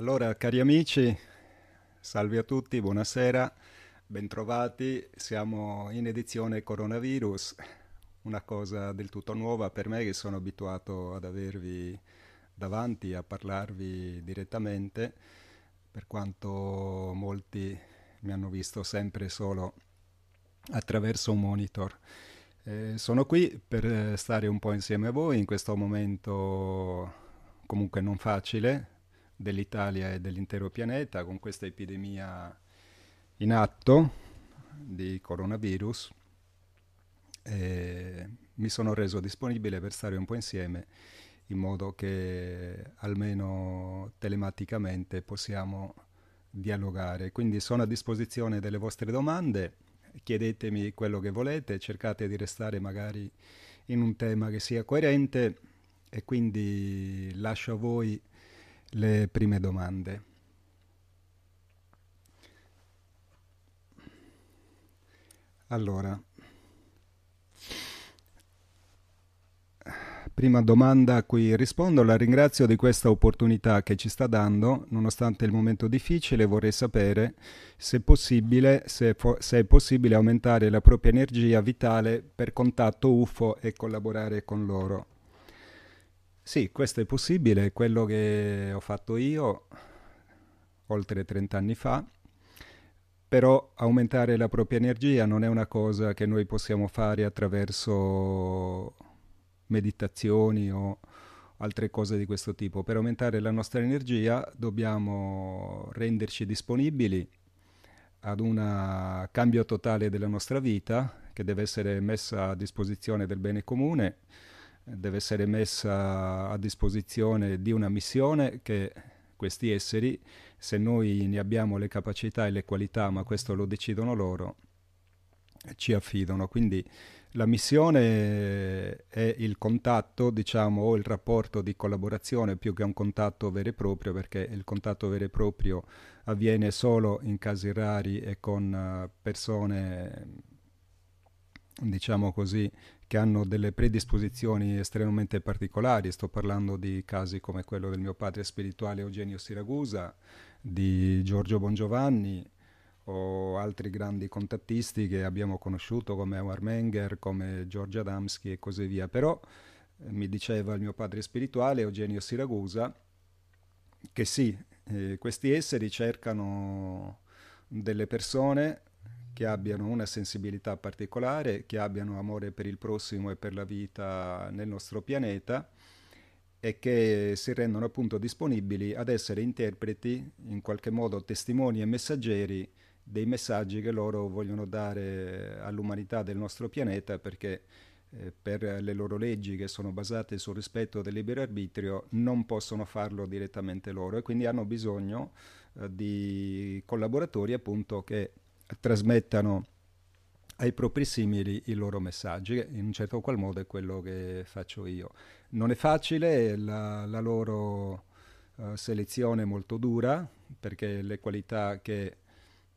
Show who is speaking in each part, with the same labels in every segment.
Speaker 1: Allora, cari amici, salve a tutti, buonasera, bentrovati. Siamo in edizione coronavirus, una cosa del tutto nuova per me che sono abituato ad avervi davanti, a parlarvi direttamente, per quanto molti mi hanno visto sempre solo attraverso un monitor. Eh, sono qui per stare un po' insieme a voi in questo momento comunque non facile dell'Italia e dell'intero pianeta con questa epidemia in atto di coronavirus. E mi sono reso disponibile per stare un po' insieme in modo che almeno telematicamente possiamo dialogare. Quindi sono a disposizione delle vostre domande, chiedetemi quello che volete, cercate di restare magari in un tema che sia coerente e quindi lascio a voi le prime domande. Allora, prima domanda a cui rispondo, la ringrazio di questa opportunità che ci sta dando, nonostante il momento difficile vorrei sapere se possibile, se, se è possibile aumentare la propria energia vitale per contatto UFO e collaborare con loro. Sì, questo è possibile, quello che ho fatto io oltre 30 anni fa, però aumentare la propria energia non è una cosa che noi possiamo fare attraverso meditazioni o altre cose di questo tipo. Per aumentare la nostra energia dobbiamo renderci disponibili ad un cambio totale della nostra vita che deve essere messa a disposizione del bene comune deve essere messa a disposizione di una missione che questi esseri, se noi ne abbiamo le capacità e le qualità, ma questo lo decidono loro, ci affidano. Quindi la missione è il contatto, diciamo, o il rapporto di collaborazione più che un contatto vero e proprio, perché il contatto vero e proprio avviene solo in casi rari e con eh, persone, diciamo così, che hanno delle predisposizioni estremamente particolari, sto parlando di casi come quello del mio padre spirituale Eugenio Siragusa, di Giorgio Bongiovanni o altri grandi contattisti che abbiamo conosciuto come Howard Menger, come Giorgio Adamski e così via. Però eh, mi diceva il mio padre spirituale Eugenio Siragusa che sì, eh, questi esseri cercano delle persone che abbiano una sensibilità particolare, che abbiano amore per il prossimo e per la vita nel nostro pianeta e che si rendono appunto disponibili ad essere interpreti, in qualche modo testimoni e messaggeri dei messaggi che loro vogliono dare all'umanità del nostro pianeta perché eh, per le loro leggi che sono basate sul rispetto del libero arbitrio non possono farlo direttamente loro e quindi hanno bisogno eh, di collaboratori appunto che trasmettano ai propri simili i loro messaggi, in un certo qual modo è quello che faccio io. Non è facile, la, la loro uh, selezione è molto dura, perché le qualità che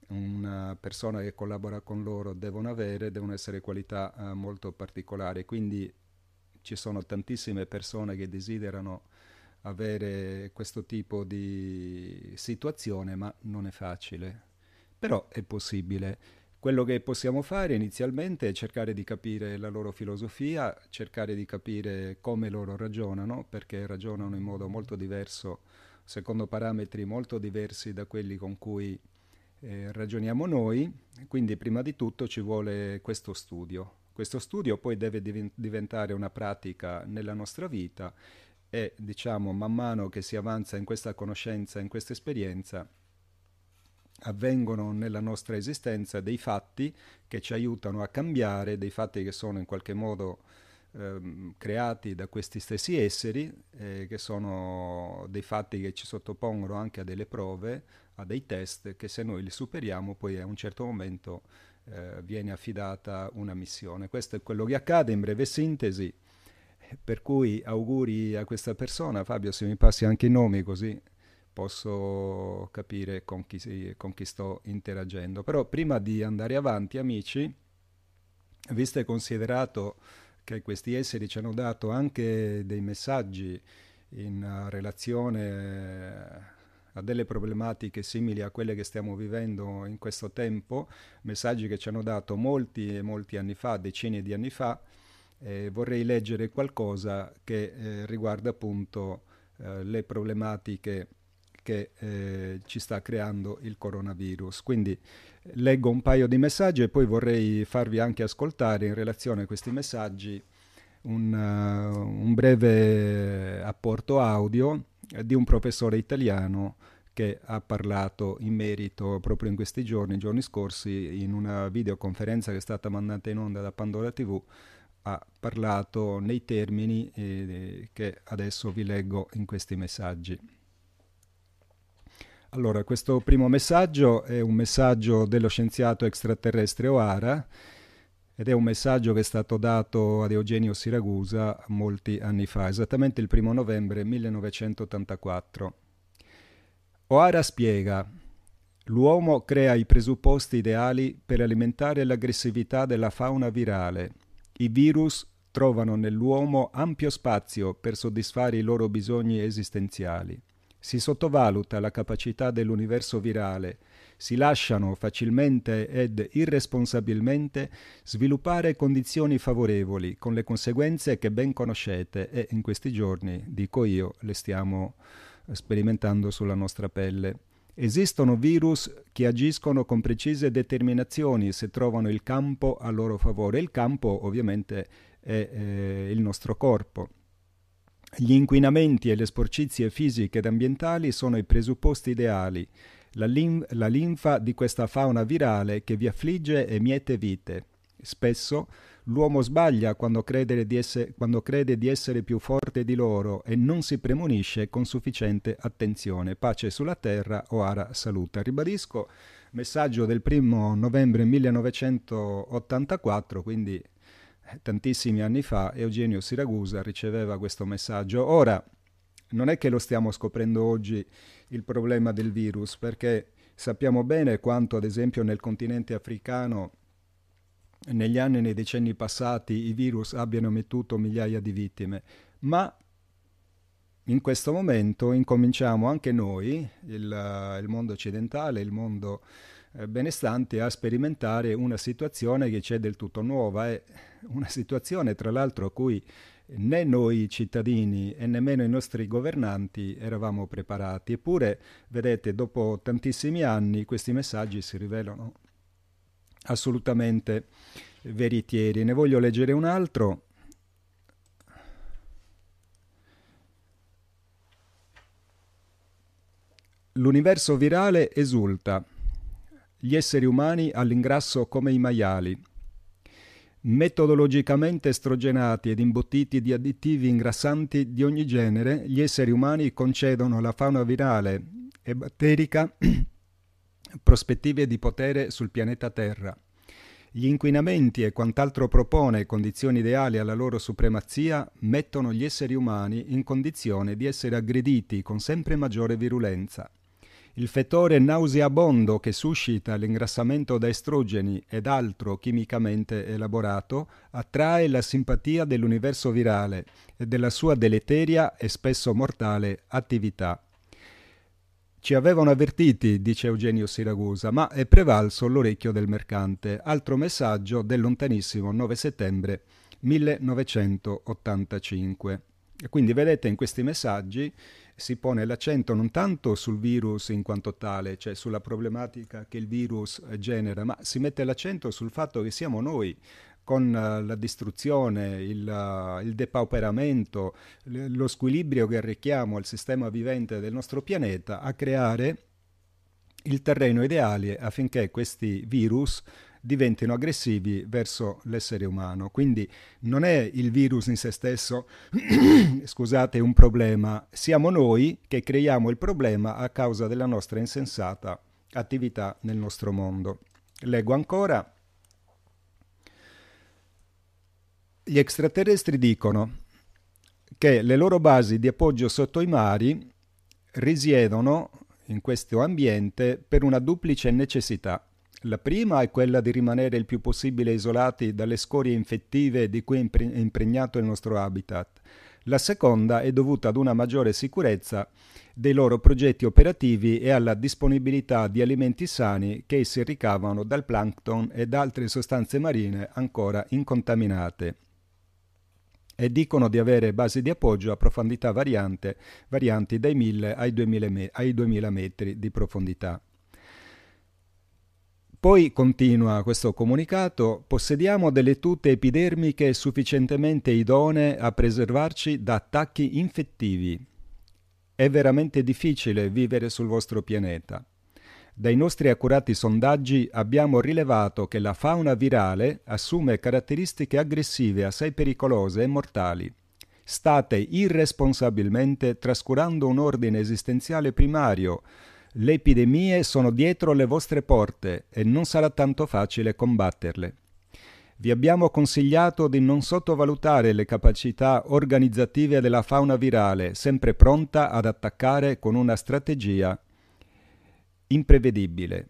Speaker 1: una persona che collabora con loro devono avere devono essere qualità uh, molto particolari, quindi ci sono tantissime persone che desiderano avere questo tipo di situazione, ma non è facile però è possibile. Quello che possiamo fare inizialmente è cercare di capire la loro filosofia, cercare di capire come loro ragionano, perché ragionano in modo molto diverso, secondo parametri molto diversi da quelli con cui eh, ragioniamo noi. Quindi prima di tutto ci vuole questo studio. Questo studio poi deve div- diventare una pratica nella nostra vita e diciamo man mano che si avanza in questa conoscenza, in questa esperienza, avvengono nella nostra esistenza dei fatti che ci aiutano a cambiare, dei fatti che sono in qualche modo ehm, creati da questi stessi esseri, eh, che sono dei fatti che ci sottopongono anche a delle prove, a dei test, che se noi li superiamo poi a un certo momento eh, viene affidata una missione. Questo è quello che accade in breve sintesi. Per cui auguri a questa persona, Fabio, se mi passi anche i nomi così posso capire con chi, con chi sto interagendo. Però prima di andare avanti, amici, visto e considerato che questi esseri ci hanno dato anche dei messaggi in relazione a delle problematiche simili a quelle che stiamo vivendo in questo tempo, messaggi che ci hanno dato molti e molti anni fa, decine di anni fa, eh, vorrei leggere qualcosa che eh, riguarda appunto eh, le problematiche che eh, ci sta creando il coronavirus. Quindi leggo un paio di messaggi e poi vorrei farvi anche ascoltare in relazione a questi messaggi un, uh, un breve apporto audio di un professore italiano che ha parlato in merito proprio in questi giorni, giorni scorsi, in una videoconferenza che è stata mandata in onda da Pandora TV, ha parlato nei termini eh, che adesso vi leggo in questi messaggi. Allora, questo primo messaggio è un messaggio dello scienziato extraterrestre O'Hara ed è un messaggio che è stato dato ad Eugenio Siragusa molti anni fa, esattamente il primo novembre 1984. O'Hara spiega, l'uomo crea i presupposti ideali per alimentare l'aggressività della fauna virale. I virus trovano nell'uomo ampio spazio per soddisfare i loro bisogni esistenziali. Si sottovaluta la capacità dell'universo virale si lasciano facilmente ed irresponsabilmente sviluppare condizioni favorevoli, con le conseguenze che ben conoscete e in questi giorni, dico io, le stiamo sperimentando sulla nostra pelle. Esistono virus che agiscono con precise determinazioni se trovano il campo a loro favore. Il campo ovviamente è eh, il nostro corpo. Gli inquinamenti e le sporcizie fisiche ed ambientali sono i presupposti ideali la, lim- la linfa di questa fauna virale che vi affligge e miete vite. Spesso l'uomo sbaglia quando crede, esse- quando crede di essere più forte di loro e non si premunisce con sufficiente attenzione. Pace sulla terra, Oara saluta. Ribadisco, messaggio del primo novembre 1984, quindi tantissimi anni fa, Eugenio Siragusa riceveva questo messaggio. Ora, non è che lo stiamo scoprendo oggi il problema del virus, perché sappiamo bene quanto, ad esempio, nel continente africano negli anni e nei decenni passati i virus abbiano mettuto migliaia di vittime, ma in questo momento incominciamo anche noi, il, il mondo occidentale, il mondo benestante, a sperimentare una situazione che c'è del tutto nuova, è una situazione tra l'altro a cui né noi cittadini e nemmeno i nostri governanti eravamo preparati. Eppure, vedete, dopo tantissimi anni questi messaggi si rivelano assolutamente veritieri. Ne voglio leggere un altro. L'universo virale esulta. Gli esseri umani all'ingrasso come i maiali Metodologicamente estrogenati ed imbottiti di additivi ingrassanti di ogni genere, gli esseri umani concedono alla fauna virale e batterica prospettive di potere sul pianeta Terra. Gli inquinamenti e quant'altro propone condizioni ideali alla loro supremazia mettono gli esseri umani in condizione di essere aggrediti con sempre maggiore virulenza. Il fettore nauseabondo che suscita l'ingrassamento da estrogeni ed altro chimicamente elaborato attrae la simpatia dell'universo virale e della sua deleteria e spesso mortale attività. Ci avevano avvertiti, dice Eugenio Siragusa, ma è prevalso l'orecchio del mercante. Altro messaggio del lontanissimo 9 settembre 1985. E quindi vedete in questi messaggi si pone l'accento non tanto sul virus in quanto tale, cioè sulla problematica che il virus genera, ma si mette l'accento sul fatto che siamo noi con uh, la distruzione, il, uh, il depauperamento, lo squilibrio che arrecchiamo al sistema vivente del nostro pianeta a creare il terreno ideale affinché questi virus diventino aggressivi verso l'essere umano. Quindi non è il virus in se stesso, scusate, un problema, siamo noi che creiamo il problema a causa della nostra insensata attività nel nostro mondo. Leggo ancora. Gli extraterrestri dicono che le loro basi di appoggio sotto i mari risiedono in questo ambiente per una duplice necessità. La prima è quella di rimanere il più possibile isolati dalle scorie infettive di cui è impregnato il nostro habitat. La seconda è dovuta ad una maggiore sicurezza dei loro progetti operativi e alla disponibilità di alimenti sani che essi ricavano dal plankton e da altre sostanze marine ancora incontaminate e dicono di avere basi di appoggio a profondità variante, varianti dai 1000 ai 2000, me- ai 2000 metri di profondità. Poi continua questo comunicato, possediamo delle tute epidermiche sufficientemente idonee a preservarci da attacchi infettivi. È veramente difficile vivere sul vostro pianeta. Dai nostri accurati sondaggi abbiamo rilevato che la fauna virale assume caratteristiche aggressive assai pericolose e mortali. State irresponsabilmente trascurando un ordine esistenziale primario, le epidemie sono dietro le vostre porte e non sarà tanto facile combatterle. Vi abbiamo consigliato di non sottovalutare le capacità organizzative della fauna virale, sempre pronta ad attaccare con una strategia imprevedibile.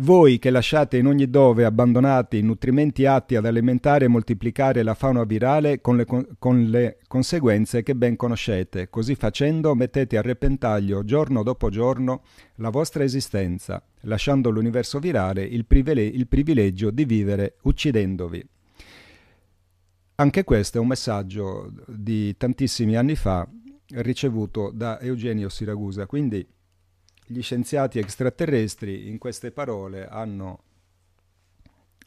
Speaker 1: Voi che lasciate in ogni dove abbandonati nutrimenti atti ad alimentare e moltiplicare la fauna virale con le, con le, conseguenze che ben conoscete, così facendo mettete a repentaglio giorno dopo giorno la vostra esistenza, lasciando all'universo virale il, privile- il privilegio di vivere uccidendovi. Anche questo è un messaggio di tantissimi anni fa ricevuto da Eugenio Siragusa, quindi gli scienziati extraterrestri in queste parole hanno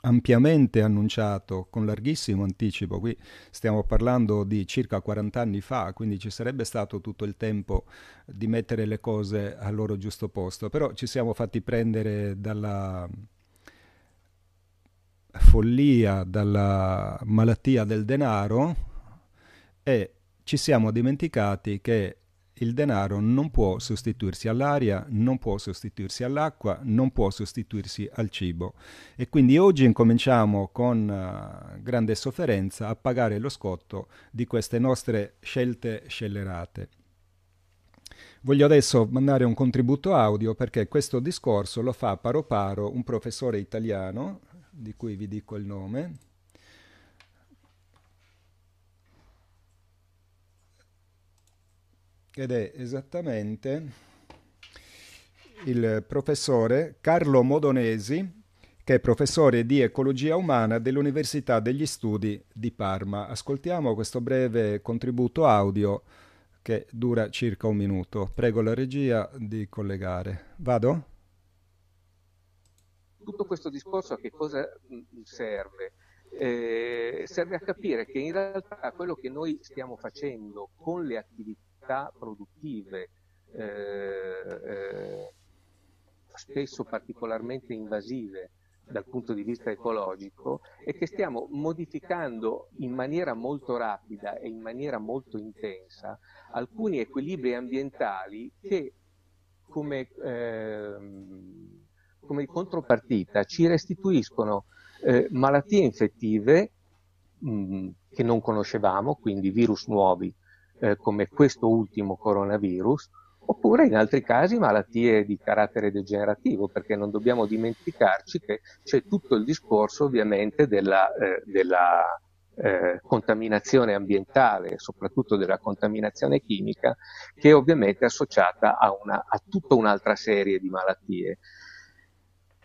Speaker 1: ampiamente annunciato con larghissimo anticipo, qui stiamo parlando di circa 40 anni fa, quindi ci sarebbe stato tutto il tempo di mettere le cose al loro giusto posto, però ci siamo fatti prendere dalla follia, dalla malattia del denaro e ci siamo dimenticati che il denaro non può sostituirsi all'aria, non può sostituirsi all'acqua, non può sostituirsi al cibo. E quindi oggi incominciamo con uh, grande sofferenza a pagare lo scotto di queste nostre scelte scellerate. Voglio adesso mandare un contributo audio perché questo discorso lo fa paro paro un professore italiano, di cui vi dico il nome, ed è esattamente il professore Carlo Modonesi, che è professore di ecologia umana dell'Università degli Studi di Parma. Ascoltiamo questo breve contributo audio che dura circa un minuto. Prego la regia di collegare. Vado?
Speaker 2: Tutto questo discorso a che cosa serve? Eh, serve a capire che in realtà quello che noi stiamo facendo con le attività attività produttive eh, eh, spesso particolarmente invasive dal punto di vista ecologico e che stiamo modificando in maniera molto rapida e in maniera molto intensa alcuni equilibri ambientali che come, eh, come contropartita ci restituiscono eh, malattie infettive mh, che non conoscevamo, quindi virus nuovi eh, come questo ultimo coronavirus, oppure in altri casi malattie di carattere degenerativo, perché non dobbiamo dimenticarci che c'è tutto il discorso ovviamente della, eh, della eh, contaminazione ambientale, soprattutto della contaminazione chimica, che è ovviamente associata a, una, a tutta un'altra serie di malattie.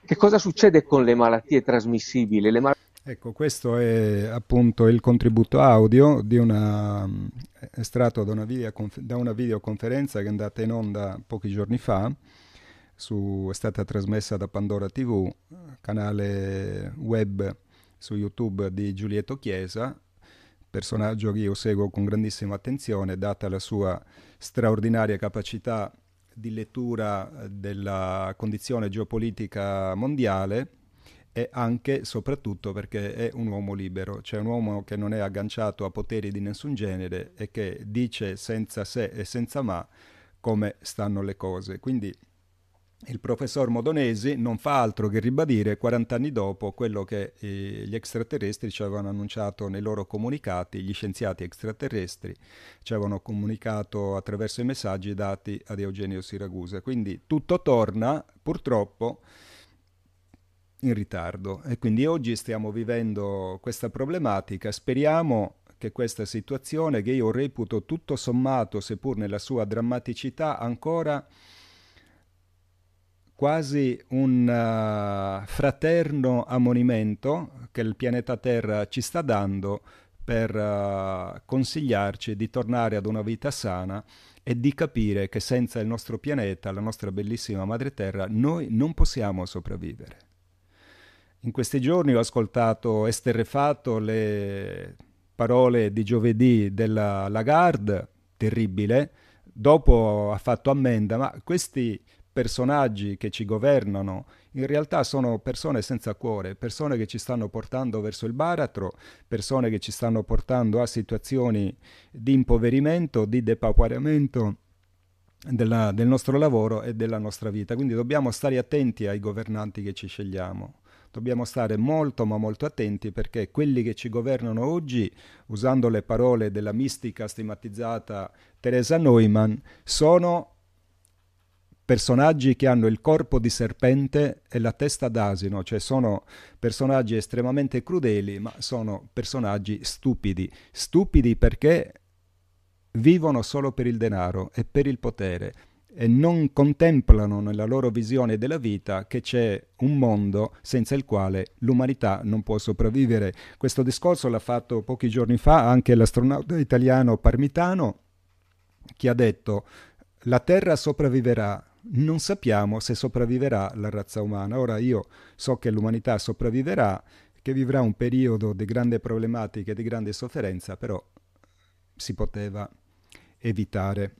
Speaker 2: Che cosa succede con le malattie trasmissibili? Le mal-
Speaker 1: Ecco, questo è appunto il contributo audio di una, estratto da una, da una videoconferenza che è andata in onda pochi giorni fa, su, è stata trasmessa da Pandora TV, canale web su YouTube di Giulietto Chiesa, personaggio che io seguo con grandissima attenzione, data la sua straordinaria capacità di lettura della condizione geopolitica mondiale e anche e soprattutto perché è un uomo libero, cioè un uomo che non è agganciato a poteri di nessun genere e che dice senza se e senza ma come stanno le cose. Quindi il professor Modonesi non fa altro che ribadire 40 anni dopo quello che eh, gli extraterrestri ci avevano annunciato nei loro comunicati, gli scienziati extraterrestri ci avevano comunicato attraverso i messaggi dati ad Eugenio Siragusa. Quindi tutto torna, purtroppo, in ritardo e quindi oggi stiamo vivendo questa problematica. Speriamo che questa situazione, che io reputo tutto sommato, seppur nella sua drammaticità, ancora quasi un uh, fraterno ammonimento che il pianeta Terra ci sta dando per uh, consigliarci di tornare ad una vita sana e di capire che senza il nostro pianeta, la nostra bellissima madre Terra, noi non possiamo sopravvivere. In questi giorni ho ascoltato esterrefatto le parole di giovedì della Lagarde, terribile, dopo ha fatto ammenda, ma questi personaggi che ci governano in realtà sono persone senza cuore, persone che ci stanno portando verso il baratro, persone che ci stanno portando a situazioni di impoverimento, di depauperamento della, del nostro lavoro e della nostra vita. Quindi dobbiamo stare attenti ai governanti che ci scegliamo. Dobbiamo stare molto ma molto attenti perché quelli che ci governano oggi, usando le parole della mistica stigmatizzata Teresa Neumann, sono personaggi che hanno il corpo di serpente e la testa d'asino, cioè sono personaggi estremamente crudeli, ma sono personaggi stupidi. Stupidi perché vivono solo per il denaro e per il potere e non contemplano nella loro visione della vita che c'è un mondo senza il quale l'umanità non può sopravvivere. Questo discorso l'ha fatto pochi giorni fa anche l'astronauta italiano Parmitano, che ha detto la Terra sopravviverà non sappiamo se sopravviverà la razza umana. Ora io so che l'umanità sopravviverà, che vivrà un periodo di grande problematica e di grande sofferenza, però si poteva evitare.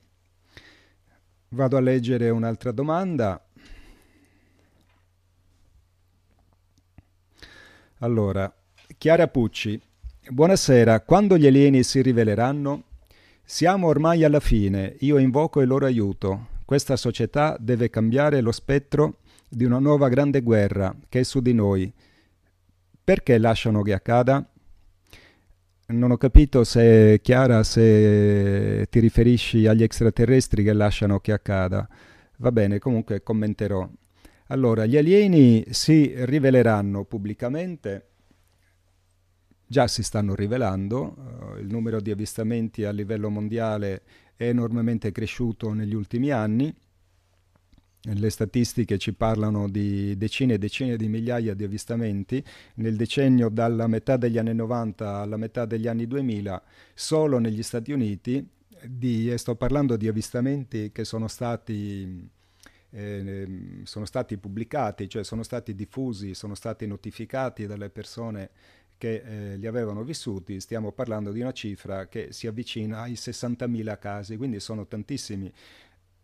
Speaker 1: Vado a leggere un'altra domanda. Allora, Chiara Pucci, buonasera, quando gli alieni si riveleranno? Siamo ormai alla fine, io invoco il loro aiuto. Questa società deve cambiare lo spettro di una nuova grande guerra che è su di noi. Perché lasciano che accada? Non ho capito se, Chiara, se ti riferisci agli extraterrestri che lasciano che accada. Va bene, comunque commenterò. Allora, gli alieni si riveleranno pubblicamente, già si stanno rivelando, uh, il numero di avvistamenti a livello mondiale è enormemente cresciuto negli ultimi anni. Le statistiche ci parlano di decine e decine di migliaia di avvistamenti. Nel decennio dalla metà degli anni 90 alla metà degli anni 2000, solo negli Stati Uniti, di, sto parlando di avvistamenti che sono stati, eh, sono stati pubblicati, cioè sono stati diffusi, sono stati notificati dalle persone che eh, li avevano vissuti, stiamo parlando di una cifra che si avvicina ai 60.000 casi, quindi sono tantissimi.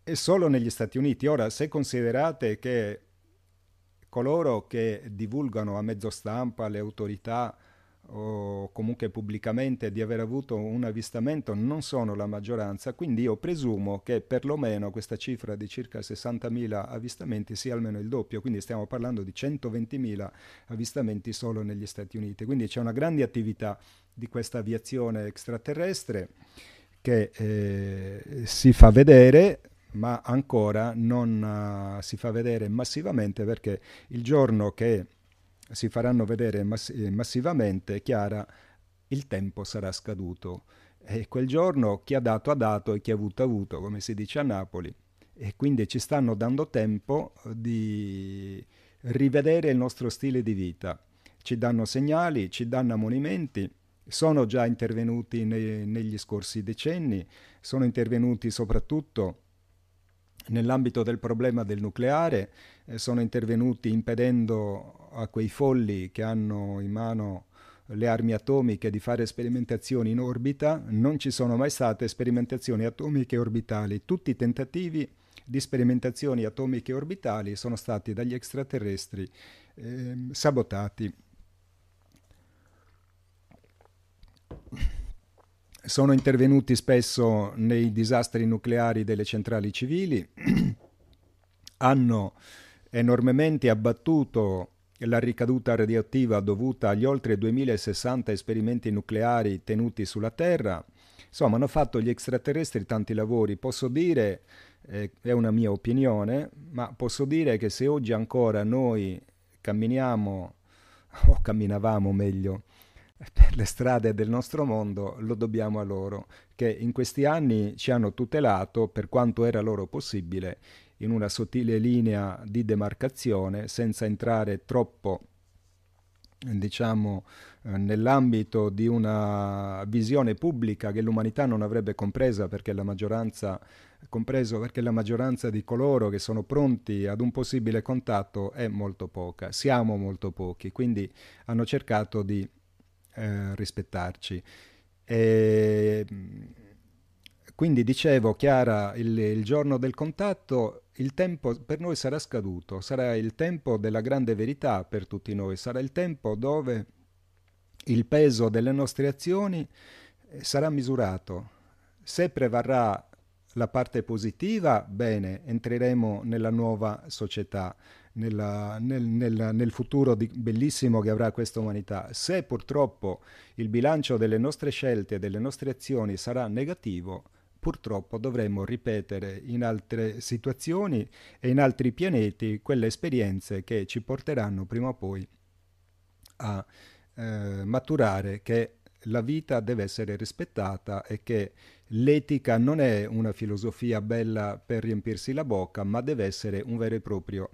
Speaker 1: E solo negli Stati Uniti. Ora, se considerate che coloro che divulgano a mezzo stampa, le autorità, o comunque pubblicamente di aver avuto un avvistamento non sono la maggioranza, quindi io presumo che perlomeno questa cifra di circa 60.000 avvistamenti sia almeno il doppio, quindi stiamo parlando di 120.000 avvistamenti solo negli Stati Uniti, quindi c'è una grande attività di questa aviazione extraterrestre che eh, si fa vedere ma ancora non uh, si fa vedere massivamente perché il giorno che si faranno vedere mass- eh, massivamente, Chiara, il tempo sarà scaduto. E quel giorno chi ha dato ha dato e chi ha avuto ha avuto, come si dice a Napoli. E quindi ci stanno dando tempo di rivedere il nostro stile di vita. Ci danno segnali, ci danno ammonimenti, sono già intervenuti ne- negli scorsi decenni, sono intervenuti soprattutto nell'ambito del problema del nucleare, eh, sono intervenuti impedendo a quei folli che hanno in mano le armi atomiche di fare sperimentazioni in orbita, non ci sono mai state sperimentazioni atomiche orbitali. Tutti i tentativi di sperimentazioni atomiche orbitali sono stati dagli extraterrestri eh, sabotati. Sono intervenuti spesso nei disastri nucleari delle centrali civili, hanno enormemente abbattuto la ricaduta radioattiva dovuta agli oltre 2060 esperimenti nucleari tenuti sulla Terra. Insomma, hanno fatto gli extraterrestri tanti lavori. Posso dire, eh, è una mia opinione, ma posso dire che se oggi ancora noi camminiamo, o camminavamo meglio, per le strade del nostro mondo, lo dobbiamo a loro, che in questi anni ci hanno tutelato per quanto era loro possibile in una sottile linea di demarcazione senza entrare troppo diciamo eh, nell'ambito di una visione pubblica che l'umanità non avrebbe compresa perché la maggioranza compreso perché la maggioranza di coloro che sono pronti ad un possibile contatto è molto poca, siamo molto pochi, quindi hanno cercato di eh, rispettarci. E, quindi dicevo, Chiara, il, il, giorno del contatto, il tempo per noi sarà scaduto, sarà il tempo della grande verità per tutti noi, sarà il tempo dove il peso delle nostre azioni eh, sarà misurato. Se prevarrà la parte positiva, bene, entreremo nella nuova società nella, nel, nel, nel, futuro di, bellissimo che avrà questa umanità. Se purtroppo il bilancio delle nostre scelte e delle nostre azioni sarà negativo, purtroppo dovremo ripetere in altre situazioni e in altri pianeti quelle esperienze che ci porteranno prima o poi a eh, maturare che la vita deve essere rispettata e che l'etica non è una filosofia bella per riempirsi la bocca, ma deve essere un vero e proprio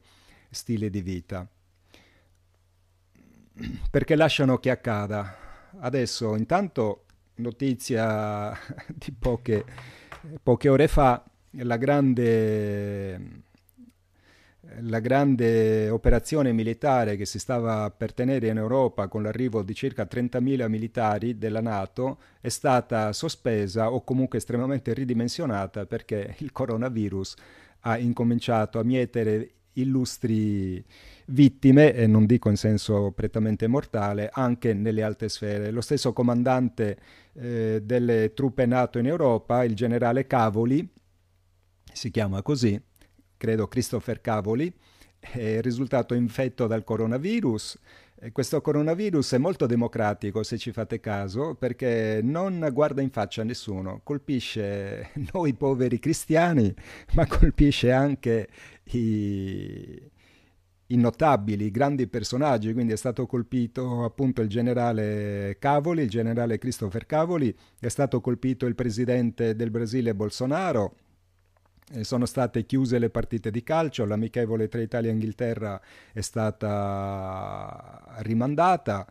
Speaker 1: stile di vita. Perché lasciano che accada. Adesso, intanto, notizia di poche, poche ore fa, la grande, la grande operazione militare che si stava per tenere in Europa con l'arrivo di circa 30.000 militari della Nato è stata sospesa o comunque estremamente ridimensionata perché il coronavirus ha incominciato a mietere illustri vittime, e non dico in senso prettamente mortale, anche nelle alte sfere. Lo stesso comandante eh, delle truppe NATO in Europa, il generale Cavoli, si chiama così, credo Christopher Cavoli, è risultato infetto dal coronavirus questo coronavirus è molto democratico, se ci fate caso, perché non guarda in faccia a nessuno, colpisce noi poveri cristiani, ma colpisce anche i, i notabili, i grandi personaggi, quindi è stato colpito appunto il generale Cavoli, il generale Christopher Cavoli, è stato colpito il presidente del Brasile Bolsonaro, sono state chiuse le partite di calcio, l'amichevole tra Italia e Inghilterra è stata rimandata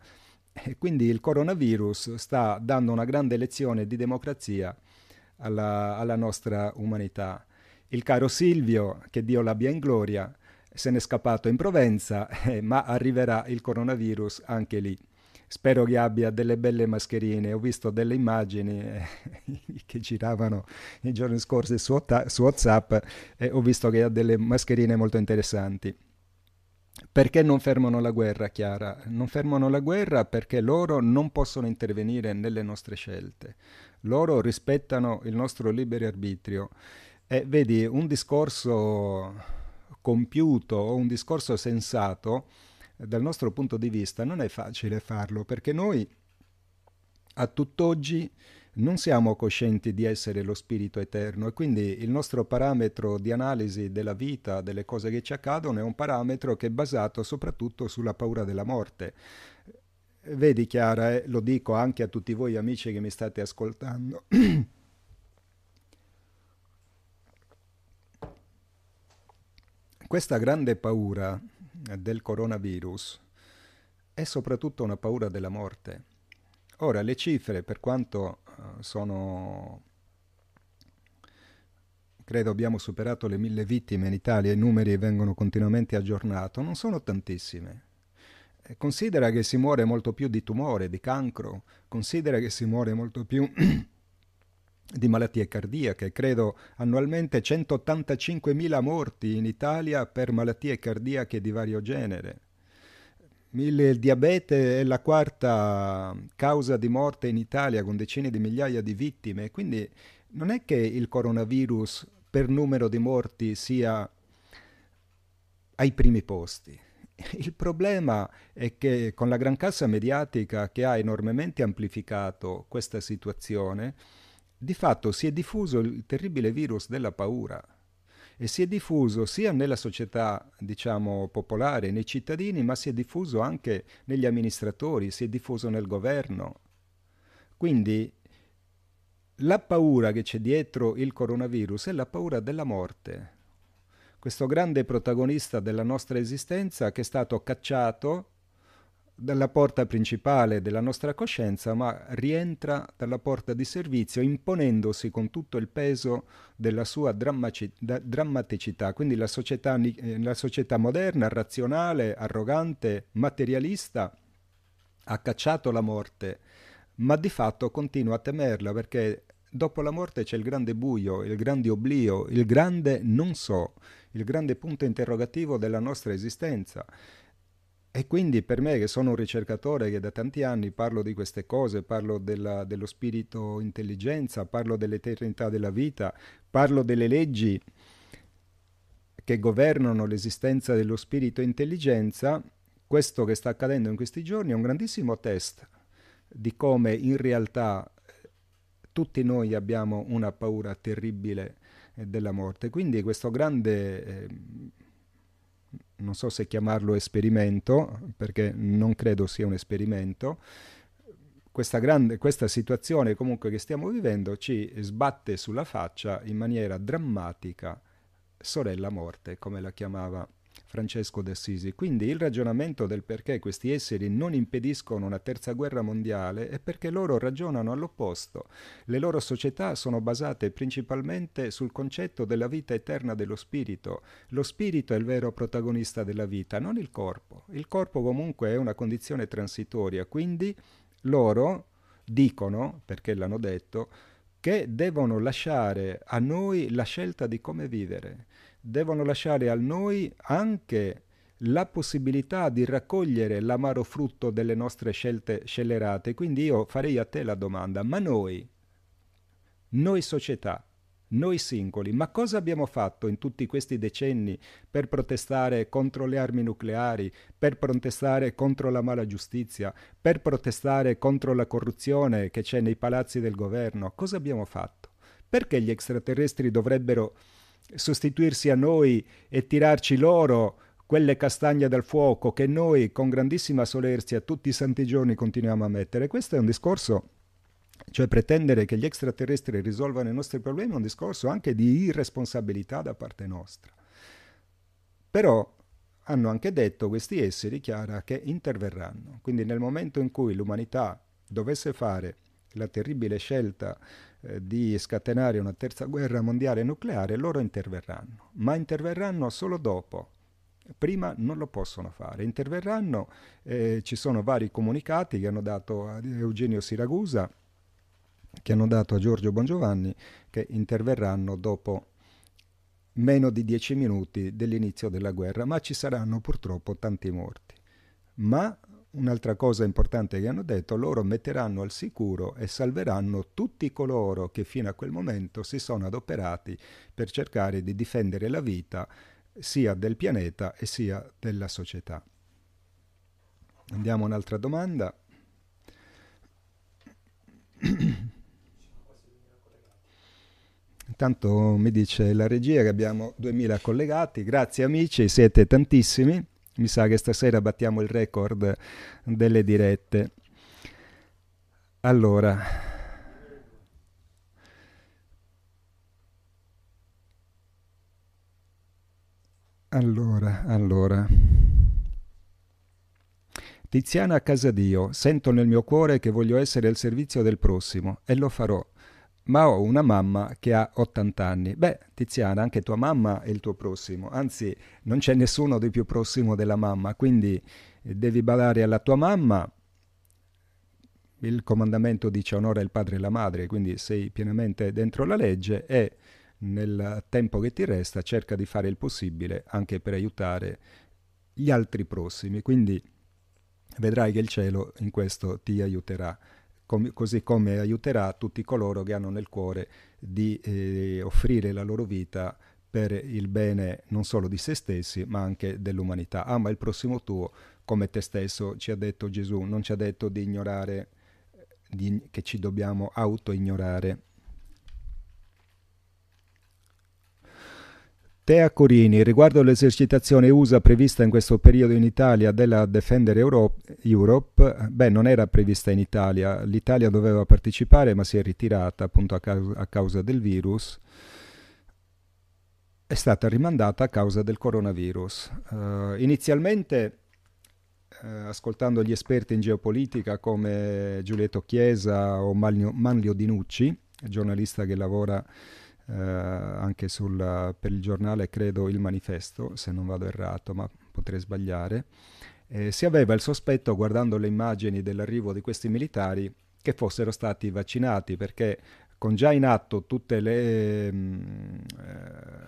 Speaker 1: e quindi il coronavirus sta dando una grande lezione di democrazia alla, alla nostra umanità. Il caro Silvio, che Dio l'abbia in gloria, se n'è scappato in Provenza, eh, ma arriverà il coronavirus anche lì. Spero che abbia delle belle mascherine. Ho visto delle immagini eh, che giravano i giorni scorsi su, su WhatsApp e ho visto che ha delle mascherine molto interessanti. Perché non fermano la guerra, Chiara? Non fermano la guerra perché loro non possono intervenire nelle nostre scelte. Loro rispettano il nostro libero arbitrio. E vedi, un discorso compiuto o un discorso sensato dal nostro punto di vista non è facile farlo perché noi a tutt'oggi non siamo coscienti di essere lo spirito eterno e quindi il nostro parametro di analisi della vita, delle cose che ci accadono, è un parametro che è basato soprattutto sulla paura della morte. Vedi Chiara, eh, lo dico anche a tutti voi amici che mi state ascoltando. Questa grande paura del coronavirus è soprattutto una paura della morte. Ora, le cifre, per quanto uh, sono... credo abbiamo superato le mille vittime in Italia, i numeri vengono continuamente aggiornati, non sono tantissime. Considera che si muore molto più di tumore, di cancro, considera che si muore molto più di malattie cardiache. Credo annualmente 185.000 morti in Italia per malattie cardiache di vario genere. Il diabete è la quarta causa di morte in Italia con decine di migliaia di vittime, quindi non è che il coronavirus per numero di morti sia ai primi posti. Il problema è che con la gran cassa mediatica che ha enormemente amplificato questa situazione, di fatto si è diffuso il terribile virus della paura. e si è diffuso sia nella società, diciamo, popolare, nei cittadini, ma si è diffuso anche negli amministratori, si è diffuso nel governo. Quindi la paura che c'è dietro il coronavirus è la paura della morte. Questo grande protagonista della nostra esistenza che è stato cacciato dalla porta principale della nostra coscienza, ma rientra dalla porta di servizio imponendosi con tutto il peso della sua drammaticità. Quindi la società, eh, la società moderna, razionale, arrogante, materialista, ha cacciato la morte, ma di fatto continua a temerla perché dopo la morte c'è il grande buio, il grande oblio, il grande non so, il grande punto interrogativo della nostra esistenza. E quindi per me, che sono un ricercatore che da tanti anni parlo di queste cose, parlo della, dello spirito intelligenza, parlo dell'eternità della vita, parlo delle leggi che governano l'esistenza dello spirito intelligenza, questo che sta accadendo in questi giorni è un grandissimo test di come in realtà tutti noi abbiamo una paura terribile eh, della morte. Quindi questo grande eh, non so se chiamarlo esperimento, perché non credo sia un esperimento, questa, grande, questa situazione comunque che stiamo vivendo ci sbatte sulla faccia in maniera drammatica sorella morte, come la chiamava Francesco d'Assisi. Quindi il ragionamento del perché questi esseri non impediscono una terza guerra mondiale è perché loro ragionano all'opposto. Le loro società sono basate principalmente sul concetto della vita eterna dello spirito. Lo spirito è il vero protagonista della vita, non il corpo. Il corpo comunque è una condizione transitoria, quindi loro dicono, perché l'hanno detto, che devono lasciare a noi la scelta di come vivere devono lasciare a noi anche la possibilità di raccogliere l'amaro frutto delle nostre scelte scellerate. Quindi io farei a te la domanda, ma noi, noi società, noi singoli, ma cosa abbiamo fatto in tutti questi decenni per protestare contro le armi nucleari, per protestare contro la mala giustizia, per protestare contro la corruzione che c'è nei palazzi del governo? Cosa abbiamo fatto? Perché gli extraterrestri dovrebbero sostituirsi a noi e tirarci loro quelle castagne dal fuoco che noi con grandissima solerzia tutti i santi giorni continuiamo a mettere. Questo è un discorso, cioè pretendere che gli extraterrestri risolvano i nostri problemi è un discorso anche di irresponsabilità da parte nostra. Però hanno anche detto questi esseri, Chiara, che interverranno. Quindi nel momento in cui l'umanità dovesse fare la terribile scelta eh, di scatenare una terza guerra mondiale nucleare, loro interverranno, ma interverranno solo dopo. Prima non lo possono fare. Interverranno, eh, ci sono vari comunicati che hanno dato a Eugenio Siragusa, che hanno dato a Giorgio Bongiovanni, che interverranno dopo meno di dieci minuti dell'inizio della guerra, ma ci saranno purtroppo tanti morti. Ma Un'altra cosa importante che hanno detto, loro metteranno al sicuro e salveranno tutti coloro che fino a quel momento si sono adoperati per cercare di difendere la vita sia del pianeta e sia della società. Andiamo a un'altra domanda. Intanto mi dice la regia che abbiamo 2000 collegati, grazie amici, siete tantissimi. Mi sa che stasera battiamo il record delle dirette. Allora, allora, allora. Tiziana Casadio, sento nel mio cuore che voglio essere al servizio del prossimo e lo farò ma ho una mamma che ha 80 anni. Beh, Tiziana, anche tua mamma è il tuo prossimo, anzi non c'è nessuno di più prossimo della mamma, quindi eh, devi badare alla tua mamma. Il comandamento dice onora il padre e la madre, quindi sei pienamente dentro la legge e nel tempo che ti resta cerca di fare il possibile anche per aiutare gli altri prossimi, quindi vedrai che il cielo in questo ti aiuterà com- così come aiuterà tutti coloro che hanno nel cuore di eh, offrire la loro vita per il bene non solo di se stessi, ma anche dell'umanità. Ama il prossimo tuo come te stesso, ci ha detto Gesù, non ci ha detto di ignorare, di, che ci dobbiamo auto-ignorare. Tea Corini, riguardo l'esercitazione USA prevista in questo periodo in Italia della Defender Europe, Europe, beh, non era prevista in Italia, l'Italia doveva partecipare ma si è ritirata appunto a causa, a causa del virus, è stata rimandata a causa del coronavirus. Uh, inizialmente, uh, ascoltando gli esperti in geopolitica come Giulietto Chiesa o Manlio, Manlio Dinucci, giornalista che lavora eh, anche sul, per il giornale, credo, Il Manifesto, se non vado errato, ma potrei sbagliare, eh, si aveva il sospetto, guardando le immagini dell'arrivo di questi militari, che fossero stati vaccinati, perché con già in atto tutte le... Mh, mm, eh,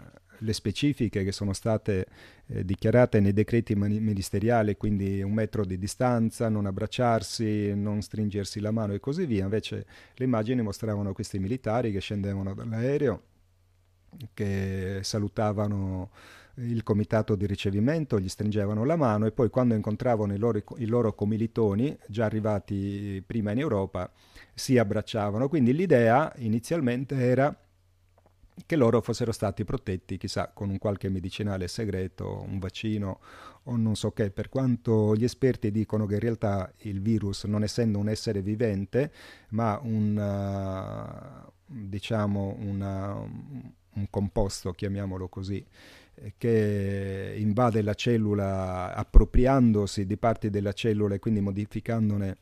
Speaker 1: le specifiche che sono state eh, dichiarate nei decreti ministeriali, quindi un metro di distanza, non abbracciarsi, non stringersi la mano e così via. Invece le immagini mostravano questi militari che scendevano dall'aereo, che salutavano il comitato di ricevimento, gli stringevano la mano e poi quando incontravano i loro, i loro comilitoni, già arrivati prima in Europa, si abbracciavano. Quindi l'idea inizialmente era che loro fossero stati protetti, chissà, con un qualche medicinale segreto, un vaccino o non so che, per quanto gli esperti dicono che in realtà il virus, non essendo un essere vivente, ma un, uh, diciamo una, un composto, chiamiamolo così, eh, che invade la cellula appropriandosi di parti della cellula e quindi modificandone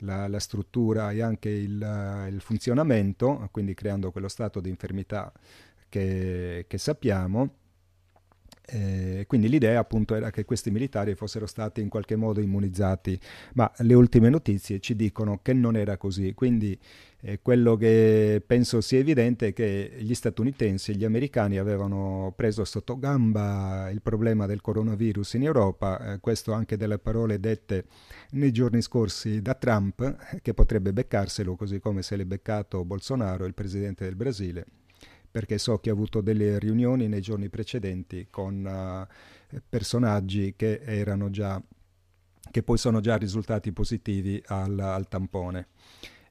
Speaker 1: la, la struttura e anche il, il, funzionamento, quindi creando quello stato di infermità che, che sappiamo. Eh, quindi l'idea appunto era che questi militari fossero stati in qualche modo immunizzati, ma le ultime notizie ci dicono che non era così. Quindi eh, quello che penso sia evidente è che gli statunitensi e gli americani avevano preso sotto gamba il problema del coronavirus in Europa, eh, questo anche delle parole dette nei giorni scorsi da Trump, che potrebbe beccarselo così come se l'è beccato Bolsonaro, il presidente del Brasile perché so che ha avuto delle riunioni nei giorni precedenti con uh, personaggi che erano già che poi sono già risultati positivi al, al tampone.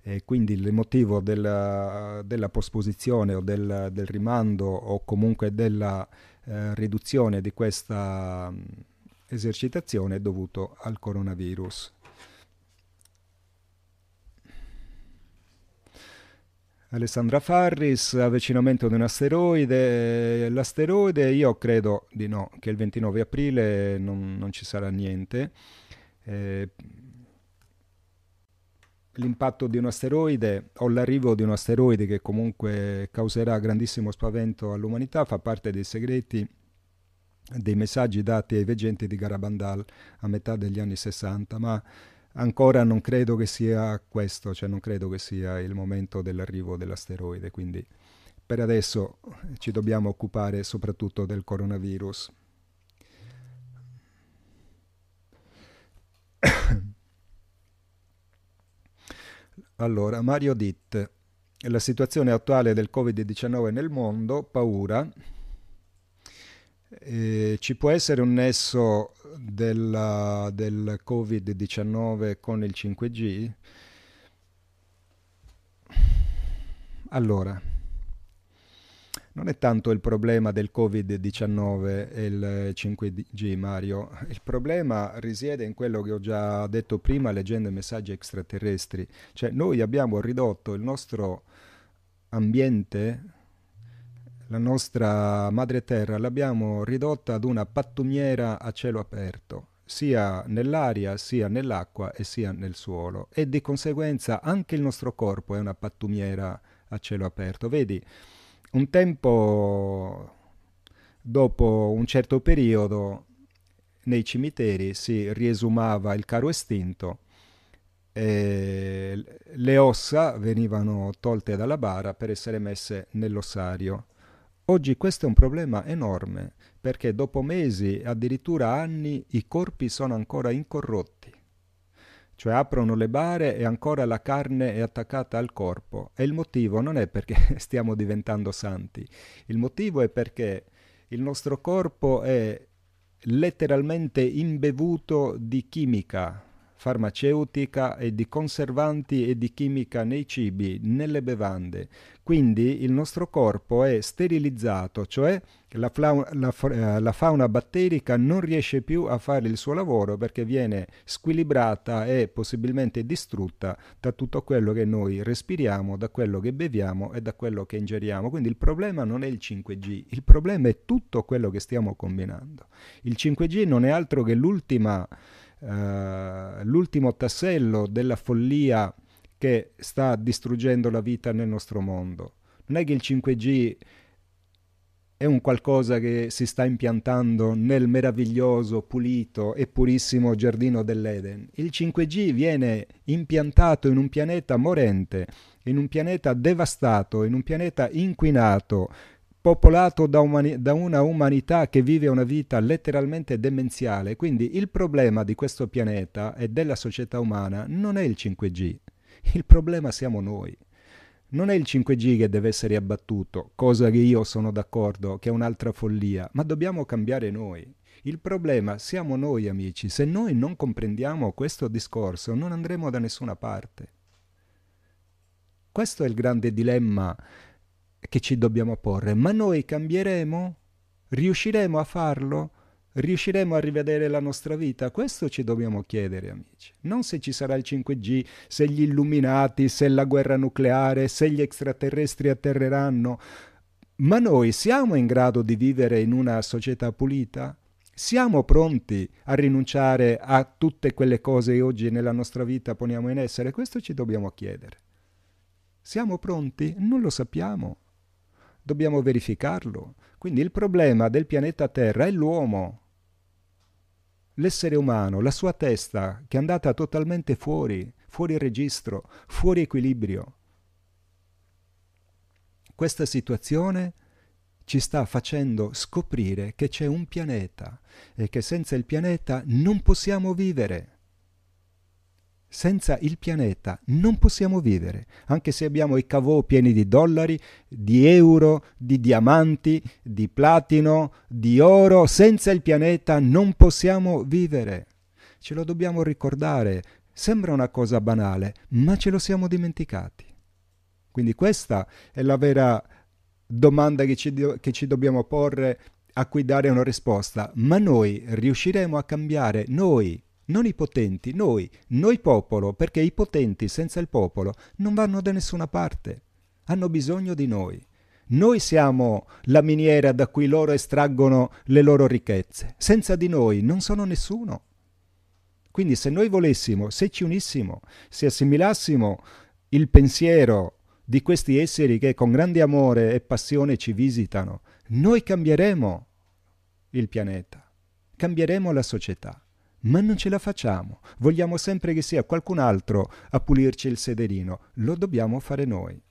Speaker 1: E quindi il motivo della, della posposizione o del, del, rimando o comunque della eh, riduzione di questa mh, esercitazione è dovuto al coronavirus. Alessandra Farris, avvicinamento di un asteroide. L'asteroide io credo di no, che il 29 aprile non, non ci sarà niente. Eh, l'impatto di un asteroide o l'arrivo di un asteroide che comunque causerà grandissimo spavento all'umanità fa parte dei segreti dei messaggi dati ai veggenti di Garabandal a metà degli anni 60, ma ancora non credo che sia questo, cioè non credo che sia il momento dell'arrivo dell'asteroide, quindi per adesso ci dobbiamo occupare soprattutto del coronavirus. allora, Mario Ditt, la situazione attuale del Covid-19 nel mondo, paura, eh, ci può essere un nesso della, del Covid-19 con il 5G? Allora, non è tanto il problema del Covid-19 e il 5G, Mario. Il problema risiede in quello che ho già detto prima leggendo i messaggi extraterrestri. Cioè, noi abbiamo ridotto il nostro ambiente la nostra madre terra l'abbiamo ridotta ad una pattumiera a cielo aperto, sia nell'aria, sia nell'acqua e sia nel suolo. E di conseguenza anche il nostro corpo è una pattumiera a cielo aperto. Vedi, un tempo, dopo un certo periodo, nei cimiteri si riesumava il caro estinto le ossa venivano tolte dalla bara per essere messe nell'ossario. Oggi questo è un problema enorme perché dopo mesi, addirittura anni, i corpi sono ancora incorrotti. Cioè aprono le bare e ancora la carne è attaccata al corpo. E il motivo non è perché stiamo diventando santi, il motivo è perché il nostro corpo è letteralmente imbevuto di chimica farmaceutica e di conservanti e di chimica nei cibi, nelle bevande. Quindi il nostro corpo è sterilizzato, cioè la, fla- la, eh, la, fauna batterica non riesce più a fare il suo lavoro perché viene squilibrata e possibilmente distrutta da tutto quello che noi respiriamo, da quello che beviamo e da quello che ingeriamo. Quindi il problema non è il 5G, il problema è tutto quello che stiamo combinando. Il 5G non è altro che l'ultima eh, l'ultimo tassello della follia che sta distruggendo la vita nel nostro mondo. Non è che il 5G è un qualcosa che si sta impiantando nel meraviglioso, pulito e purissimo giardino dell'Eden. Il 5G viene impiantato in un pianeta morente, in un pianeta devastato, in un pianeta inquinato, popolato da, umani- da, una umanità che vive una vita letteralmente demenziale. Quindi il problema di questo pianeta e della società umana non è il 5G, il problema siamo noi. Non è il 5G che deve essere abbattuto, cosa che io sono d'accordo, che è un'altra follia, ma dobbiamo cambiare noi. Il problema siamo noi amici, se noi non comprendiamo questo discorso non andremo da nessuna parte. Questo è il grande dilemma che ci dobbiamo porre, ma noi cambieremo? Riusciremo a farlo? Riusciremo a rivedere la nostra vita? Questo ci dobbiamo chiedere, amici. Non se ci sarà il 5G, se gli illuminati, se la guerra nucleare, se gli extraterrestri atterreranno. Ma noi siamo in grado di vivere in una società pulita? Siamo pronti a rinunciare a tutte quelle cose che oggi nella nostra vita poniamo in essere? Questo ci dobbiamo chiedere. Siamo pronti? Non lo sappiamo dobbiamo verificarlo. Quindi il problema del pianeta Terra è l'uomo, l'essere umano, la sua testa che è andata totalmente fuori, fuori registro, fuori equilibrio. Questa situazione ci sta facendo scoprire che c'è un pianeta e che senza il pianeta non possiamo vivere. Senza il pianeta non possiamo vivere, anche se abbiamo i cavò pieni di dollari, di euro, di diamanti, di platino, di oro. Senza il pianeta non possiamo vivere. Ce lo dobbiamo ricordare. Sembra una cosa banale, ma ce lo siamo dimenticati. Quindi questa è la vera domanda che ci, che ci dobbiamo porre a cui dare una risposta. Ma noi riusciremo a cambiare, noi, non i potenti, noi, noi popolo, perché i potenti senza il popolo non vanno da nessuna parte, hanno bisogno di noi. Noi siamo la miniera da cui loro estraggono le loro ricchezze, senza di noi non sono nessuno. Quindi se noi volessimo, se ci unissimo, se assimilassimo il pensiero di questi esseri che con grande amore e passione ci visitano, noi cambieremo il pianeta, cambieremo la società ma non ce la facciamo. Vogliamo sempre che sia qualcun altro a pulirci il sederino. Lo dobbiamo fare noi.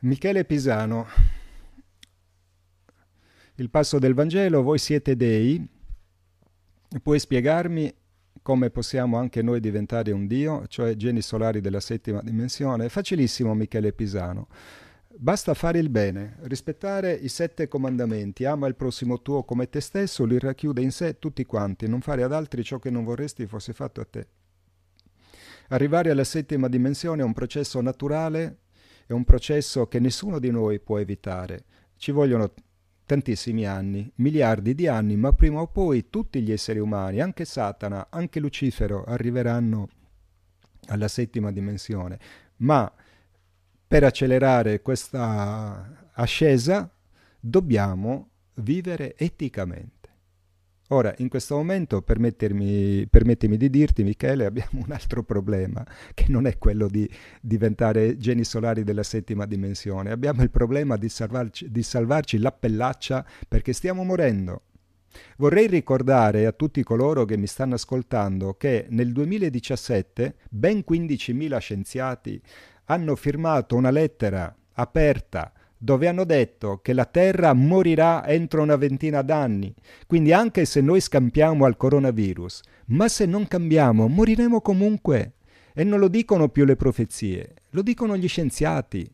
Speaker 1: Michele Pisano, il passo del Vangelo, voi siete dei, puoi spiegarmi come possiamo anche noi diventare un Dio, cioè geni solari della settima dimensione? È facilissimo Michele Pisano. Basta fare il bene, rispettare i sette comandamenti, ama il prossimo tuo come te stesso, li racchiude in sé tutti quanti, non fare ad altri ciò che non vorresti fosse fatto a te. Arrivare alla settima dimensione è un processo naturale, è un processo che nessuno di noi può evitare. Ci vogliono tantissimi anni, miliardi di anni, ma prima o poi tutti gli esseri umani, anche Satana, anche Lucifero, arriveranno alla settima dimensione. Ma per accelerare questa ascesa dobbiamo vivere eticamente. Ora, in questo momento, permettimi di dirti, Michele, abbiamo un altro problema, che non è quello di diventare geni solari della settima dimensione. Abbiamo il problema di salvarci, di salvarci la pellaccia perché stiamo morendo. Vorrei ricordare a tutti coloro che mi stanno ascoltando che nel 2017 ben 15.000 scienziati hanno firmato una lettera aperta dove hanno detto che la Terra morirà entro una ventina d'anni. Quindi anche se noi scampiamo al coronavirus, ma se non cambiamo, moriremo comunque. E non lo dicono più le profezie, lo dicono gli scienziati.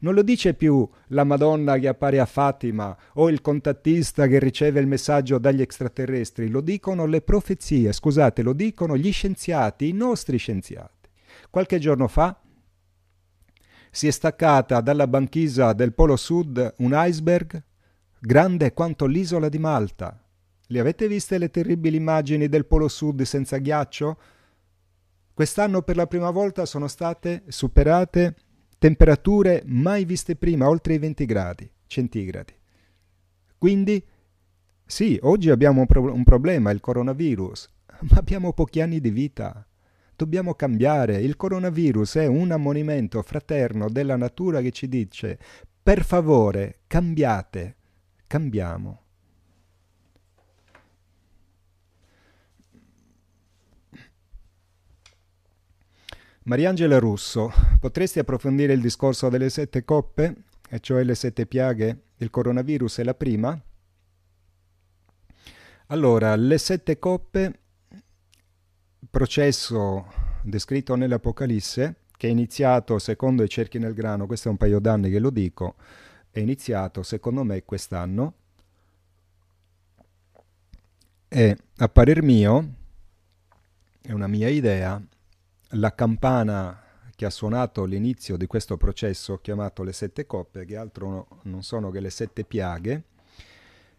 Speaker 1: Non lo dice più la Madonna che appare a Fatima o il contattista che riceve il messaggio dagli extraterrestri, lo dicono le profezie, scusate, lo dicono gli scienziati, i nostri scienziati. Qualche giorno fa si è staccata dalla banchisa del Polo Sud un iceberg grande quanto l'isola di Malta. Le avete viste le terribili immagini del Polo Sud senza ghiaccio? Quest'anno per la prima volta sono state superate temperature mai viste prima, oltre i 20 gradi centigradi. Quindi, sì, oggi abbiamo un, pro- un problema, il coronavirus, ma abbiamo pochi anni di vita. Dobbiamo cambiare. Il coronavirus è un ammonimento fraterno della natura che ci dice, per favore, cambiate, cambiamo. Mariangela Russo, potresti approfondire il discorso delle sette coppe, e cioè le sette piaghe? Il coronavirus è la prima? Allora, le sette coppe, processo descritto nell'Apocalisse, che è iniziato secondo i cerchi nel grano, questo è un paio d'anni che lo dico, è iniziato secondo me quest'anno, e a parer mio, è una mia idea, la campana che ha suonato l'inizio di questo processo chiamato le sette coppe, che altro non sono che le sette piaghe,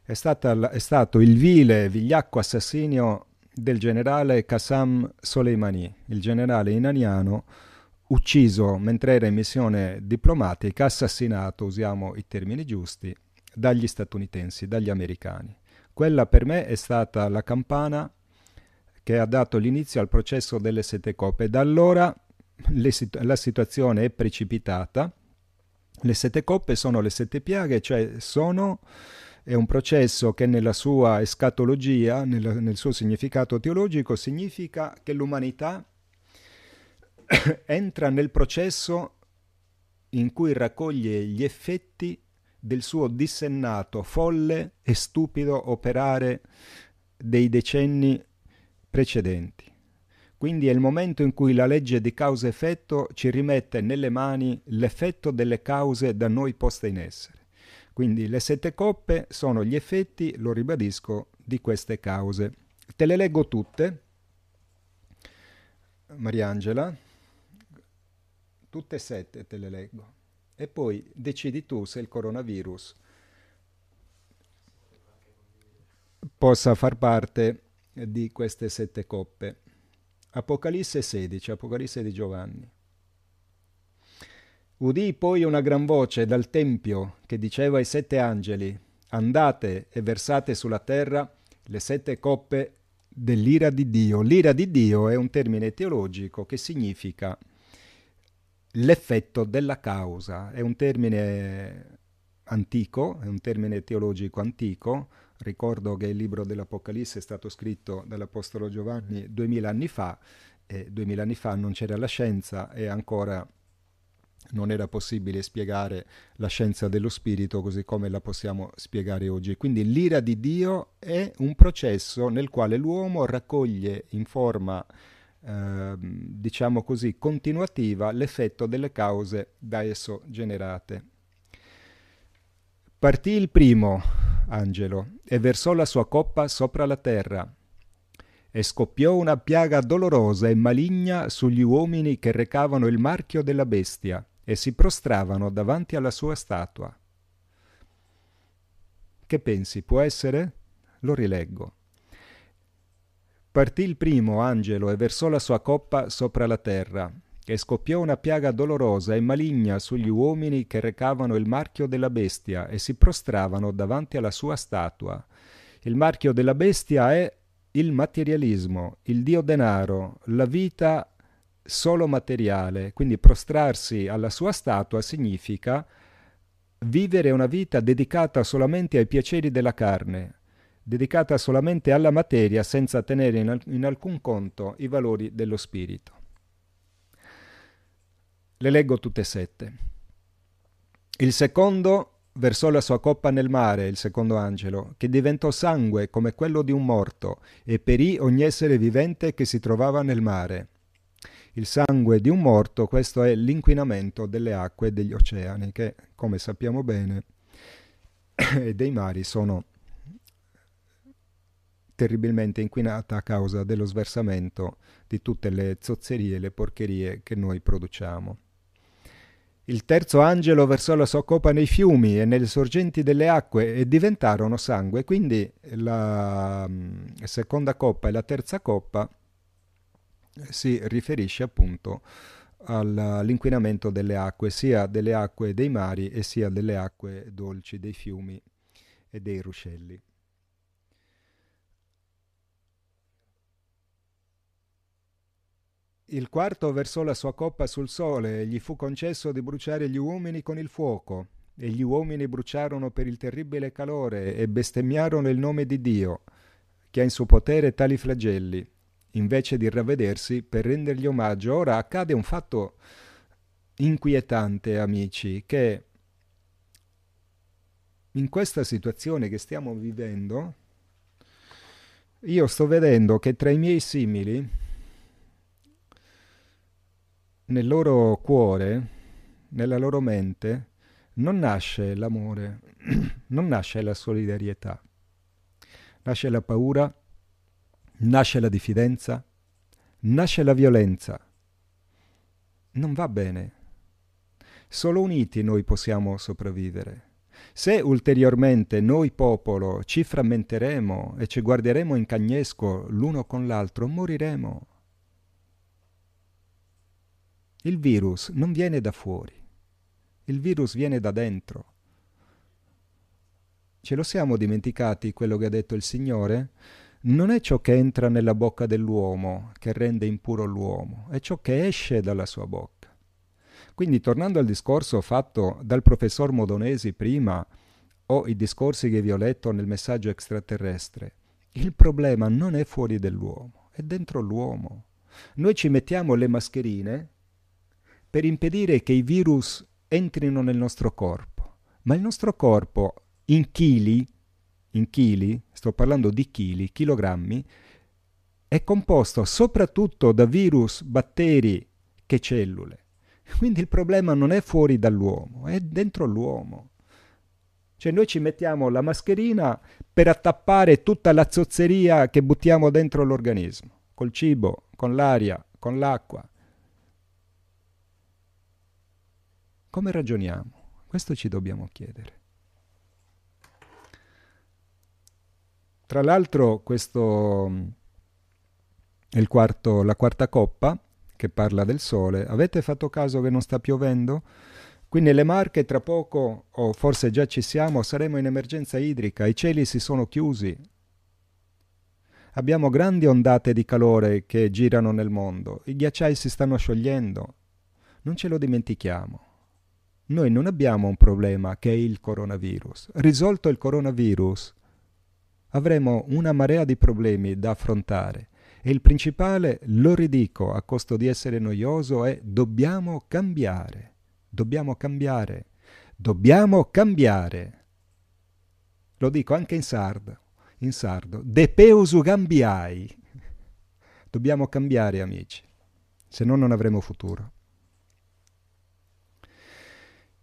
Speaker 1: è, stata, è stato il vile vigliacco assassinio del generale Qassam Soleimani, il generale iraniano ucciso mentre era in missione diplomatica, assassinato, usiamo i termini giusti, dagli statunitensi, dagli americani. Quella per me è stata la campana che ha dato l'inizio al processo delle sette coppe. Da allora situ- la situazione è precipitata. Le sette coppe sono le sette piaghe, cioè sono è un processo che nella sua escatologia, nel, nel suo significato teologico, significa che l'umanità entra nel processo in cui raccoglie gli effetti del suo dissennato, folle e stupido operare dei decenni precedenti. Quindi è il momento in cui la legge di causa-effetto ci rimette nelle mani l'effetto delle cause da noi poste in essere. Quindi le sette coppe sono gli effetti, lo ribadisco, di queste cause. Te le leggo tutte, Mariangela, tutte e sette te le leggo. E poi decidi tu se il coronavirus possa far parte di queste sette coppe. Apocalisse 16, Apocalisse di Giovanni. Udì poi una gran voce dal Tempio che diceva ai sette angeli, andate e versate sulla terra le sette coppe dell'ira di Dio. L'ira di Dio è un termine teologico che significa l'effetto della causa, è un termine antico, è un termine teologico antico, Ricordo che il libro dell'Apocalisse è stato scritto dall'Apostolo Giovanni duemila anni fa, e duemila anni fa non c'era la scienza e ancora non era possibile spiegare la scienza dello spirito così come la possiamo spiegare oggi. Quindi l'ira di Dio è un processo nel quale l'uomo raccoglie in forma, eh, diciamo così, continuativa l'effetto delle cause da esso generate. Partì il primo, Angelo, e versò la sua coppa sopra la terra. E scoppiò una piaga dolorosa e maligna sugli uomini che recavano il marchio della bestia e si prostravano davanti alla sua statua. Che pensi, può essere? Lo rileggo. Partì il primo angelo e versò la sua coppa sopra la terra, e scoppiò una piaga dolorosa e maligna sugli uomini che recavano il marchio della bestia e si prostravano davanti alla sua statua. Il marchio della bestia è il materialismo, il dio denaro, la vita solo materiale, quindi prostrarsi alla sua statua significa vivere una vita dedicata solamente ai piaceri della carne, dedicata solamente alla materia senza tenere in, al- in alcun conto i valori dello spirito. Le leggo tutte e sette. Il secondo versò la sua coppa nel mare, il secondo angelo, che diventò sangue come quello di un morto, e perì ogni essere vivente che si trovava nel mare. Il sangue di un morto, questo è l'inquinamento delle acque e degli oceani, che come sappiamo bene e dei mari sono terribilmente inquinata a causa dello sversamento di tutte le zozzerie e le porcherie che noi produciamo. Il terzo angelo versò la sua coppa nei fiumi e nelle sorgenti delle acque e diventarono sangue. Quindi la mm, seconda coppa e la terza coppa si riferisce appunto all'inquinamento delle acque, sia delle acque dei mari e sia delle acque dolci dei fiumi e dei ruscelli. Il quarto versò la sua coppa sul sole e gli fu concesso di bruciare gli uomini con il fuoco. E gli uomini bruciarono per il terribile calore e bestemmiarono il nome di Dio, che ha in suo potere tali flagelli, invece di ravvedersi per rendergli omaggio. Ora accade un fatto inquietante, amici, che in questa situazione che stiamo vivendo, io sto vedendo che tra i miei simili nel loro cuore, nella loro mente, non nasce l'amore, non nasce la solidarietà, nasce la paura, nasce la diffidenza, nasce la violenza. Non va bene. Solo uniti noi possiamo sopravvivere. Se ulteriormente noi popolo ci frammenteremo e ci guarderemo in cagnesco l'uno con l'altro, moriremo. Il virus non viene da fuori, il virus viene da dentro. Ce lo siamo dimenticati quello che ha detto il Signore? Non è ciò che entra nella bocca dell'uomo che rende impuro l'uomo, è ciò che esce dalla sua bocca. Quindi tornando al discorso fatto dal professor Modonesi prima, o i discorsi che vi ho letto nel messaggio extraterrestre, il problema non è fuori dell'uomo, è dentro l'uomo. Noi ci mettiamo le mascherine per impedire che i virus entrino nel nostro corpo. Ma il nostro corpo in chili, in chili, sto parlando di chili, chilogrammi, è composto soprattutto da virus, batteri che cellule. Quindi il problema non è fuori dall'uomo, è dentro l'uomo. Cioè noi ci mettiamo la mascherina per attappare tutta la zozzeria che buttiamo dentro l'organismo, col cibo, con l'aria, con l'acqua. Come ragioniamo? Questo ci dobbiamo chiedere. Tra l'altro questo è quarto, la quarta coppa che parla del sole. Avete fatto caso che non sta piovendo? Qui nelle Marche tra poco, o forse già ci siamo, saremo in emergenza idrica, i cieli si sono chiusi. Abbiamo grandi ondate di calore che girano nel mondo, i ghiacciai si stanno sciogliendo. Non ce lo dimentichiamo noi non abbiamo un problema che è il coronavirus. Risolto il coronavirus, avremo una marea di problemi da affrontare e il principale, lo ridico a costo di essere noioso, è dobbiamo cambiare, dobbiamo cambiare, dobbiamo cambiare. Lo dico anche in sardo, in sardo, de peusu cambiai. Dobbiamo cambiare, amici, se no non avremo futuro.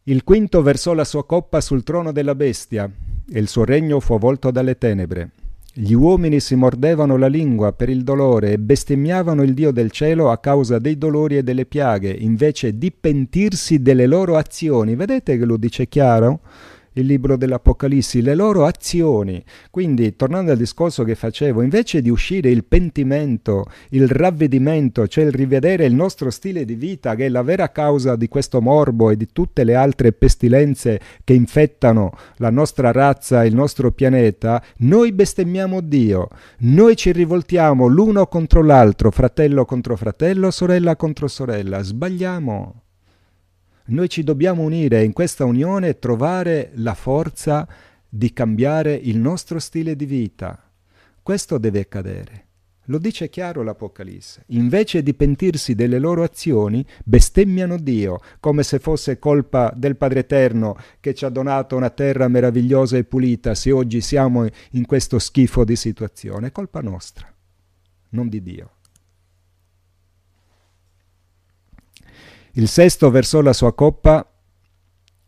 Speaker 1: Il quinto versò la sua coppa sul trono della bestia, e il suo regno fu avvolto dalle tenebre. Gli uomini si mordevano la lingua per il dolore e bestemmiavano il Dio del cielo a causa dei dolori e delle piaghe, invece di pentirsi delle loro azioni. Vedete che lo dice chiaro? Il libro dell'Apocalissi, le loro azioni. Quindi, tornando al discorso che facevo, invece di uscire il pentimento, il ravvedimento, cioè il rivedere il nostro stile di vita, che è la vera causa di questo morbo e di tutte le altre pestilenze che infettano la nostra razza e il nostro pianeta, noi bestemmiamo Dio, noi ci rivoltiamo l'uno contro l'altro, fratello contro fratello, sorella contro sorella, sbagliamo. Noi ci dobbiamo unire in questa unione e trovare la forza di cambiare il nostro stile di vita. Questo deve accadere. Lo dice chiaro l'Apocalisse. Invece di pentirsi delle loro azioni, bestemmiano Dio, come se fosse colpa del Padre Eterno che ci ha donato una terra meravigliosa e pulita, se oggi siamo in questo schifo di situazione. È colpa nostra, non di Dio. Il sesto versò la sua coppa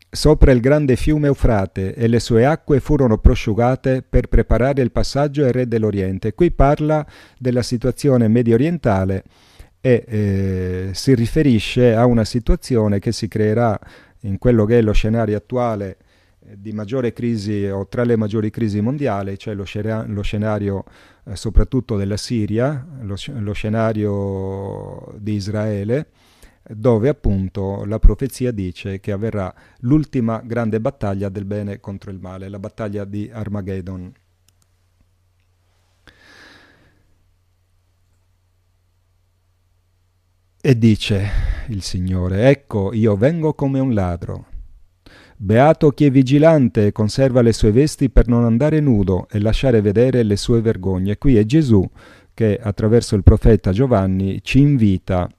Speaker 1: sopra il grande fiume Eufrate e le sue acque furono prosciugate per preparare il passaggio al re dell'Oriente. Qui parla della situazione medio orientale e eh, si riferisce a una situazione che si creerà in quello che è lo scenario attuale eh, di maggiore crisi o tra le maggiori crisi mondiali, cioè lo, scena- lo scenario eh, soprattutto della Siria, lo, lo scenario di Israele, dove appunto la profezia dice che avverrà l'ultima grande battaglia del bene contro il male, la battaglia di Armageddon. E dice il Signore, ecco io vengo come un ladro. Beato chi è vigilante e conserva le sue vesti per non andare nudo e lasciare vedere le sue vergogne. Qui è Gesù che attraverso il profeta Giovanni ci invita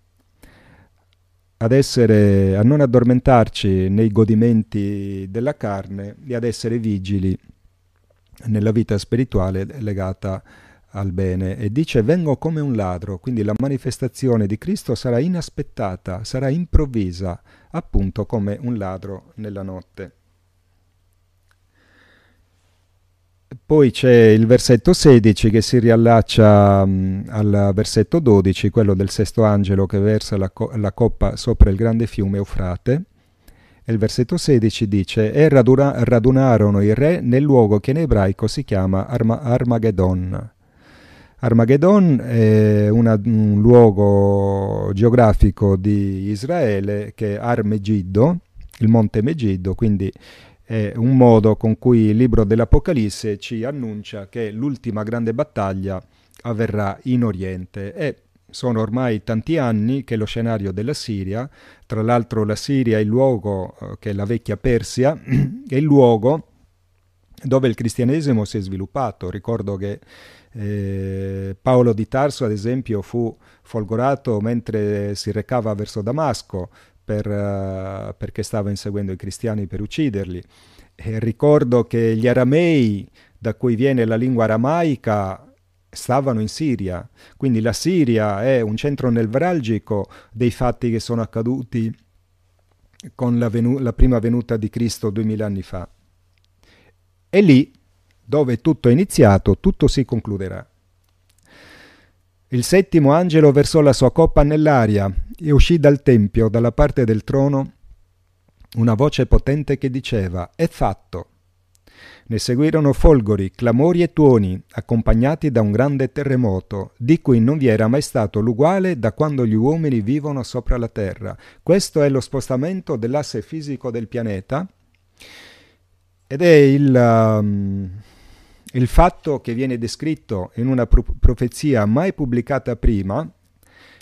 Speaker 1: ad essere, a non addormentarci nei godimenti della carne e ad essere vigili nella vita spirituale legata al bene. E dice vengo come un ladro, quindi la manifestazione di Cristo sarà inaspettata, sarà improvvisa, appunto come un ladro nella notte. Poi c'è il versetto 16 che si riallaccia um, al versetto 12, quello del sesto angelo che versa la, co- la, coppa sopra il grande fiume Eufrate. E il versetto 16 dice: E raduna- radunarono i re nel luogo che in ebraico si chiama Arma- Armageddon. Armageddon è una, un luogo geografico di Israele che è Ar Megiddo, il monte Megiddo, quindi è un modo con cui il libro dell'Apocalisse ci annuncia che l'ultima grande battaglia avverrà in Oriente e sono ormai tanti anni che lo scenario della Siria, tra l'altro la Siria è il luogo eh, che è la vecchia Persia, è il luogo dove il cristianesimo si è sviluppato. Ricordo che eh, Paolo di Tarso, ad esempio, fu folgorato mentre si recava verso Damasco, per, uh, perché stava inseguendo i cristiani per ucciderli. E ricordo che gli aramei, da cui viene la lingua aramaica, stavano in Siria, quindi la Siria è un centro nevralgico dei fatti che sono accaduti con la, venu- la prima venuta di Cristo duemila anni fa. E lì, dove tutto è iniziato, tutto si concluderà. Il settimo angelo versò la sua coppa nell'aria e uscì dal tempio, dalla parte del trono, una voce potente che diceva È fatto. Ne seguirono folgori, clamori e tuoni, accompagnati da un grande terremoto, di cui non vi era mai stato l'uguale da quando gli uomini vivono sopra la Terra. Questo è lo spostamento dell'asse fisico del pianeta ed è il, um, il fatto che viene descritto in una pro- profezia mai pubblicata prima,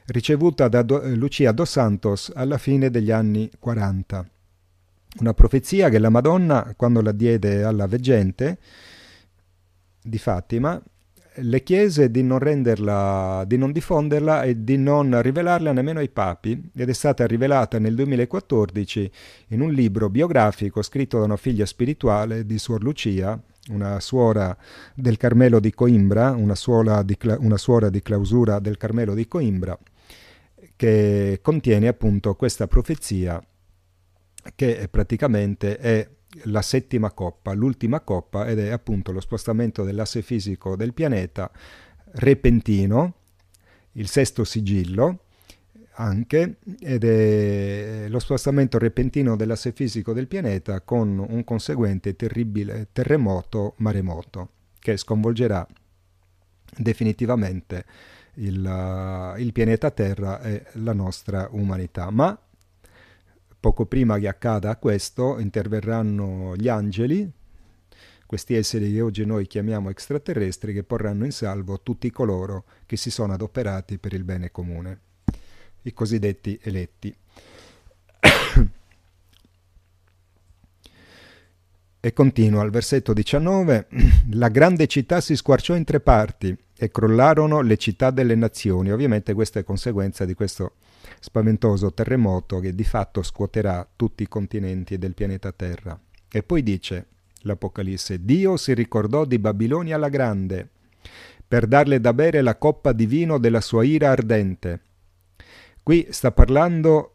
Speaker 1: ricevuta da Do- Lucia dos Santos alla fine degli anni 40. Una profezia che la Madonna, quando la diede alla veggente di Fatima, le chiese di non renderla, di non diffonderla e di non rivelarla nemmeno ai papi ed è stata rivelata nel 2014 in un libro biografico scritto da una figlia spirituale di Suor Lucia, una suora del Carmelo di Coimbra, una suora di, una suora di clausura del Carmelo di Coimbra, che contiene appunto questa profezia che praticamente è la settima coppa, l'ultima coppa ed è appunto lo spostamento dell'asse fisico del pianeta repentino, il sesto sigillo, anche ed è lo spostamento repentino dell'asse fisico del pianeta con un conseguente terribile terremoto maremoto che sconvolgerà definitivamente il, il pianeta Terra e la nostra umanità. Ma poco prima che accada questo interverranno gli angeli, questi esseri che oggi noi chiamiamo extraterrestri, che porranno in salvo tutti coloro che si sono adoperati per il bene comune i cosiddetti eletti. e continua al versetto 19, la grande città si squarciò in tre parti e crollarono le città delle nazioni. Ovviamente questa è conseguenza di questo spaventoso terremoto che di fatto scuoterà tutti i continenti del pianeta Terra. E poi dice l'Apocalisse, Dio si ricordò di Babilonia la grande per darle da bere la coppa di vino della sua ira ardente Qui sta parlando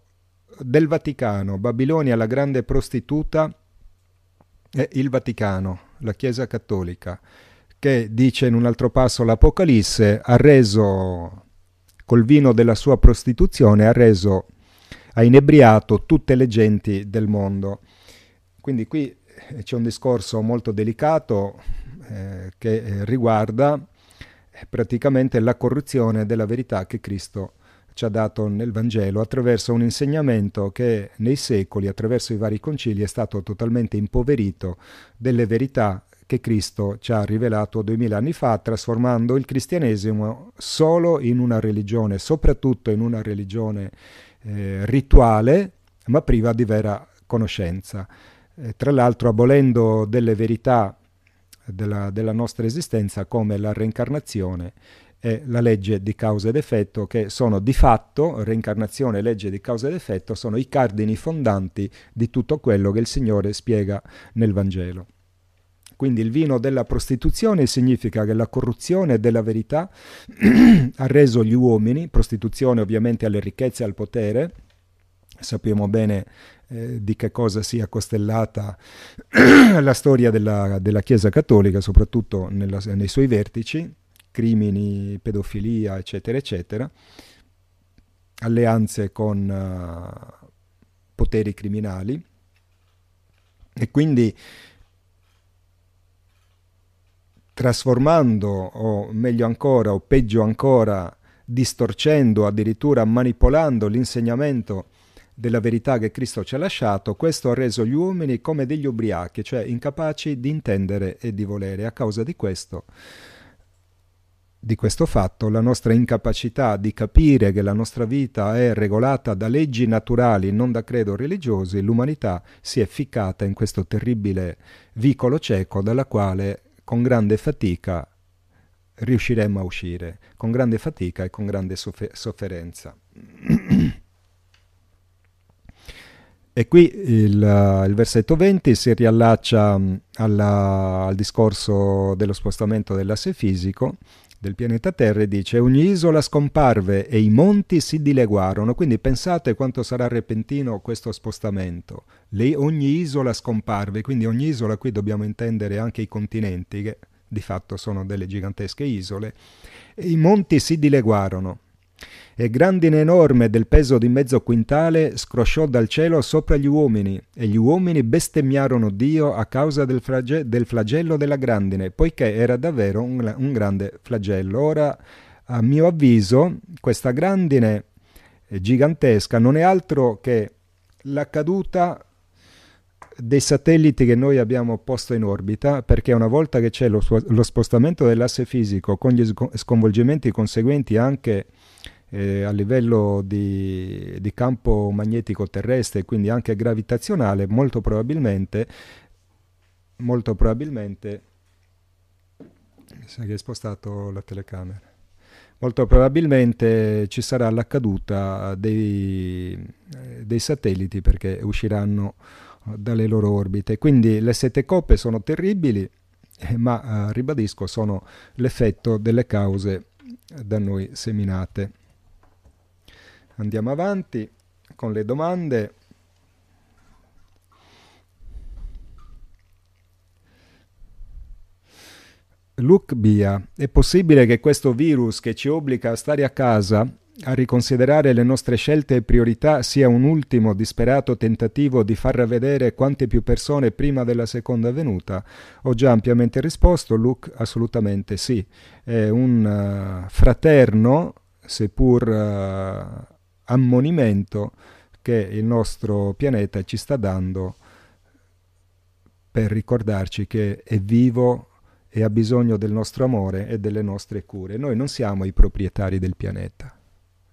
Speaker 1: del Vaticano, Babilonia la grande prostituta, è il Vaticano, la Chiesa Cattolica, che dice in un altro passo l'Apocalisse, ha reso col vino della sua prostituzione, ha reso, ha inebriato tutte le genti del mondo. Quindi qui eh, c'è un discorso molto delicato eh, che eh, riguarda eh, praticamente la corruzione della verità che Cristo ci ha dato nel Vangelo attraverso un insegnamento che nei secoli, attraverso i vari concili, è stato totalmente impoverito delle verità che Cristo ci ha rivelato duemila anni fa, trasformando il cristianesimo solo in una religione, soprattutto in una religione eh, rituale, ma priva di vera conoscenza. Eh, tra l'altro abolendo delle verità della, della nostra esistenza come la reincarnazione e la legge di causa ed effetto, che sono di fatto, reincarnazione e legge di causa ed effetto, sono i cardini fondanti di tutto quello che il Signore spiega nel Vangelo. Quindi il vino della prostituzione significa che la corruzione della verità ha reso gli uomini, prostituzione ovviamente alle ricchezze e al potere, sappiamo bene eh, di che cosa sia costellata la storia della, della Chiesa Cattolica, soprattutto nella, nei suoi vertici, crimini, pedofilia, eccetera, eccetera, alleanze con uh, poteri criminali e quindi trasformando o meglio ancora o peggio ancora distorcendo addirittura manipolando l'insegnamento della verità che Cristo ci ha lasciato, questo ha reso gli uomini come degli ubriachi, cioè incapaci di intendere e di volere. A causa di questo, di questo fatto, la nostra incapacità di capire che la nostra vita è regolata da leggi naturali, non da credo religiosi, l'umanità si è ficcata in questo terribile vicolo cieco dalla quale con grande fatica riusciremmo a uscire, con grande fatica e con grande sofferenza. E qui il, il, versetto 20 si riallaccia mm, alla, al discorso dello spostamento dell'asse fisico del pianeta Terra e dice ogni isola scomparve e i monti si dileguarono, quindi pensate quanto sarà repentino questo spostamento. Le, ogni isola scomparve, quindi ogni isola qui dobbiamo intendere anche i continenti che di fatto sono delle gigantesche isole, e i monti si dileguarono e grandine enorme del peso di mezzo quintale scrosciò dal cielo sopra gli uomini, e gli uomini bestemmiarono Dio a causa del, flage- del flagello della grandine, poiché era davvero un, un, grande flagello. Ora, a mio avviso, questa grandine gigantesca non è altro che la caduta dei satelliti che noi abbiamo posto in orbita, perché una volta che c'è lo, lo spostamento dell'asse fisico con gli sconvolgimenti conseguenti anche eh, a livello di, di, campo magnetico terrestre, quindi anche gravitazionale, molto probabilmente, molto probabilmente, che hai spostato la telecamera, molto probabilmente ci sarà la caduta dei, dei satelliti perché usciranno dalle loro orbite. Quindi le sette coppe sono terribili, eh, ma eh, ribadisco, sono l'effetto delle cause da noi seminate. Andiamo avanti con le domande. Luke Bia, è possibile che questo virus che ci obbliga a stare a casa, a riconsiderare le nostre scelte e priorità, sia un ultimo disperato tentativo di far vedere quante più persone prima della seconda venuta? Ho già ampiamente risposto, Luke, assolutamente sì. È un uh, fraterno, seppur uh, ammonimento che il nostro pianeta ci sta dando per ricordarci che è vivo e ha bisogno del nostro amore e delle nostre cure. Noi non siamo i proprietari del pianeta.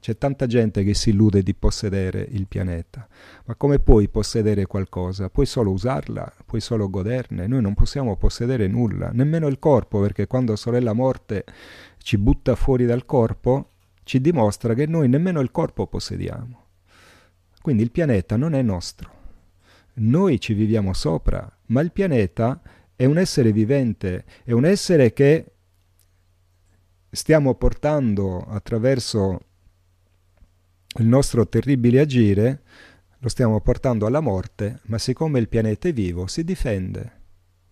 Speaker 1: C'è tanta gente che si illude di possedere il pianeta, ma come puoi possedere qualcosa? Puoi solo usarla, puoi solo goderne. Noi non possiamo possedere nulla, nemmeno il corpo, perché quando sorella morte ci butta fuori dal corpo, ci dimostra che noi nemmeno il corpo possediamo. Quindi il pianeta non è nostro. Noi ci viviamo sopra, ma il pianeta è un essere vivente, è un essere che stiamo portando attraverso il nostro terribile agire lo stiamo portando alla morte, ma siccome il pianeta è vivo, si difende.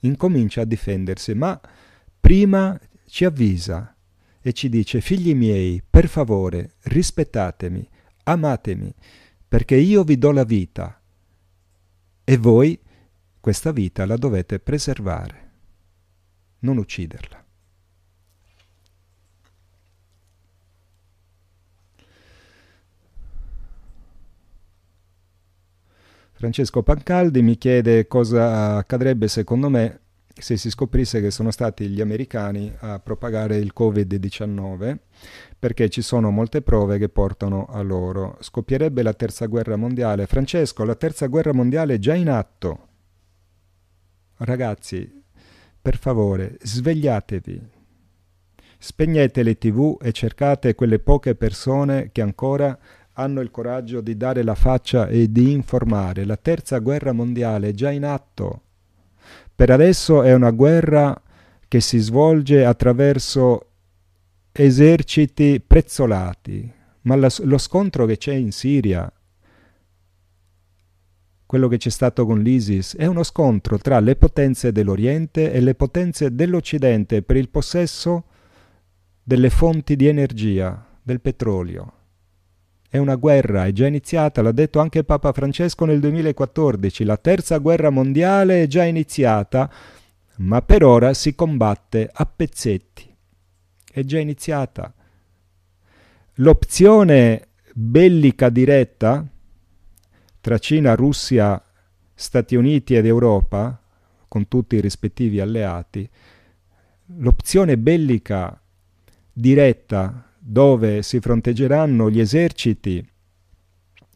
Speaker 1: Incomincia a difendersi, ma prima ci avvisa e ci dice, figli miei, per favore, rispettatemi, amatemi, perché io vi do la vita e voi questa vita la dovete preservare, non ucciderla. Francesco Pancaldi mi chiede cosa accadrebbe secondo me se si scoprisse che sono stati gli americani a propagare il Covid-19, perché ci sono molte prove che portano a loro. Scoppierebbe la terza guerra mondiale. Francesco, la terza guerra mondiale è già in atto. Ragazzi, per favore, svegliatevi. Spegnete le tv e cercate quelle poche persone che ancora hanno il coraggio di dare la faccia e di informare. La terza guerra mondiale è già in atto. Per adesso è una guerra che si svolge attraverso eserciti prezzolati, ma la, lo scontro che c'è in Siria, quello che c'è stato con l'ISIS, è uno scontro tra le potenze dell'Oriente e le potenze dell'Occidente per il possesso delle fonti di energia, del petrolio. È una guerra, è già iniziata, l'ha detto anche Papa Francesco nel 2014, la terza guerra mondiale è già iniziata, ma per ora si combatte a pezzetti. È già iniziata. L'opzione bellica diretta tra Cina, Russia, Stati Uniti ed Europa, con tutti i rispettivi alleati, l'opzione bellica diretta dove si fronteggeranno gli eserciti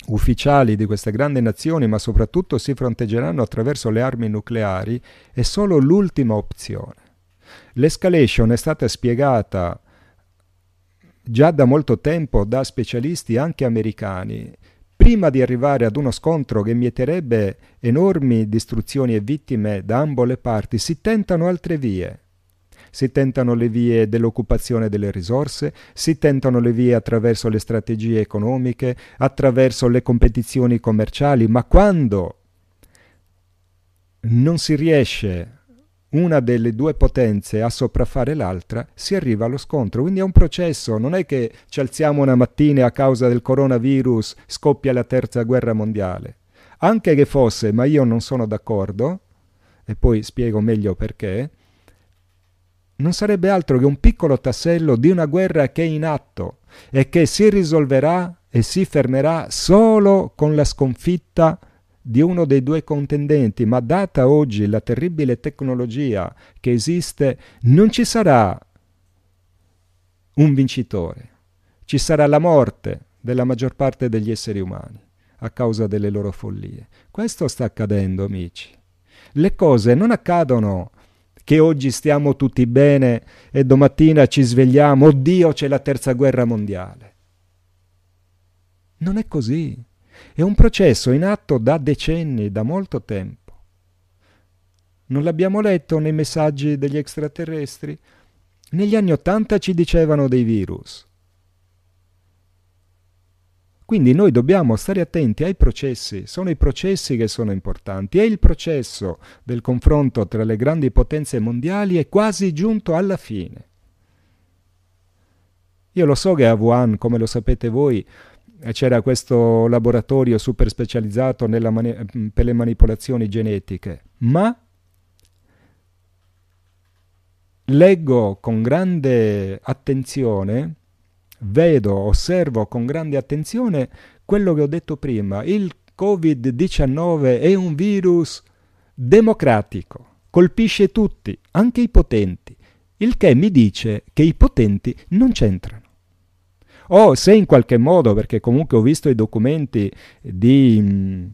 Speaker 1: ufficiali di queste grandi nazioni, ma soprattutto si fronteggeranno attraverso le armi nucleari, è solo l'ultima opzione. L'escalation è stata spiegata già da molto tempo da specialisti anche americani. Prima di arrivare ad uno scontro che mieterebbe enormi distruzioni e vittime da ambo le parti, si tentano altre vie si tentano le vie dell'occupazione delle risorse, si tentano le vie attraverso le strategie economiche, attraverso le competizioni commerciali, ma quando non si riesce una delle due potenze a sopraffare l'altra, si arriva allo scontro. Quindi è un processo, non è che ci alziamo una mattina e a causa del coronavirus scoppia la terza guerra mondiale. Anche che fosse, ma io non sono d'accordo, e poi spiego meglio perché, non sarebbe altro che un piccolo tassello di una guerra che è in atto e che si risolverà e si fermerà solo con la sconfitta di uno dei due contendenti, ma data oggi la terribile tecnologia che esiste, non ci sarà un vincitore, ci sarà la morte della maggior parte degli esseri umani a causa delle loro follie. Questo sta accadendo, amici. Le cose non accadono che oggi stiamo tutti bene e domattina ci svegliamo, oddio c'è la terza guerra mondiale. Non è così. È un processo in atto da decenni, da molto tempo. Non l'abbiamo letto nei messaggi degli extraterrestri? Negli anni Ottanta ci dicevano dei virus. Quindi noi dobbiamo stare attenti ai processi, sono i processi che sono importanti e il processo del confronto tra le grandi potenze mondiali è quasi giunto alla fine. Io lo so che a Wuhan, come lo sapete voi, c'era questo laboratorio super specializzato mani- per le manipolazioni genetiche, ma leggo con grande attenzione vedo, osservo con grande attenzione quello che ho detto prima. Il Covid-19 è un virus democratico, colpisce tutti, anche i potenti, il che mi dice che i potenti non c'entrano. O se in qualche modo, perché comunque ho visto i documenti di mm,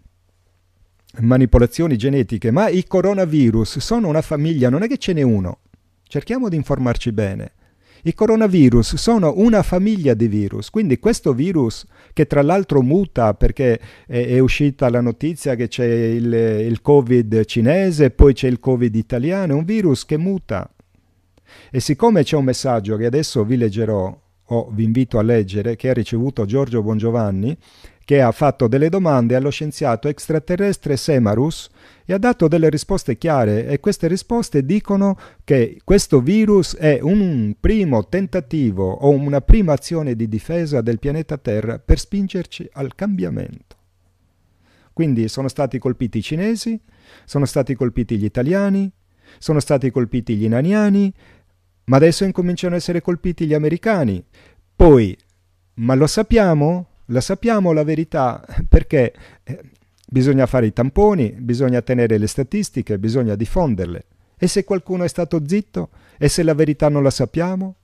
Speaker 1: manipolazioni genetiche, ma i coronavirus sono una famiglia, non è che ce n'è uno. Cerchiamo di informarci bene. I coronavirus sono una famiglia di virus, quindi questo virus che tra l'altro muta perché è, è uscita la notizia che c'è il, il Covid cinese, poi c'è il Covid italiano, è un virus che muta. E siccome c'è un messaggio che adesso vi leggerò, o vi invito a leggere, che ha ricevuto Giorgio Bongiovanni, che ha fatto delle domande allo scienziato extraterrestre Semarus e ha dato delle risposte chiare e queste risposte dicono che questo virus è un primo tentativo o una prima azione di difesa del pianeta Terra per spingerci al cambiamento. Quindi sono stati colpiti i cinesi, sono stati colpiti gli italiani, sono stati colpiti gli iraniani, ma adesso incominciano a essere colpiti gli americani. Poi, ma lo sappiamo? La sappiamo la verità perché eh, bisogna fare i tamponi, bisogna tenere le statistiche, bisogna diffonderle. E se qualcuno è stato zitto? E se la verità non la sappiamo?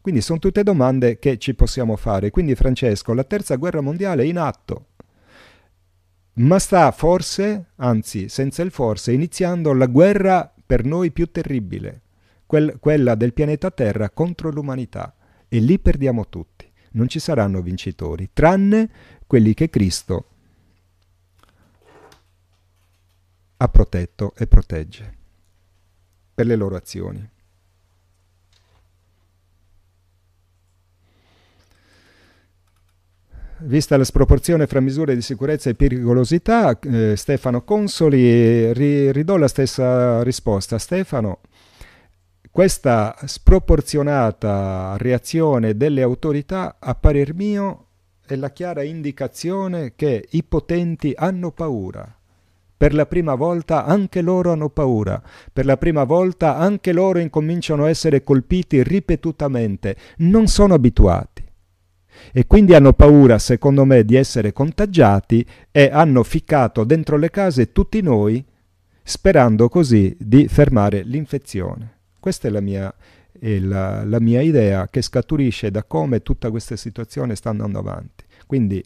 Speaker 1: Quindi sono tutte domande che ci possiamo fare. Quindi Francesco, la terza guerra mondiale è in atto. Ma sta forse, anzi senza il forse, iniziando la guerra per noi più terribile, quel, quella del pianeta Terra contro l'umanità. E lì perdiamo tutti non ci saranno vincitori, tranne quelli che Cristo ha protetto e protegge per le loro azioni. Vista la sproporzione fra misure di sicurezza e pericolosità, eh, Stefano Consoli ri, ridò la stessa risposta. Stefano, questa sproporzionata reazione delle autorità, a parer mio, è la chiara indicazione che i potenti hanno paura. Per la prima volta anche loro hanno paura, per la prima volta anche loro incominciano a essere colpiti ripetutamente, non sono abituati. E quindi hanno paura, secondo me, di essere contagiati e hanno ficcato dentro le case tutti noi, sperando così di fermare l'infezione. Questa è la mia, è la, la mia idea che scaturisce da come tutta questa situazione sta andando avanti. Quindi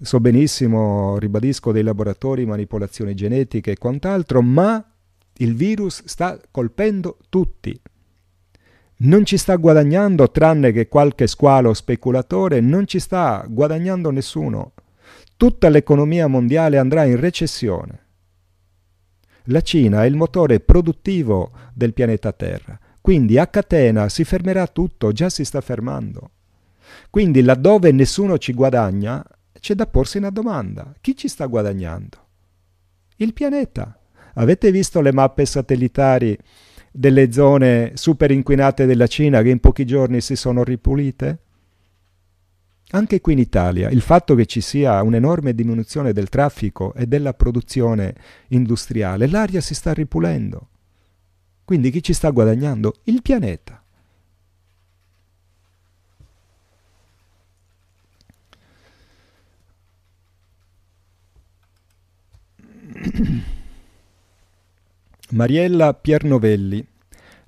Speaker 1: so benissimo, ribadisco, dei laboratori, manipolazioni genetiche e quant'altro, ma il virus sta colpendo tutti. Non ci sta guadagnando, tranne che qualche squalo speculatore, non ci sta guadagnando nessuno. Tutta l'economia mondiale andrà in recessione. La Cina è il motore produttivo del pianeta Terra, quindi a catena si fermerà tutto, già si sta fermando. Quindi laddove nessuno ci guadagna, c'è da porsi una domanda. Chi ci sta guadagnando? Il pianeta. Avete visto le mappe satellitari delle zone super inquinate della Cina che in pochi giorni si sono ripulite? Anche qui in Italia il fatto che ci sia un'enorme diminuzione del traffico e della produzione industriale, l'aria si sta ripulendo. Quindi chi ci sta guadagnando? Il pianeta. Mariella Piernovelli.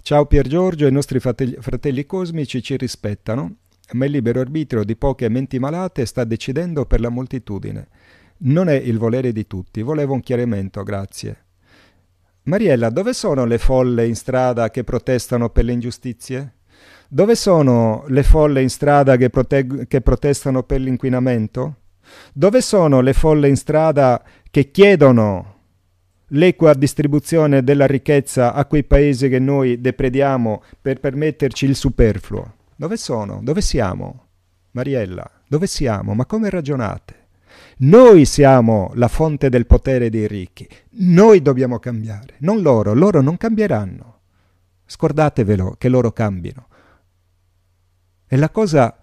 Speaker 1: Ciao Pier Giorgio, i nostri fratelli, cosmici ci rispettano ma il libero arbitrio di poche menti malate sta decidendo per la moltitudine. Non è il volere di tutti. Volevo un chiarimento, grazie. Mariella, dove sono le folle in strada che protestano per le ingiustizie? Dove sono le folle in strada che, proteg- che protestano per l'inquinamento? Dove sono le folle in strada che chiedono l'equa distribuzione della ricchezza a quei paesi che noi deprediamo per permetterci il superfluo? Dove sono? Dove siamo? Mariella, dove siamo? Ma come ragionate? Noi siamo la fonte del potere dei ricchi. Noi dobbiamo cambiare, non loro. Loro non cambieranno. Scordatevelo che loro cambino. E la cosa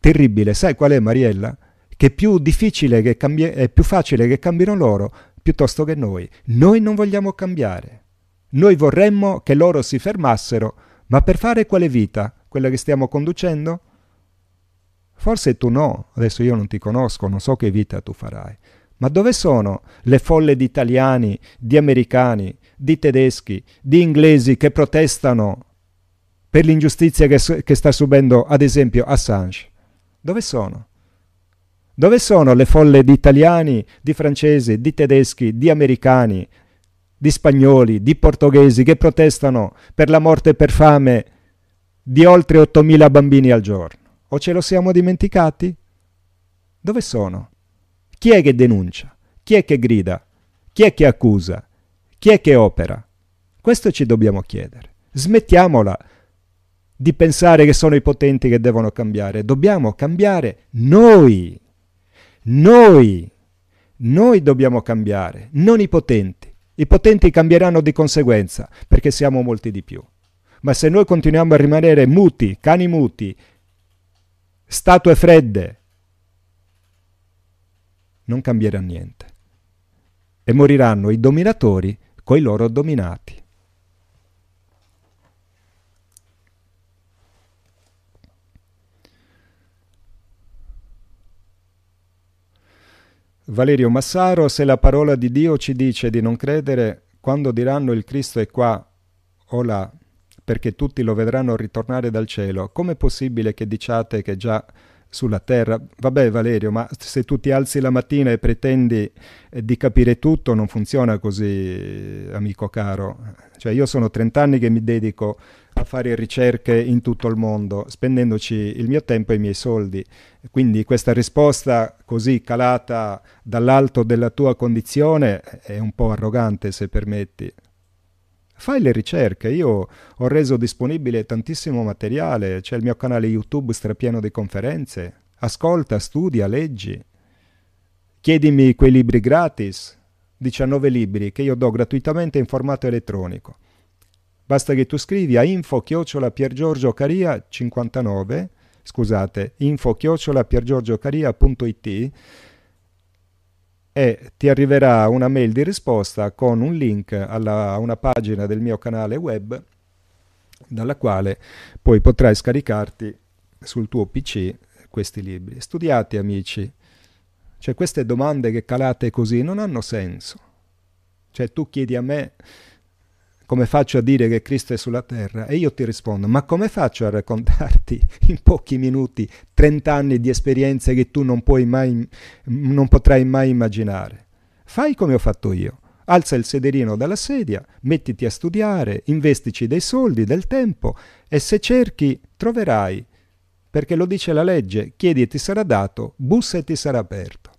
Speaker 1: terribile, sai qual è Mariella? Che è più difficile che cambi- è più facile che cambino loro piuttosto che noi. Noi non vogliamo cambiare. Noi vorremmo che loro si fermassero, ma per fare quale vita? quella che stiamo conducendo? Forse tu no, adesso io non ti conosco, non so che vita tu farai. Ma dove sono le folle di italiani, di americani, di tedeschi, di inglesi che protestano per l'ingiustizia che, che sta subendo, ad esempio, Assange? Dove sono? Dove sono le folle di italiani, di francesi, di tedeschi, di americani, di spagnoli, di portoghesi che protestano per la morte per fame di oltre 8.000 bambini al giorno. O ce lo siamo dimenticati? Dove sono? Chi è che denuncia? Chi è che grida? Chi è che accusa? Chi è che opera? Questo ci dobbiamo chiedere. Smettiamola di pensare che sono i potenti che devono cambiare. Dobbiamo cambiare noi. Noi, noi dobbiamo cambiare, non i potenti. I potenti cambieranno di conseguenza perché siamo molti di più. Ma se noi continuiamo a rimanere muti, cani muti, statue fredde, non cambierà niente. E moriranno i dominatori coi loro dominati. Valerio Massaro, se la parola di Dio ci dice di non credere, quando diranno il Cristo è qua o là, perché tutti lo vedranno ritornare dal cielo, com'è possibile che diciate che già sulla terra? Vabbè Valerio, ma se tu ti alzi la mattina e pretendi eh, di capire tutto, non funziona così, amico caro. Cioè io sono 30 anni che mi dedico a fare ricerche in tutto il mondo, spendendoci il mio tempo e i miei soldi. Quindi questa risposta così calata dall'alto della tua condizione è un po' arrogante, se permetti. Fai le ricerche, io ho reso disponibile tantissimo materiale, c'è il mio canale YouTube strapieno di conferenze. Ascolta, studia, leggi. Chiedimi quei libri gratis, 19 libri che io do gratuitamente in formato elettronico. Basta che tu scrivi a info chiocciola piergiorgiocaria 59, scusate, info chiocciola piergiorgiocaria.it e ti arriverà una mail di risposta con un link alla, a una pagina del mio canale web dalla quale poi potrai scaricarti sul tuo PC questi libri. Studiate amici, cioè queste domande che calate così non hanno senso. Cioè tu chiedi a me come faccio a dire che Cristo è sulla terra? E io ti rispondo, ma come faccio a raccontarti in pochi minuti 30 anni di esperienze che tu non, mai, non potrai mai immaginare? Fai come ho fatto io. Alza il sederino dalla sedia, mettiti a studiare, investici dei soldi, del tempo e se cerchi troverai, perché lo dice la legge, chiedi e ti sarà dato, bussa e ti sarà aperto.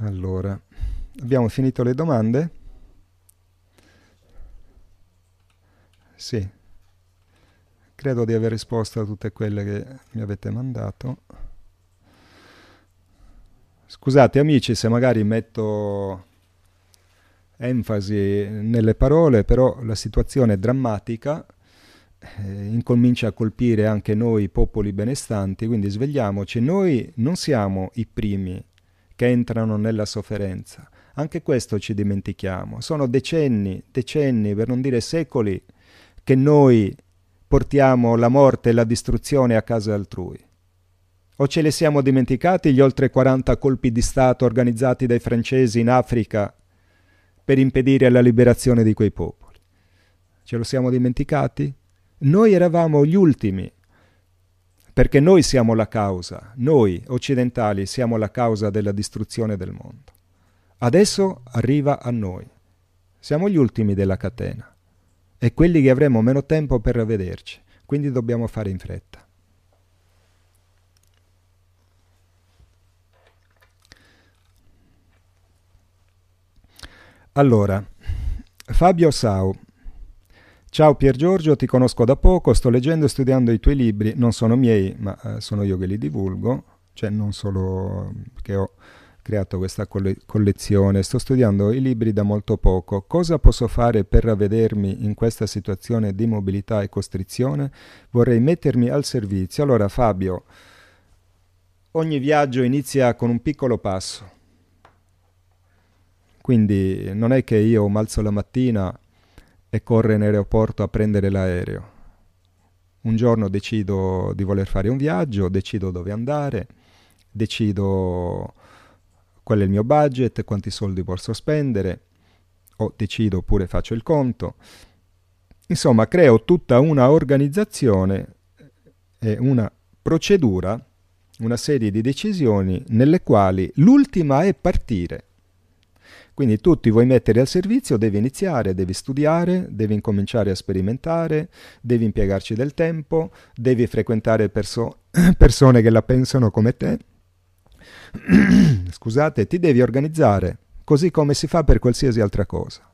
Speaker 1: Allora, abbiamo finito le domande? Sì, credo di aver risposto a tutte quelle che mi avete mandato. Scusate amici se magari metto enfasi nelle parole, però la situazione è drammatica, eh, incomincia a colpire anche noi popoli benestanti, quindi svegliamoci, noi non siamo i primi che entrano nella sofferenza. Anche questo ci dimentichiamo. Sono decenni, decenni, per non dire secoli, che noi portiamo la morte e la distruzione a casa altrui. O ce li siamo dimenticati gli oltre 40 colpi di Stato organizzati dai francesi in Africa per impedire la liberazione di quei popoli? Ce lo siamo dimenticati? Noi eravamo gli ultimi perché noi siamo la causa, noi occidentali siamo la causa della distruzione del mondo. Adesso arriva a noi. Siamo gli ultimi della catena e quelli che avremo meno tempo per rivederci, quindi dobbiamo fare in fretta. Allora, Fabio Sau Ciao Pier Giorgio, ti conosco da poco, sto leggendo e studiando i tuoi libri, non sono miei, ma eh, sono io che li divulgo, cioè non solo che ho creato questa coll- collezione, sto studiando i libri da molto poco. Cosa posso fare per ravvedermi in questa situazione di mobilità e costrizione? Vorrei mettermi al servizio. Allora Fabio, ogni viaggio inizia con un piccolo passo. Quindi non è che io mi alzo la mattina e corre in aeroporto a prendere l'aereo. Un giorno decido di voler fare un viaggio, decido dove andare, decido qual è il mio budget, quanti soldi posso spendere, o decido oppure faccio il conto. Insomma, creo tutta una organizzazione e una procedura, una serie di decisioni nelle quali l'ultima è partire. Quindi tu ti vuoi mettere al servizio, devi iniziare, devi studiare, devi incominciare a sperimentare, devi impiegarci del tempo, devi frequentare perso- persone che la pensano come te. Scusate, ti devi organizzare, così come si fa per qualsiasi altra cosa.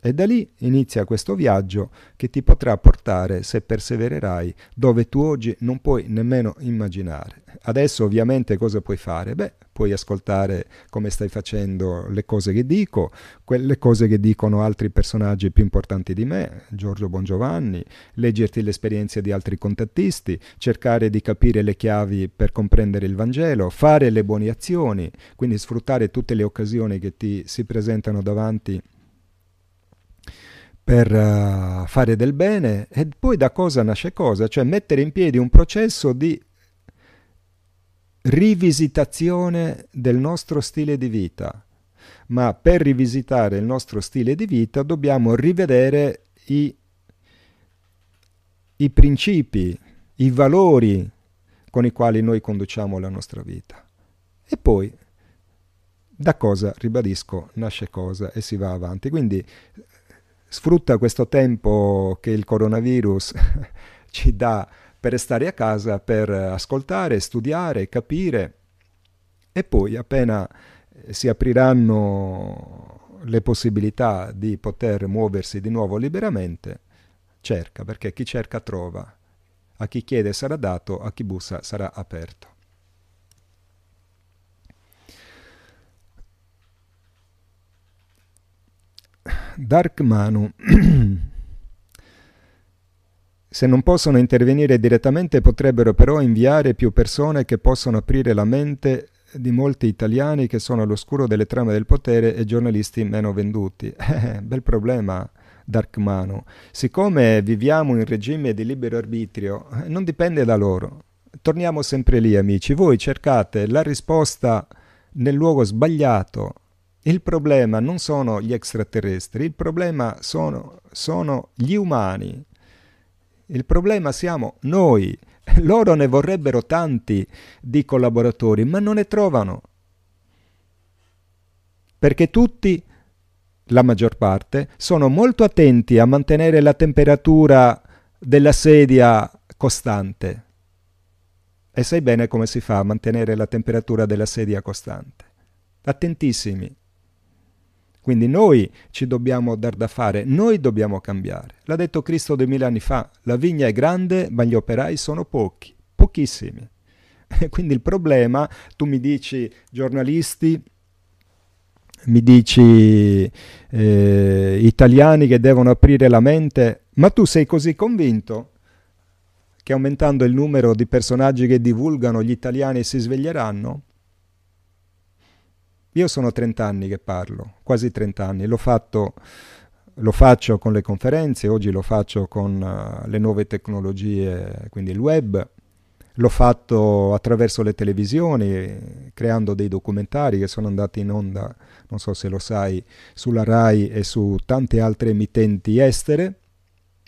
Speaker 1: E da lì inizia questo viaggio che ti potrà portare, se persevererai, dove tu oggi non puoi nemmeno immaginare. Adesso ovviamente cosa puoi fare? Beh, puoi ascoltare come stai facendo le cose che dico, quelle cose che dicono altri personaggi più importanti di me, Giorgio Bongiovanni, leggerti l'esperienza di altri contattisti, cercare di capire le chiavi per comprendere il Vangelo, fare le buone azioni, quindi sfruttare tutte le occasioni che ti si presentano davanti per uh, fare del bene e poi da cosa nasce cosa, cioè mettere in piedi un processo di rivisitazione del nostro stile di vita. Ma per rivisitare il nostro stile di vita dobbiamo rivedere i, i principi, i valori con i quali noi conduciamo la nostra vita. E poi da cosa, ribadisco, nasce cosa e si va avanti. Quindi sfrutta questo tempo che il coronavirus ci dà per stare a casa, per ascoltare, studiare, capire e poi appena si apriranno le possibilità di poter muoversi di nuovo liberamente, cerca, perché chi cerca trova, a chi chiede sarà dato, a chi bussa sarà aperto. Dark Manu. Se non possono intervenire direttamente potrebbero però inviare più persone che possono aprire la mente di molti italiani che sono all'oscuro delle trame del potere e giornalisti meno venduti. Eh, bel problema, Dark Manu. Siccome viviamo in regime di libero arbitrio, eh, non dipende da loro. Torniamo sempre lì, amici. Voi cercate la risposta nel luogo sbagliato, il problema non sono gli extraterrestri, il problema sono, sono gli umani. Il problema siamo noi. Loro ne vorrebbero tanti di collaboratori, ma non ne trovano. Perché tutti, la maggior parte, sono molto attenti a mantenere la temperatura della sedia costante. E sai bene come si fa a mantenere la temperatura della sedia costante. Attentissimi. Quindi noi ci dobbiamo dar da fare, noi dobbiamo cambiare. L'ha detto Cristo duemila anni fa, la vigna è grande ma gli operai sono pochi, pochissimi. Quindi il problema, tu mi dici giornalisti, mi dici eh, italiani che devono aprire la mente, ma tu sei così convinto che aumentando il numero di personaggi che divulgano gli italiani si sveglieranno? Io sono 30 anni che parlo, quasi 30 anni, l'ho fatto, lo faccio con le conferenze, oggi lo faccio con uh, le nuove tecnologie, quindi il web, l'ho fatto attraverso le televisioni, creando dei documentari che sono andati in onda, non so se lo sai, sulla RAI e su tante altre emittenti estere,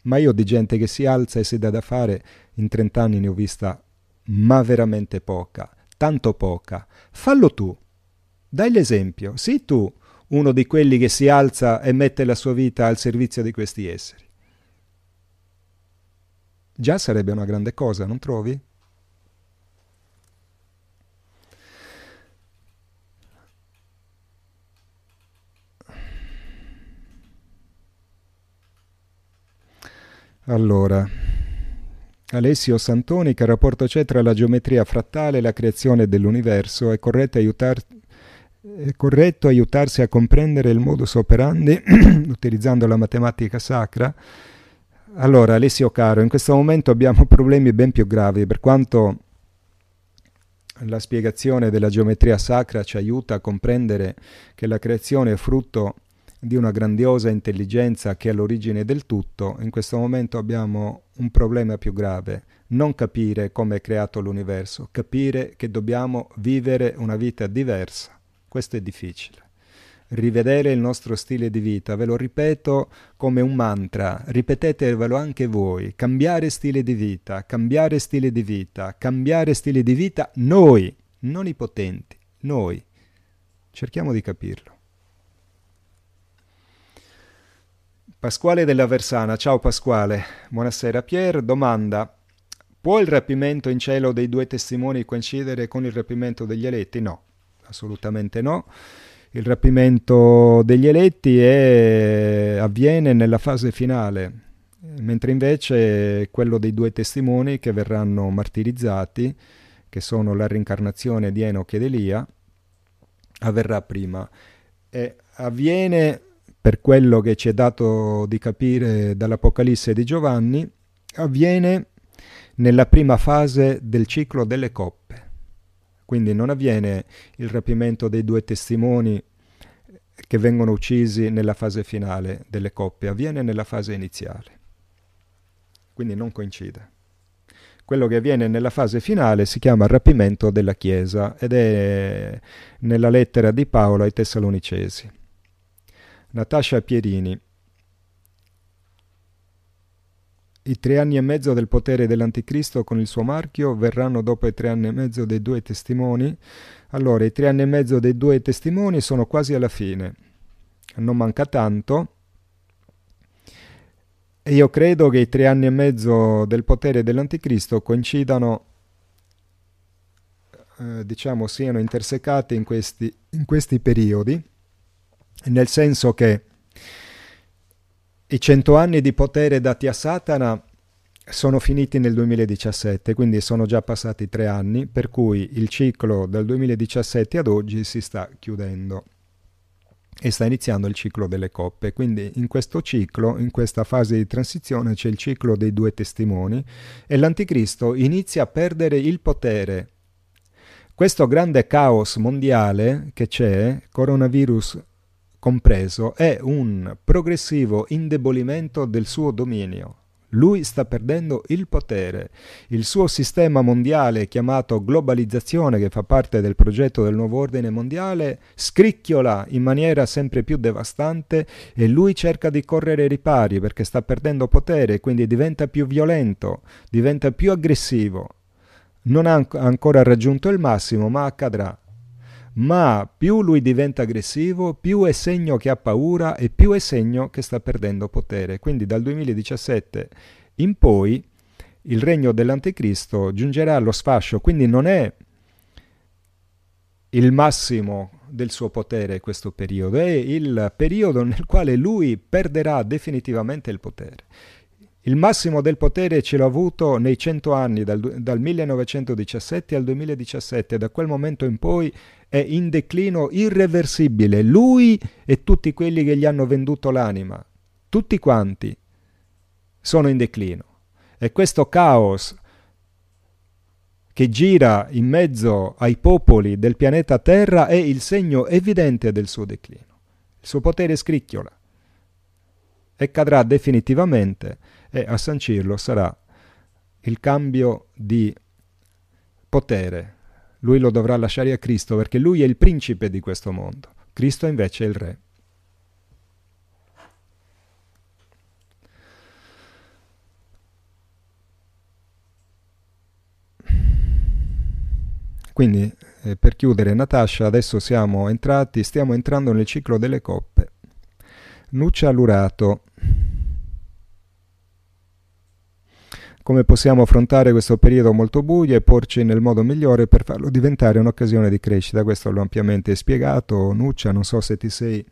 Speaker 1: ma io di gente che si alza e si dà da fare, in 30 anni ne ho vista, ma veramente poca, tanto poca. Fallo tu. Dai l'esempio, sii tu uno di quelli che si alza e mette la sua vita al servizio di questi esseri. Già sarebbe una grande cosa, non trovi? Allora, Alessio Santoni, che rapporto c'è tra la geometria frattale e la creazione dell'universo? È corretto aiutarti è corretto aiutarsi a comprendere il modus operandi utilizzando la matematica sacra? Allora, Alessio caro, in questo momento abbiamo problemi ben più gravi, per quanto la spiegazione della geometria sacra ci aiuta a comprendere che la creazione è frutto di una grandiosa intelligenza che è all'origine del tutto, in questo momento abbiamo un problema più grave, non capire come è creato l'universo, capire che dobbiamo vivere una vita diversa questo è difficile. Rivedere il nostro stile di vita, ve lo ripeto come un mantra, ripetetevelo anche voi, cambiare stile di vita, cambiare stile di vita, cambiare stile di vita, noi, non i potenti, noi. Cerchiamo di capirlo. Pasquale della Versana, ciao Pasquale, buonasera. Pier domanda, può il rapimento in cielo dei due testimoni coincidere con il rapimento degli eletti? No assolutamente no. il rapimento degli eletti è, avviene nella fase finale, mentre invece quello dei due testimoni che verranno martirizzati, che sono la rincarnazione di Enoch ed Elia, avverrà prima. E avviene, per quello che ci è dato di capire dall'Apocalisse di Giovanni, avviene nella prima fase del ciclo delle coppe. Quindi non avviene il rapimento dei due testimoni che vengono uccisi nella fase finale delle coppie, avviene nella fase iniziale. Quindi non coincide. Quello che avviene nella fase finale si chiama rapimento della Chiesa ed è nella lettera di Paolo ai Tessalonicesi. Natascia Pierini. I tre anni e mezzo del potere dell'Anticristo con il suo marchio verranno dopo i tre anni e mezzo dei due testimoni. Allora, i tre anni e mezzo dei due testimoni sono quasi alla fine. Non manca tanto. E io credo che i tre anni e mezzo del potere dell'Anticristo coincidano, eh, diciamo, siano intersecati in questi, in questi periodi, nel senso che i cento anni di potere dati a Satana sono finiti nel 2017, quindi sono già passati tre anni, per cui il ciclo dal 2017 ad oggi si sta chiudendo e sta iniziando il ciclo delle coppe. Quindi in questo ciclo, in questa fase di transizione, c'è il ciclo dei due testimoni e l'anticristo inizia a perdere il potere. Questo grande caos mondiale che c'è, coronavirus compreso, è un progressivo indebolimento del suo dominio. Lui sta perdendo il potere. Il suo sistema mondiale chiamato globalizzazione, che fa parte del progetto del nuovo ordine mondiale, scricchiola in maniera sempre più devastante e lui cerca di correre ripari perché sta perdendo potere, quindi diventa più violento, diventa più aggressivo. Non ha ancora raggiunto il massimo, ma accadrà ma più lui diventa aggressivo, più è segno che ha paura e più è segno che sta perdendo potere. Quindi dal 2017 in poi il regno dell'anticristo giungerà allo sfascio, quindi non è il massimo del suo potere questo periodo, è il periodo nel quale lui perderà definitivamente il potere. Il massimo del potere ce l'ha avuto nei cento anni, dal, dal 1917 al 2017, da quel momento in poi è in declino irreversibile, lui e tutti quelli che gli hanno venduto l'anima, tutti quanti sono in declino. E questo caos che gira in mezzo ai popoli del pianeta Terra è il segno evidente del suo declino. Il suo potere scricchiola e cadrà definitivamente e a sancirlo sarà il cambio di potere. Lui lo dovrà lasciare a Cristo perché lui è il principe di questo mondo. Cristo invece è il re. Quindi, eh, per chiudere, Natascia, adesso siamo entrati, stiamo entrando nel ciclo delle coppe. Nuccia Lurato. Come possiamo affrontare questo periodo molto buio e porci nel modo migliore per farlo diventare un'occasione di crescita. Questo l'ho ampiamente spiegato. Nuccia, non so se ti sei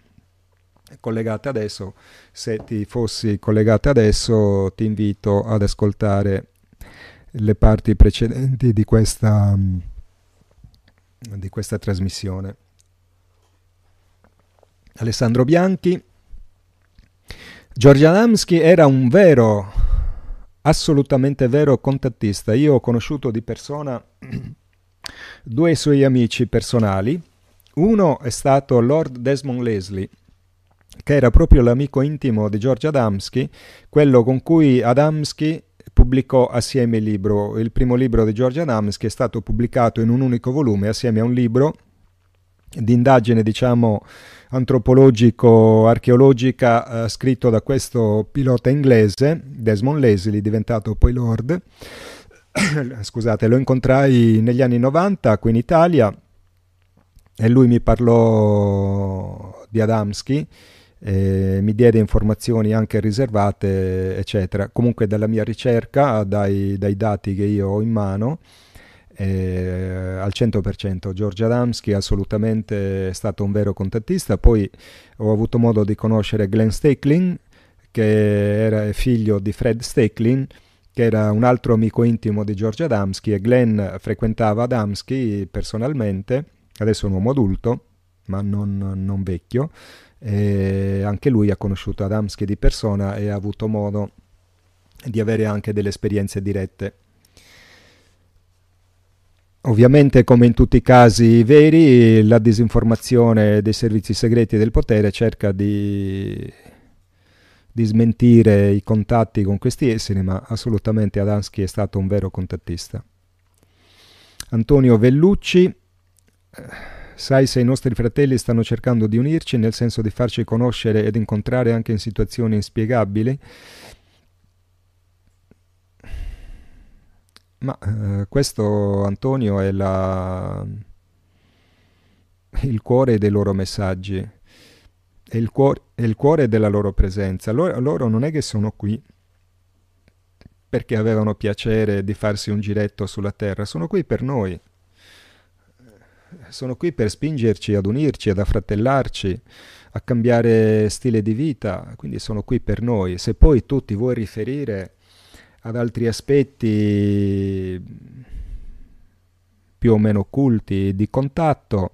Speaker 1: collegata adesso, se ti fossi collegata adesso ti invito ad ascoltare le parti precedenti di questa, di questa trasmissione. Alessandro Bianchi. Giorgio Adamski era un vero assolutamente vero contattista. Io ho conosciuto di persona due suoi amici personali. Uno è stato Lord Desmond Leslie, che era proprio l'amico intimo di George Adamski, quello con cui Adamski pubblicò assieme il libro. Il primo libro di George Adamski è stato pubblicato in un unico volume assieme a un libro di indagine, diciamo, antropologico-archeologica eh, scritto da questo pilota inglese, Desmond Leslie, diventato poi Lord. Scusate, lo incontrai negli anni 90 qui in Italia e lui mi parlò di Adamski, eh, mi diede informazioni anche riservate, eccetera. Comunque dalla mia ricerca, dai, dai dati che io ho in mano, eh, al 100%. George Adamski è assolutamente stato un vero contattista. Poi ho avuto modo di conoscere Glenn Stecklin, che era figlio di Fred Stecklin, che era un altro amico intimo di George Adamski e Glenn frequentava Adamski personalmente, adesso è un uomo adulto, ma non, non vecchio, e anche lui ha conosciuto Adamski di persona e ha avuto modo di avere anche delle esperienze dirette. Ovviamente, come in tutti i casi veri, la disinformazione dei servizi segreti del potere cerca di, di smentire i contatti con questi esseri, ma assolutamente Adamski è stato un vero contattista. Antonio Vellucci, eh, sai se i nostri fratelli stanno cercando di unirci nel senso di farci conoscere ed incontrare anche in situazioni inspiegabili? Ma eh, questo, Antonio, è la... il cuore dei loro messaggi, è il, cuore, è il cuore della loro presenza. Loro, loro non è che sono qui perché avevano piacere di farsi un giretto sulla terra, sono qui per noi. Sono qui per spingerci ad unirci, ad affratellarci, a cambiare stile di vita, quindi sono qui per noi. Se poi tu ti vuoi riferire ad altri aspetti più o meno occulti di contatto,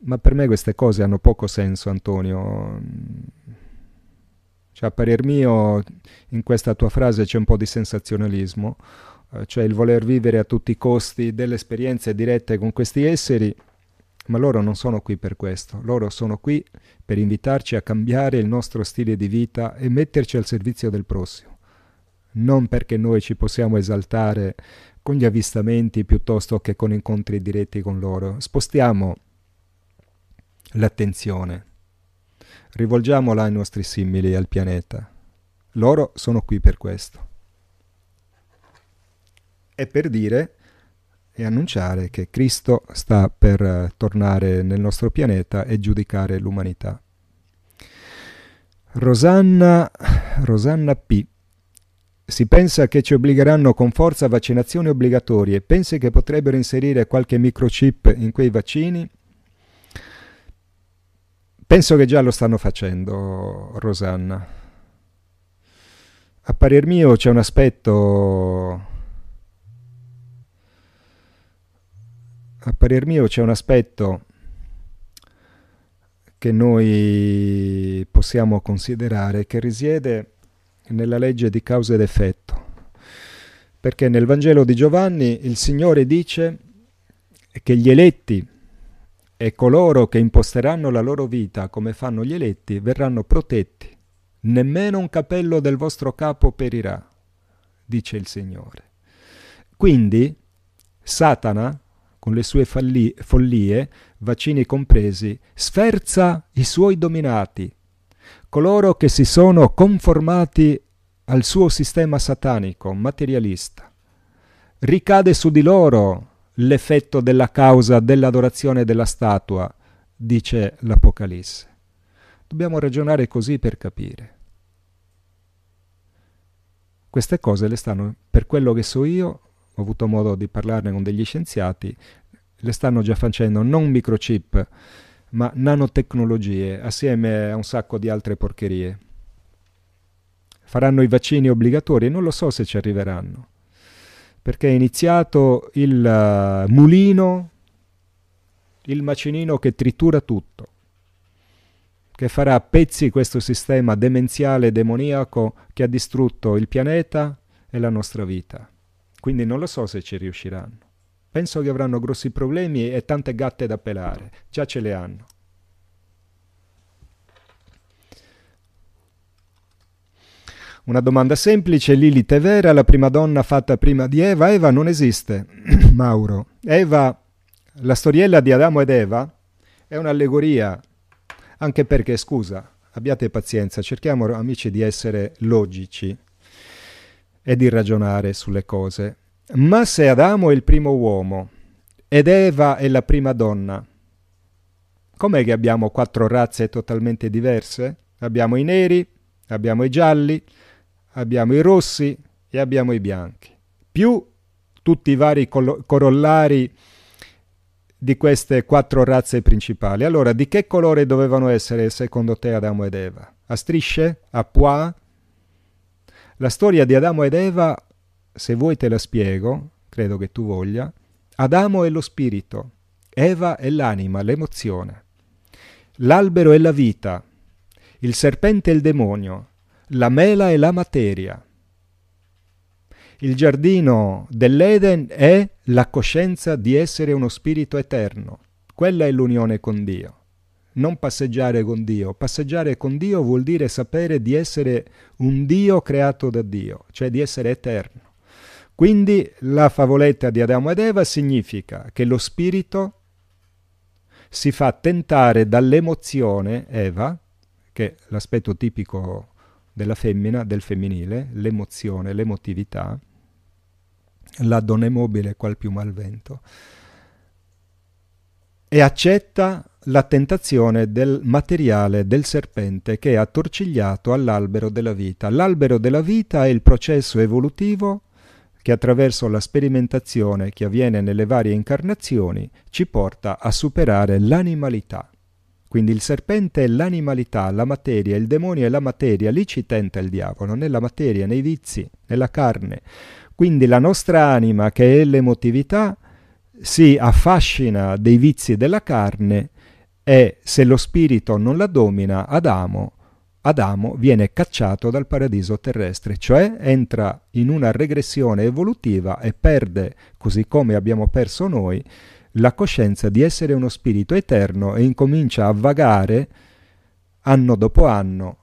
Speaker 1: ma per me queste cose hanno poco senso, Antonio. Cioè, a parer mio, in questa tua frase c'è un po' di sensazionalismo, eh, cioè il voler vivere a tutti i costi delle esperienze dirette con questi esseri, ma loro non sono qui per questo, loro sono qui per invitarci a cambiare il nostro stile di vita e metterci al servizio del prossimo non perché noi ci possiamo esaltare con gli avvistamenti piuttosto che con incontri diretti con loro. Spostiamo l'attenzione, rivolgiamola ai nostri simili al pianeta. Loro sono qui per questo. E per dire e annunciare che Cristo sta per tornare nel nostro pianeta e giudicare l'umanità. Rosanna, Rosanna P si pensa che ci obbligheranno con forza vaccinazioni obbligatorie. Pensi che potrebbero inserire qualche microchip in quei vaccini? Penso che già lo stanno facendo, Rosanna. A parer mio c'è un aspetto... A parer mio c'è un aspetto che noi possiamo considerare che risiede nella legge di causa ed effetto. Perché nel Vangelo di Giovanni il Signore dice che gli eletti e coloro che imposteranno la loro vita come fanno gli eletti verranno protetti. Nemmeno un capello del vostro capo perirà, dice il Signore. Quindi Satana, con le sue falli- follie, vaccini compresi, sferza i suoi dominati, coloro che si sono conformati al suo sistema satanico, materialista. Ricade su di loro l'effetto della causa dell'adorazione della statua, dice l'Apocalisse. Dobbiamo ragionare così per capire. Queste cose le stanno, per quello che so io, ho avuto modo di parlarne con degli scienziati, le stanno già facendo non microchip, ma nanotecnologie assieme a un sacco di altre porcherie. Faranno i vaccini obbligatori e non lo so se ci arriveranno, perché è iniziato il uh, mulino, il macinino che tritura tutto, che farà a pezzi questo sistema demenziale e demoniaco che ha distrutto il pianeta e la nostra vita. Quindi non lo so se ci riusciranno. Penso che avranno grossi problemi e tante gatte da pelare. Già ce le hanno. Una domanda semplice, Lilith è vera, la prima donna fatta prima di Eva? Eva non esiste, Mauro. Eva, la storiella di Adamo ed Eva, è un'allegoria, anche perché, scusa, abbiate pazienza, cerchiamo amici di essere logici e di ragionare sulle cose. Ma se Adamo è il primo uomo ed Eva è la prima donna, com'è che abbiamo quattro razze totalmente diverse? Abbiamo i neri, abbiamo i gialli, abbiamo i rossi e abbiamo i bianchi, più tutti i vari col- corollari di queste quattro razze principali. Allora, di che colore dovevano essere secondo te Adamo ed Eva? A strisce? A pois? La storia di Adamo ed Eva, se vuoi te la spiego, credo che tu voglia. Adamo è lo spirito, Eva è l'anima, l'emozione. L'albero è la vita, il serpente è il demonio, la mela è la materia. Il giardino dell'Eden è la coscienza di essere uno spirito eterno. Quella è l'unione con Dio. Non passeggiare con Dio. Passeggiare con Dio vuol dire sapere di essere un Dio creato da Dio, cioè di essere eterno. Quindi la favoletta di Adamo ed Eva significa che lo spirito si fa tentare dall'emozione, Eva, che è l'aspetto tipico della femmina, del femminile, l'emozione, l'emotività, la donna mobile qual più mal vento, e accetta la tentazione del materiale del serpente che è attorcigliato all'albero della vita. L'albero della vita è il processo evolutivo che attraverso la sperimentazione che avviene nelle varie incarnazioni ci porta a superare l'animalità. Quindi il serpente è l'animalità, la materia, il demonio è la materia, lì ci tenta il diavolo, nella materia, nei vizi, nella carne. Quindi la nostra anima, che è l'emotività, si affascina dei vizi della carne e se lo spirito non la domina, Adamo, Adamo viene cacciato dal paradiso terrestre, cioè entra in una regressione evolutiva e perde, così come abbiamo perso noi, la coscienza di essere uno spirito eterno e incomincia a vagare anno dopo anno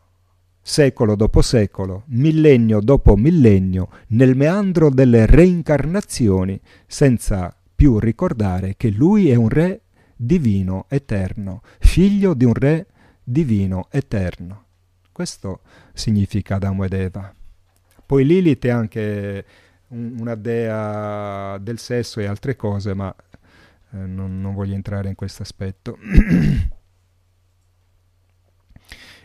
Speaker 1: secolo dopo secolo, millennio dopo millennio, nel meandro delle reincarnazioni, senza più ricordare che lui è un re divino eterno, figlio di un re divino eterno. Questo significa Adamo ed Eva. Poi Lilith è anche una dea del sesso e altre cose, ma eh, non, non voglio entrare in questo aspetto.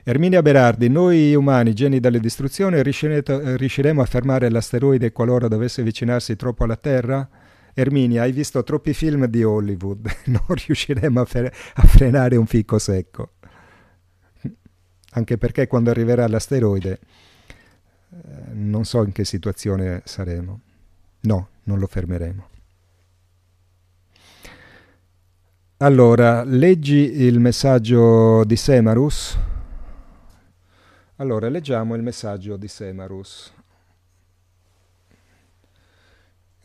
Speaker 1: Erminia Berardi, noi umani, geni dalle distruzioni, riusciremo a fermare l'asteroide qualora dovesse avvicinarsi troppo alla Terra? Erminia, hai visto troppi film di Hollywood, non riusciremo a, fer- a frenare un fico secco. Anche perché quando arriverà l'asteroide eh, non so in che situazione saremo. No, non lo fermeremo. Allora, leggi il messaggio di Semarus allora, leggiamo il messaggio di Semarus,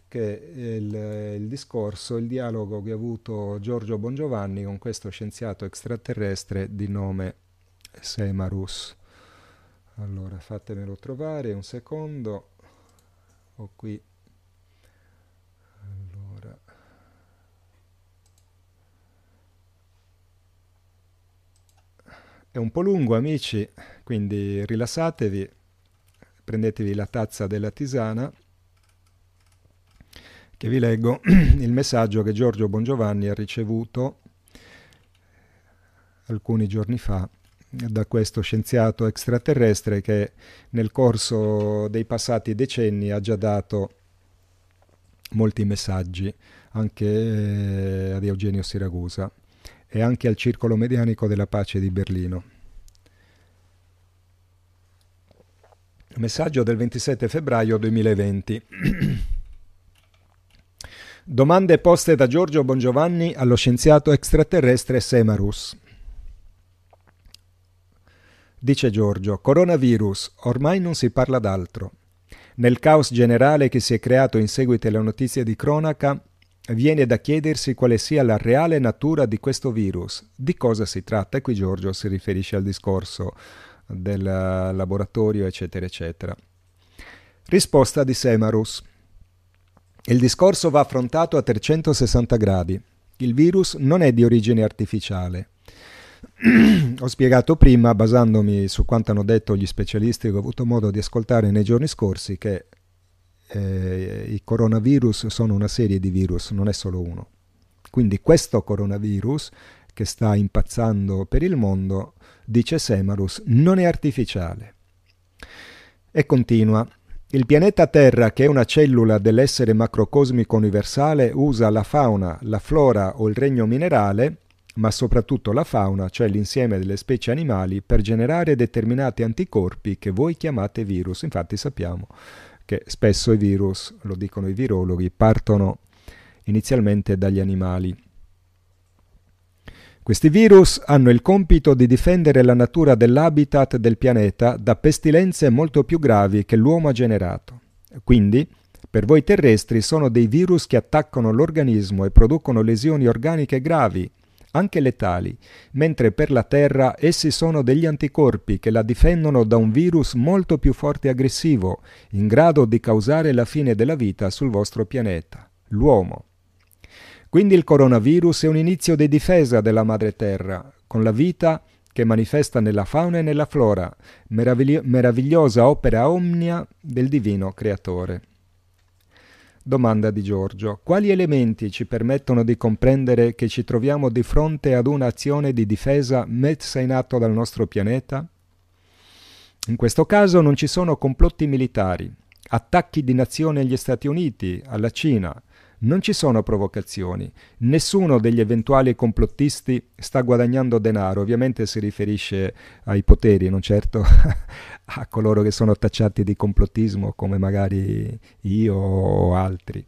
Speaker 1: che è il, il, discorso, il dialogo che ha avuto Giorgio Bongiovanni con questo scienziato extraterrestre di nome Semarus. Allora, fatemelo trovare un secondo. Ho qui È un po' lungo, amici, quindi rilassatevi, prendetevi la tazza della tisana che vi leggo il messaggio che Giorgio Bongiovanni ha ricevuto alcuni giorni fa da questo scienziato extraterrestre che nel corso dei passati decenni ha già dato molti messaggi anche eh, ad Eugenio Siragusa e anche al Circolo Medianico della Pace di Berlino. Messaggio del 27 febbraio 2020. Domande poste da Giorgio Bongiovanni allo scienziato extraterrestre Semarus. Dice Giorgio, coronavirus, ormai non si parla d'altro. Nel caos generale che si è creato in seguito alle notizie di cronaca, Viene da chiedersi quale sia la reale natura di questo virus. Di cosa si tratta? E qui Giorgio si riferisce al discorso del laboratorio, eccetera, eccetera. Risposta di Semarus. Il discorso va affrontato a 360 gradi. Il virus non è di origine artificiale. ho spiegato prima, basandomi su quanto hanno detto gli specialisti che ho avuto modo di ascoltare nei giorni scorsi, che eh, i coronavirus sono una serie di virus, non è solo uno. Quindi questo coronavirus che sta impazzando per il mondo, dice Semarus, non è artificiale. E continua. Il pianeta Terra, che è una cellula dell'essere macrocosmico universale, usa la fauna, la flora o il regno minerale, ma soprattutto la fauna, cioè l'insieme delle specie animali, per generare determinati anticorpi che voi chiamate virus. Infatti sappiamo che spesso i virus, lo dicono i virologhi, partono inizialmente dagli animali. Questi virus hanno il compito di difendere la natura dell'habitat del pianeta da pestilenze molto più gravi che l'uomo ha generato. Quindi, per voi terrestri sono dei virus che attaccano l'organismo e producono lesioni organiche gravi, anche letali, mentre per la Terra essi sono degli anticorpi che la difendono da un virus molto più forte e aggressivo, in grado di causare la fine della vita sul vostro pianeta, l'uomo. Quindi il coronavirus è un inizio di difesa della madre terra, con la vita che manifesta nella fauna e nella flora, meravigli- meravigliosa opera omnia del divino creatore. Domanda di Giorgio. Quali elementi ci permettono di comprendere che ci troviamo di fronte ad un'azione di difesa messa in atto dal nostro pianeta? In questo caso non ci sono complotti militari, attacchi di nazione agli Stati Uniti, alla Cina, non ci sono provocazioni, nessuno degli eventuali complottisti sta guadagnando denaro, ovviamente si riferisce ai poteri, non certo a coloro che sono tacciati di complottismo come magari io o altri.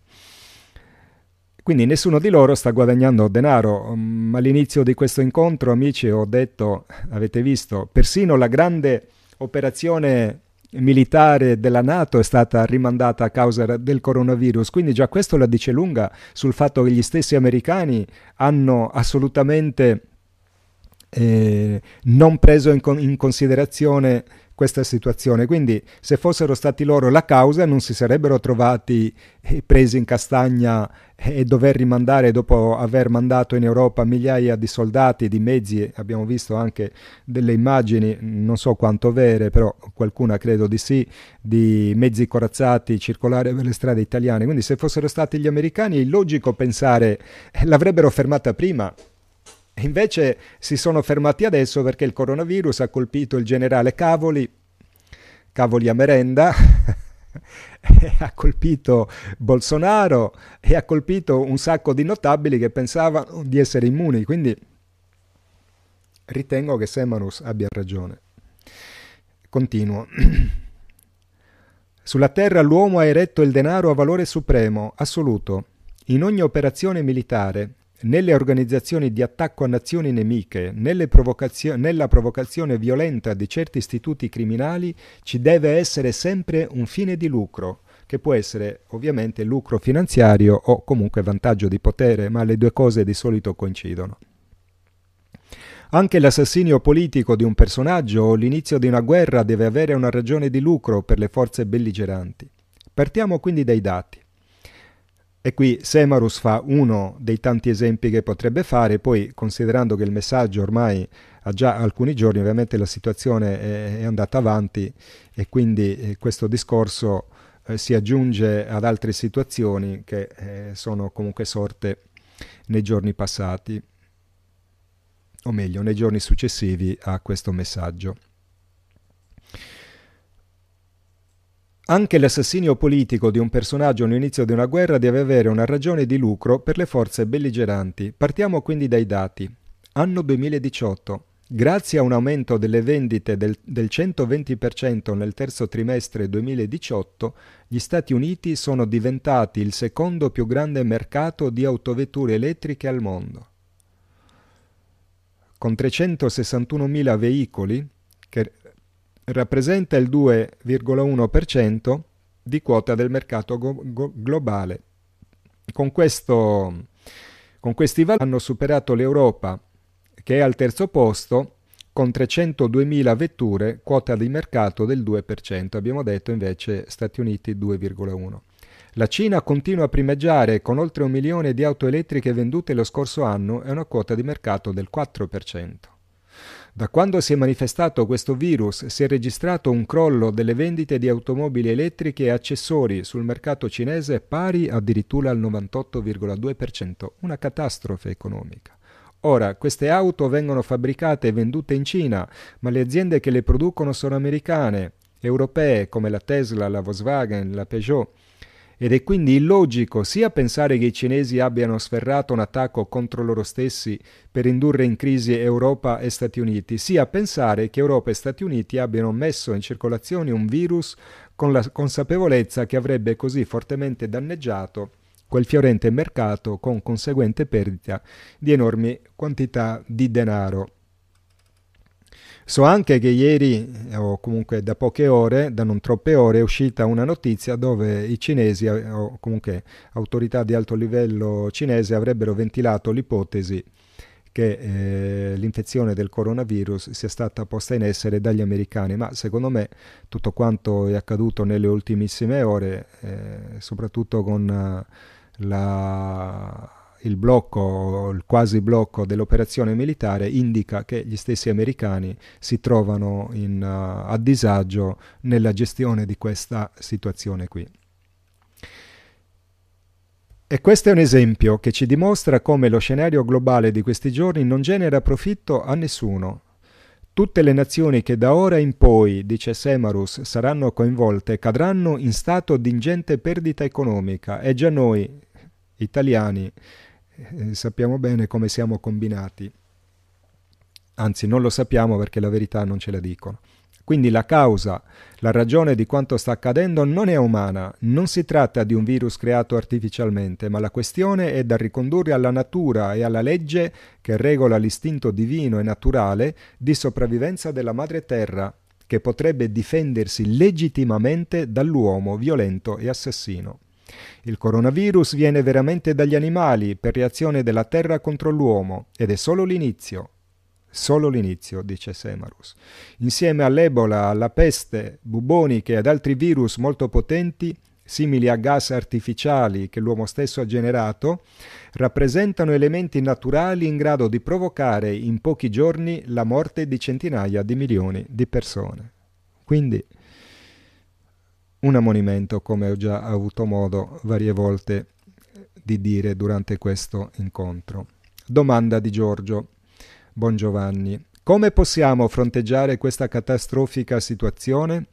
Speaker 1: Quindi nessuno di loro sta guadagnando denaro. Mm, all'inizio di questo incontro, amici, ho detto, avete visto, persino la grande operazione militare della Nato è stata rimandata a causa del coronavirus, quindi già questo la dice lunga sul fatto che gli stessi americani hanno assolutamente eh, non preso in, in considerazione questa situazione. Quindi se fossero stati loro la causa non si sarebbero trovati eh, presi in castagna e dover rimandare dopo aver mandato in Europa migliaia di soldati, di mezzi, abbiamo visto anche delle immagini, non so quanto vere, però qualcuna credo di sì, di mezzi corazzati circolare per le strade italiane. Quindi se fossero stati gli americani è illogico pensare eh, l'avrebbero fermata prima. Invece si sono fermati adesso perché il coronavirus ha colpito il generale Cavoli, Cavoli a merenda, ha colpito Bolsonaro e ha colpito un sacco di notabili che pensavano di essere immuni. Quindi ritengo che Semanus abbia ragione. Continuo. Sulla terra l'uomo ha eretto il denaro a valore supremo, assoluto. In ogni operazione militare nelle organizzazioni di attacco a nazioni nemiche, provocazio- nella provocazione violenta di certi istituti criminali, ci deve essere sempre un fine di lucro, che può essere ovviamente lucro finanziario o comunque vantaggio di potere, ma le due cose di solito coincidono. Anche l'assassinio politico di un personaggio o l'inizio di una guerra deve avere una ragione di lucro per le forze belligeranti. Partiamo quindi dai dati. E qui Semarus fa uno dei tanti esempi che potrebbe fare, poi considerando che il messaggio ormai ha già alcuni giorni, ovviamente la situazione è, andata avanti e quindi eh, questo discorso eh, si aggiunge ad altre situazioni che eh, sono comunque sorte nei giorni passati, o meglio, nei giorni successivi a questo messaggio. Anche l'assassinio politico di un personaggio all'inizio di una guerra deve avere una ragione di lucro per le forze belligeranti. Partiamo quindi dai dati. Anno 2018. Grazie a un aumento delle vendite del, del 120% nel terzo trimestre 2018, gli Stati Uniti sono diventati il secondo più grande mercato di autovetture elettriche al mondo. Con 361.000 veicoli, che rappresenta il 2,1% di quota del mercato go- go- globale. Con, questo, con questi valori hanno superato l'Europa, che è al terzo posto, con 302.000 vetture, quota di mercato del 2%. Abbiamo detto invece Stati Uniti 2,1%. La Cina continua a primeggiare con oltre un milione di auto elettriche vendute lo scorso anno e una quota di mercato del 4%. Da quando si è manifestato questo virus si è registrato un crollo delle vendite di automobili elettriche e accessori sul mercato cinese pari addirittura al 98,2%, una catastrofe economica. Ora, queste auto vengono fabbricate e vendute in Cina, ma le aziende che le producono sono americane europee come la Tesla, la Volkswagen, la Peugeot, ed è quindi illogico sia pensare che i cinesi abbiano sferrato un attacco contro loro stessi per indurre in crisi Europa e Stati Uniti, sia pensare che Europa e Stati Uniti abbiano messo in circolazione un virus con la consapevolezza che avrebbe così fortemente danneggiato quel fiorente mercato con conseguente perdita di enormi quantità di denaro. So anche che ieri, o comunque da poche ore, da non troppe ore, è uscita una notizia dove i cinesi, o comunque autorità di alto livello cinese, avrebbero ventilato l'ipotesi che eh, l'infezione del coronavirus sia stata posta in essere dagli americani, ma secondo me tutto quanto è accaduto nelle ultimissime ore, eh, soprattutto con uh, la il blocco, il quasi blocco dell'operazione militare indica che gli stessi americani si trovano in, uh, a disagio nella gestione di questa situazione qui. E questo è un esempio che ci dimostra come lo scenario globale di questi giorni non genera profitto a nessuno. Tutte le nazioni che da ora in poi, dice Semarus, saranno coinvolte cadranno in stato di ingente perdita economica e già noi, italiani, eh, sappiamo bene come siamo combinati. Anzi, non lo sappiamo perché la verità non ce la dicono. Quindi la causa, la ragione di quanto sta accadendo non è umana, non si tratta di un virus creato artificialmente, ma la questione è da ricondurre alla natura e alla legge che regola l'istinto divino e naturale di sopravvivenza della madre terra, che potrebbe difendersi legittimamente dall'uomo violento e assassino. Il coronavirus viene veramente dagli animali per reazione della Terra contro l'uomo ed è solo l'inizio. Solo l'inizio, dice Semarus. Insieme all'Ebola, alla peste buboniche ad altri virus molto potenti, simili a gas artificiali che l'uomo stesso ha generato, rappresentano elementi naturali in grado di provocare in pochi giorni la morte di centinaia di milioni di persone. Quindi un ammonimento, come ho già avuto modo varie volte di dire durante questo incontro. Domanda di Giorgio Bongiovanni. Come possiamo fronteggiare questa catastrofica situazione?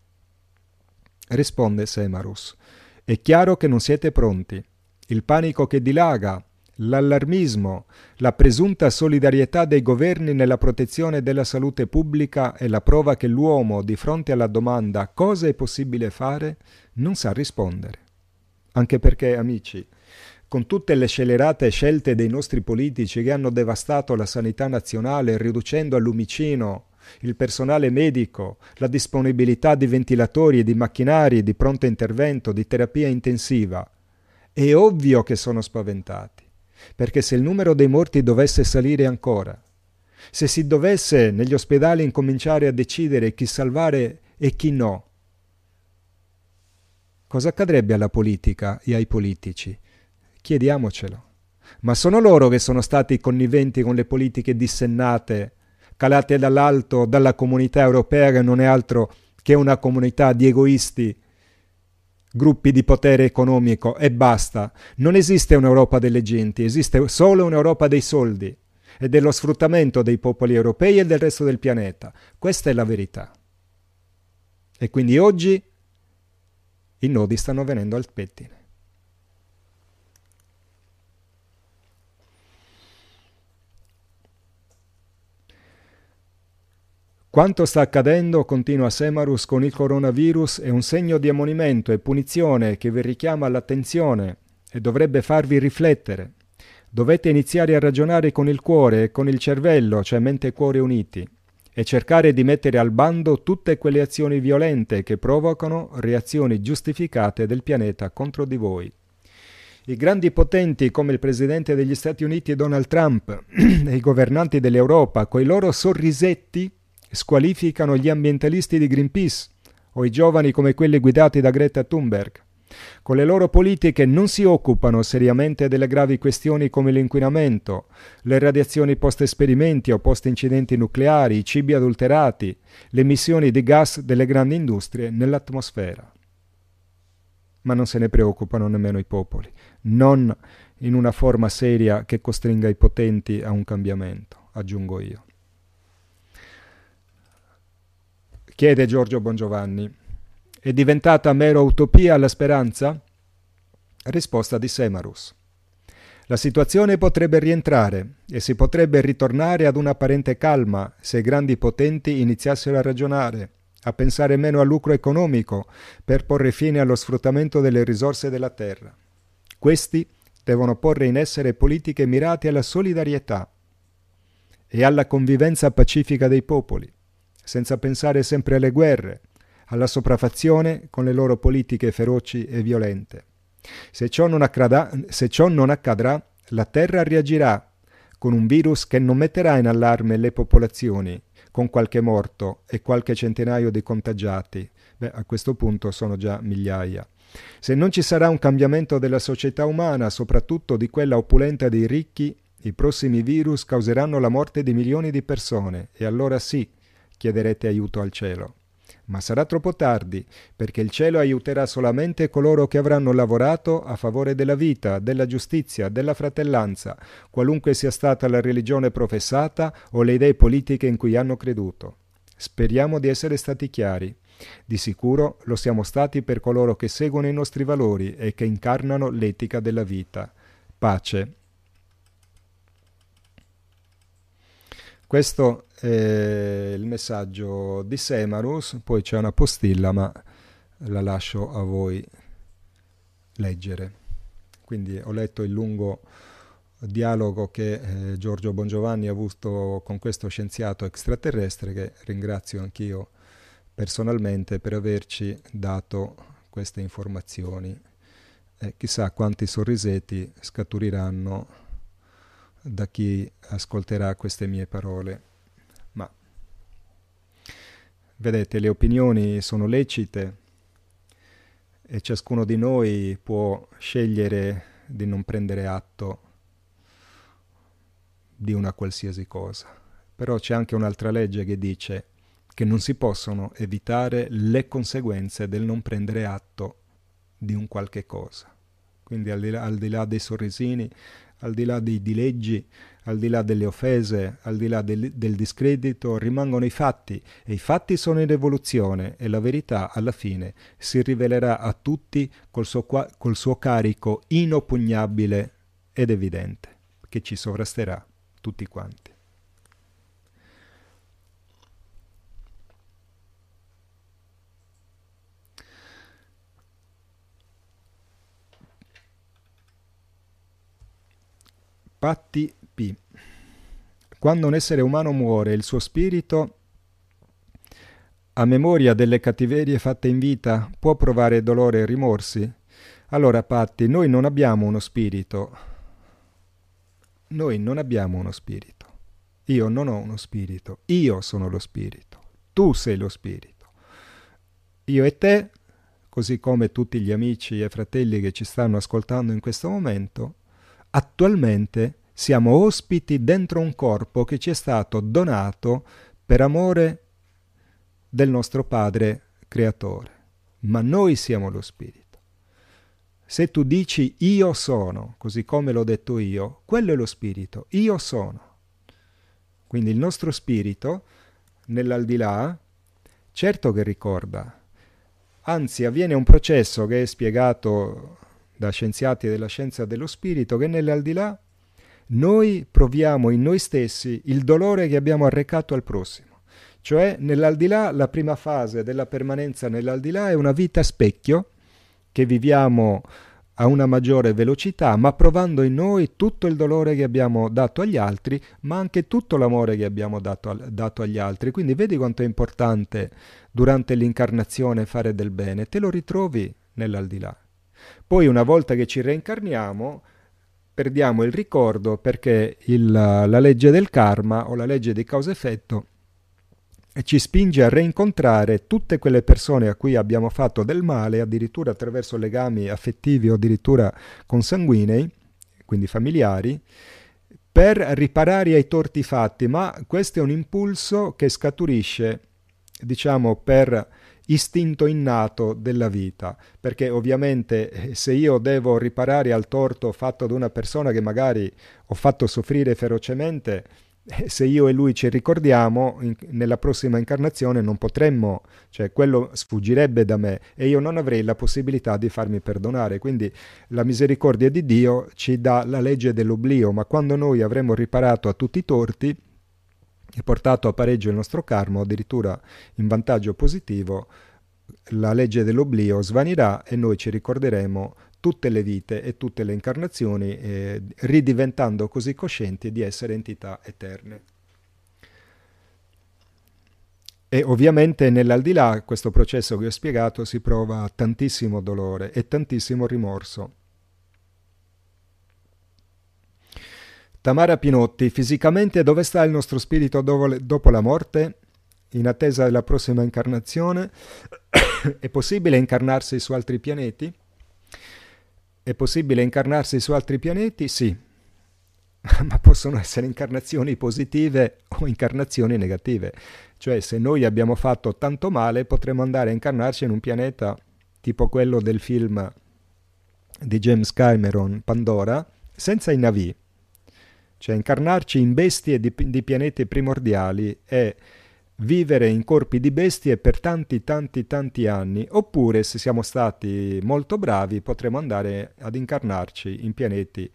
Speaker 1: Risponde Semarus. È chiaro che non siete pronti. Il panico che dilaga, L'allarmismo, la presunta solidarietà dei governi nella protezione della salute pubblica è la prova che l'uomo, di fronte alla domanda cosa è possibile fare, non sa rispondere. Anche perché, amici, con tutte le scelerate scelte dei nostri politici che hanno devastato la sanità nazionale riducendo al lumicino il personale medico, la disponibilità di ventilatori e di macchinari di pronto intervento, di terapia intensiva, è ovvio che sono spaventati perché se il numero dei morti dovesse salire ancora, se si dovesse negli ospedali incominciare a decidere chi salvare e chi no, cosa accadrebbe alla politica e ai politici? Chiediamocelo. Ma sono loro che sono stati conniventi con le politiche dissennate, calate dall'alto dalla comunità europea che non è altro che una comunità di egoisti gruppi di potere economico e basta. Non esiste un'Europa delle genti, esiste solo un'Europa dei soldi e dello sfruttamento dei popoli europei e del resto del pianeta. Questa è la verità. E quindi oggi i nodi stanno venendo al pettine. Quanto sta accadendo, continua Semarus, con il coronavirus è un segno di ammonimento e punizione che vi richiama all'attenzione e dovrebbe farvi riflettere. Dovete iniziare a ragionare con il cuore e con il cervello, cioè mente e cuore uniti, e cercare di mettere al bando tutte quelle azioni violente che provocano reazioni giustificate del pianeta contro di voi. I grandi potenti come il presidente degli Stati Uniti Donald Trump e i governanti dell'Europa, coi loro sorrisetti, squalificano gli ambientalisti di Greenpeace o i giovani come quelli guidati da Greta Thunberg. Con le loro politiche non si occupano seriamente delle gravi questioni come l'inquinamento, le radiazioni post-esperimenti o post-incidenti nucleari, i cibi adulterati, le emissioni di gas delle grandi industrie nell'atmosfera. Ma non se ne preoccupano nemmeno i popoli, non in una forma seria che costringa i potenti a un cambiamento, aggiungo io. Chiede Giorgio Bongiovanni. È diventata mera utopia la speranza? Risposta di Semarus. La situazione potrebbe rientrare e si potrebbe ritornare ad un'apparente calma se i grandi potenti iniziassero a ragionare, a pensare meno al lucro economico per porre fine allo sfruttamento delle risorse della terra. Questi devono porre in essere politiche mirate alla solidarietà e alla convivenza pacifica dei popoli, senza pensare sempre alle guerre, alla sopraffazione con le loro politiche feroci e violente. Se ciò non accadrà, ciò non accadrà la Terra reagirà con un virus che non metterà in allarme le popolazioni, con qualche morto e qualche centinaio di contagiati. Beh, a questo punto sono già migliaia. Se non ci sarà un cambiamento della società umana, soprattutto di quella opulenta dei ricchi, i prossimi virus causeranno la morte di milioni di persone e allora sì, chiederete aiuto al cielo ma sarà troppo tardi, perché il cielo aiuterà solamente coloro che avranno lavorato a favore della vita, della giustizia, della fratellanza, qualunque sia stata la religione professata o le idee politiche in cui hanno creduto. Speriamo di essere stati chiari. Di sicuro lo siamo stati per coloro che seguono i nostri valori e che incarnano l'etica della vita. Pace. Questo è il messaggio di Semarus, poi c'è una postilla, ma la lascio a voi leggere. Quindi ho letto il lungo dialogo che eh, Giorgio Bongiovanni ha avuto con questo scienziato extraterrestre, che ringrazio anch'io personalmente per averci dato queste informazioni. E chissà quanti sorrisetti scaturiranno da chi ascolterà queste mie parole. Vedete, le opinioni sono lecite e ciascuno di noi può scegliere di non prendere atto di una qualsiasi cosa. Però c'è anche un'altra legge che dice che non si possono evitare le conseguenze del non prendere atto di un qualche cosa. Quindi al di là, al di là dei sorrisini, al di là dei dileggi, al di là delle offese, al di là del, del, discredito, rimangono i fatti e i fatti sono in evoluzione e la verità alla fine si rivelerà a tutti col suo, col suo carico inoppugnabile ed evidente che ci sovrasterà tutti quanti. Patti. Quando un essere umano muore, il suo spirito, a memoria delle cattiverie fatte in vita, può provare dolore e rimorsi? Allora, Patti, noi non abbiamo uno spirito. Noi non abbiamo uno spirito. Io non ho uno spirito. Io sono lo spirito. Tu sei lo spirito. Io e te, così come tutti gli amici e fratelli che ci stanno ascoltando in questo momento, attualmente siamo ospiti dentro un corpo che ci è stato donato per amore del nostro Padre Creatore, ma noi siamo lo Spirito. Se tu dici io sono, così come l'ho detto io, quello è lo Spirito, io sono. Quindi il nostro Spirito, nell'aldilà, certo che ricorda, anzi avviene un processo che è spiegato da scienziati della scienza dello spirito, che nell'aldilà noi proviamo in noi stessi il dolore che abbiamo arrecato al prossimo. Cioè nell'aldilà la prima fase della permanenza nell'aldilà è una vita specchio che viviamo a una maggiore velocità, ma provando in noi tutto il dolore che abbiamo dato agli altri, ma anche tutto l'amore che abbiamo dato, dato agli altri. Quindi vedi quanto è importante durante l'incarnazione fare del bene, te lo ritrovi nell'aldilà. Poi una volta che ci reincarniamo, perdiamo il ricordo perché il, la legge del karma o la legge di causa-effetto ci spinge a reincontrare tutte quelle persone a cui abbiamo fatto del male, addirittura attraverso legami affettivi o addirittura consanguinei, quindi familiari, per riparare ai torti fatti, ma questo è un impulso che scaturisce, diciamo, per istinto innato della vita, perché ovviamente eh, se io devo riparare al torto fatto da una persona che magari ho fatto soffrire ferocemente, eh, se io e lui ci ricordiamo, in, nella prossima incarnazione non potremmo, cioè quello sfuggirebbe da me e io non avrei la possibilità di farmi perdonare. Quindi la misericordia di Dio ci dà la legge dell'oblio, ma quando noi avremo riparato a tutti i torti e portato a pareggio il nostro karma, addirittura in vantaggio positivo, la legge dell'oblio svanirà e noi ci ricorderemo tutte le vite e tutte le incarnazioni, eh, ridiventando così coscienti di essere entità eterne. E ovviamente nell'aldilà questo processo che ho spiegato si prova tantissimo dolore e tantissimo rimorso. Tamara Pinotti, fisicamente dove sta il nostro spirito dopo la morte? In attesa della prossima incarnazione? È possibile incarnarsi su altri pianeti? È possibile incarnarsi su altri pianeti? Sì, ma possono essere incarnazioni positive o incarnazioni negative. Cioè, se noi abbiamo fatto tanto male, potremmo andare a incarnarci in un pianeta tipo quello del film di James Cameron, Pandora, senza i navi. Cioè, incarnarci in bestie di, di pianeti primordiali e vivere in corpi di bestie per tanti tanti tanti anni, oppure se siamo stati molto bravi potremo andare ad incarnarci in pianeti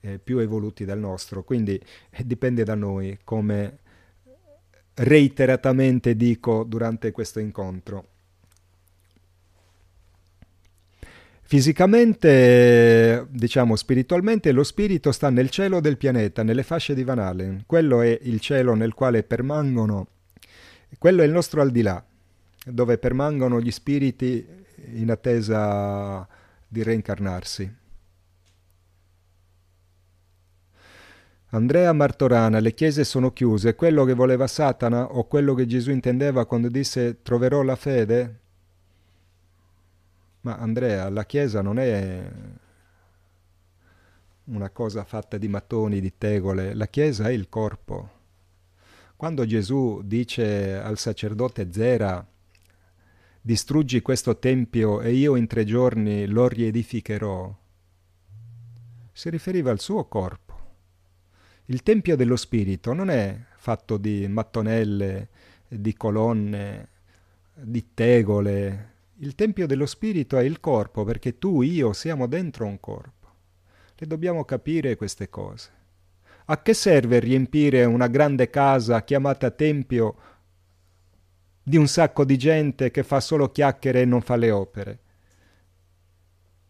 Speaker 1: eh, più evoluti del nostro, quindi eh, dipende da noi, come reiteratamente dico durante questo incontro. Fisicamente, diciamo spiritualmente, lo spirito sta nel cielo del pianeta, nelle fasce di Van Allen. Quello è il cielo nel quale permangono quello è il nostro al di là, dove permangono gli spiriti in attesa di reincarnarsi. Andrea Martorana, le chiese sono chiuse, quello che voleva Satana o quello che Gesù intendeva quando disse troverò la fede? Ma Andrea, la chiesa non è una cosa fatta di mattoni, di tegole, la chiesa è il corpo. Quando Gesù dice al sacerdote Zera, distruggi questo tempio e io in tre giorni lo riedificherò, si riferiva al suo corpo. Il tempio dello spirito non è fatto di mattonelle, di colonne, di tegole. Il tempio dello spirito è il corpo perché tu, io siamo dentro un corpo. Le dobbiamo capire queste cose. A che serve riempire una grande casa chiamata Tempio di un sacco di gente che fa solo chiacchiere e non fa le opere?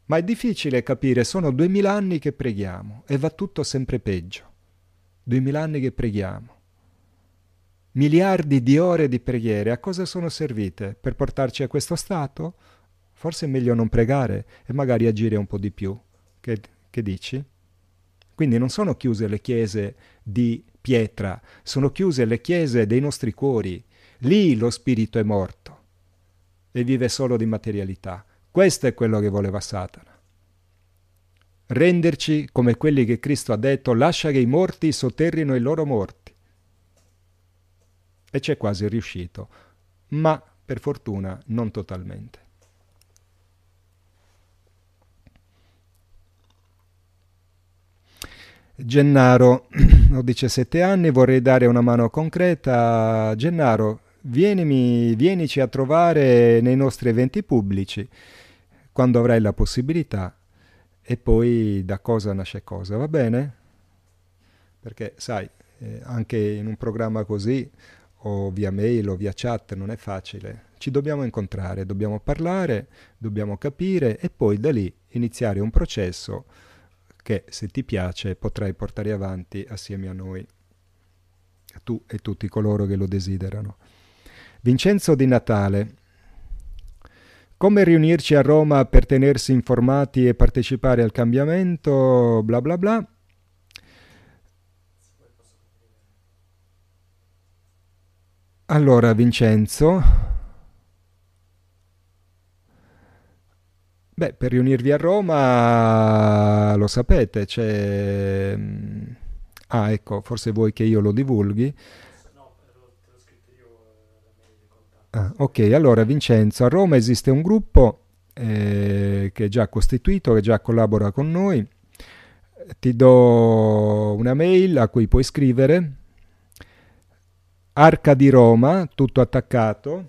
Speaker 1: Ma è difficile capire, sono duemila anni che preghiamo e va tutto sempre peggio. Duemila anni che preghiamo. Miliardi di ore di preghiere a cosa sono servite? Per portarci a questo stato? Forse è meglio non pregare e magari agire un po' di più. Che, che dici? Quindi non sono chiuse le chiese di pietra, sono chiuse le chiese dei nostri cuori. Lì lo spirito è morto e vive solo di materialità. Questo è quello che voleva Satana. Renderci come quelli che Cristo ha detto, lascia che i morti sotterrino i loro morti. E c'è quasi riuscito, ma per fortuna non totalmente. Gennaro, ho 17 anni, vorrei dare una mano concreta. Gennaro, vienimi, vienici a trovare nei nostri eventi pubblici quando avrai la possibilità e poi da cosa nasce cosa, va bene? Perché sai, eh, anche in un programma così o via mail o via chat non è facile. Ci dobbiamo incontrare, dobbiamo parlare, dobbiamo capire e poi da lì iniziare un processo che se ti piace potrai portare avanti assieme a noi, tu e tutti coloro che lo desiderano. Vincenzo di Natale. Come riunirci a Roma per tenersi informati e partecipare al cambiamento, bla bla bla. Allora, Vincenzo, Beh, per riunirvi a Roma, lo sapete, c'è... Mm, ah, ecco, forse vuoi che io lo divulghi. Ah, ok, allora Vincenzo, a Roma esiste un gruppo eh, che è già costituito, che già collabora con noi. Ti do una mail a cui puoi scrivere Arca di Roma, tutto attaccato.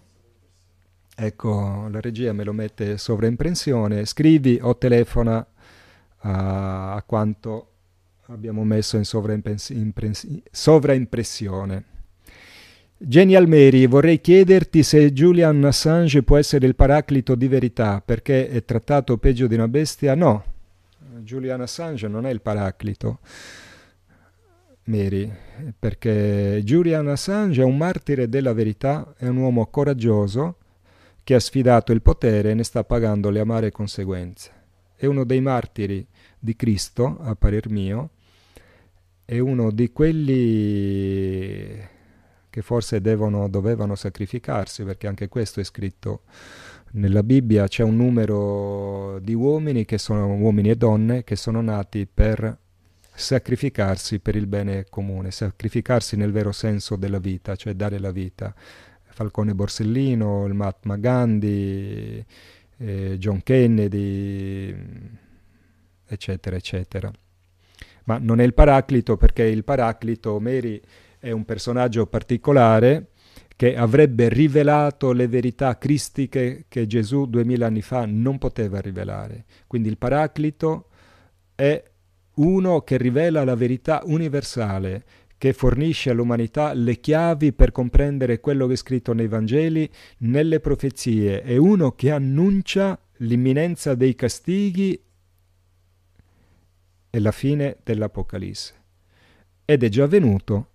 Speaker 1: Ecco, la regia me lo mette sovraimpressione. Scrivi o telefona a, a quanto abbiamo messo in sovraimpressione. Jenny Almeri, vorrei chiederti se Julian Assange può essere il paraclito di verità perché è trattato peggio di una bestia? No, Julian Assange non è il paraclito, Mary, perché Julian Assange è un martire della verità, è un uomo coraggioso che ha sfidato il potere e ne sta pagando le amare conseguenze. È uno dei martiri di Cristo, a parer mio, è uno di quelli che forse devono, dovevano sacrificarsi, perché anche questo è scritto nella Bibbia, c'è un numero di uomini, sono uomini e donne, che sono nati per sacrificarsi per il bene comune, sacrificarsi nel vero senso della vita, cioè dare la vita. Falcone Borsellino, il Mahatma Gandhi, eh, John Kennedy, eccetera, eccetera. Ma non è il Paraclito perché il Paraclito, Mary, è un personaggio particolare che avrebbe rivelato le verità cristiche che Gesù duemila anni fa non poteva rivelare. Quindi il Paraclito è uno che rivela la verità universale, che fornisce all'umanità le chiavi per comprendere quello che è scritto nei Vangeli, nelle profezie, è uno che annuncia l'imminenza dei castighi e la fine dell'Apocalisse. Ed è già avvenuto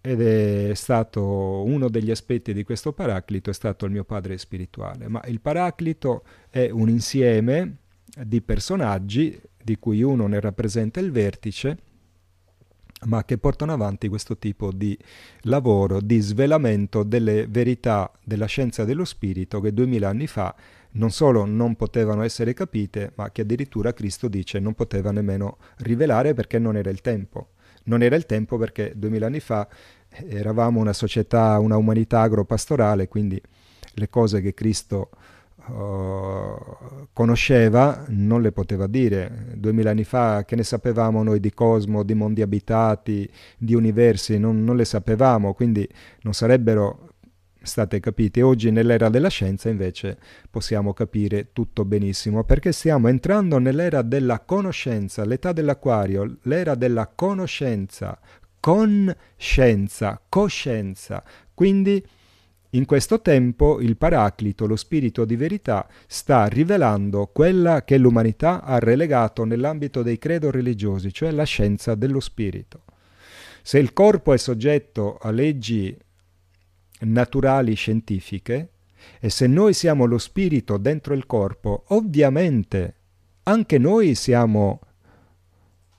Speaker 1: ed è stato uno degli aspetti di questo paraclito, è stato il mio padre spirituale. Ma il paraclito è un insieme di personaggi di cui uno ne rappresenta il vertice, ma che portano avanti questo tipo di lavoro, di svelamento delle verità della scienza dello spirito che duemila anni fa non solo non potevano essere capite, ma che addirittura Cristo dice non poteva nemmeno rivelare perché non era il tempo. Non era il tempo perché duemila anni fa eravamo una società, una umanità agropastorale, quindi le cose che Cristo uh, conosceva non le poteva dire. Duemila anni fa che ne sapevamo noi di cosmo, di mondi abitati, di universi, non, non le sapevamo, quindi non sarebbero state capite. Oggi nell'era della scienza invece possiamo capire tutto benissimo perché stiamo entrando nell'era della conoscenza, l'età dell'acquario, l'era della conoscenza, con scienza, coscienza. Quindi in questo tempo il Paraclito, lo spirito di verità, sta rivelando quella che l'umanità ha relegato nell'ambito dei credo religiosi, cioè la scienza dello spirito. Se il corpo è soggetto a leggi naturali scientifiche, e se noi siamo lo spirito dentro il corpo, ovviamente anche noi siamo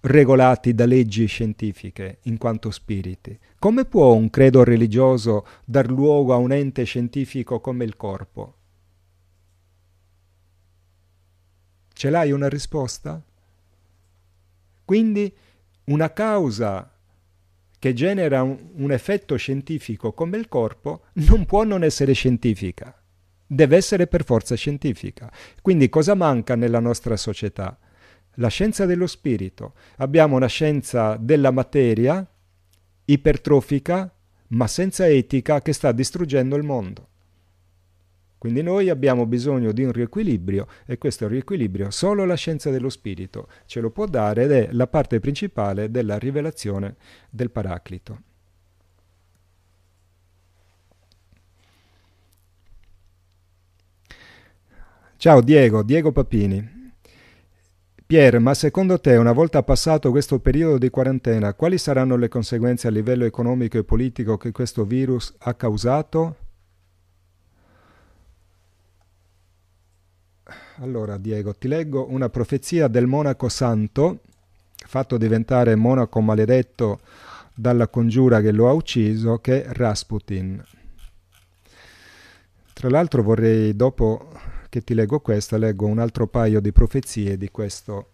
Speaker 1: regolati da leggi scientifiche in quanto spiriti. Come può un credo religioso dar luogo a un ente scientifico come il corpo? Ce l'hai una risposta? Quindi una causa che genera un, un, effetto scientifico come il corpo non può non essere scientifica, deve essere per forza scientifica. Quindi cosa manca nella nostra società? La scienza dello spirito. Abbiamo una scienza della materia ipertrofica, ma senza etica, che sta distruggendo il mondo. Quindi noi abbiamo bisogno di un riequilibrio e questo riequilibrio solo la scienza dello spirito ce lo può dare ed è la parte principale della rivelazione del Paraclito. Ciao Diego, Diego Papini. Pier, ma secondo te, una volta passato questo periodo di quarantena, quali saranno le conseguenze a livello economico e politico che questo virus ha causato? Allora, Diego, ti leggo una profezia del monaco santo, fatto diventare monaco maledetto dalla congiura che lo ha ucciso, che è Rasputin. Tra l'altro vorrei dopo che ti leggo questa, leggo un altro paio di profezie di questo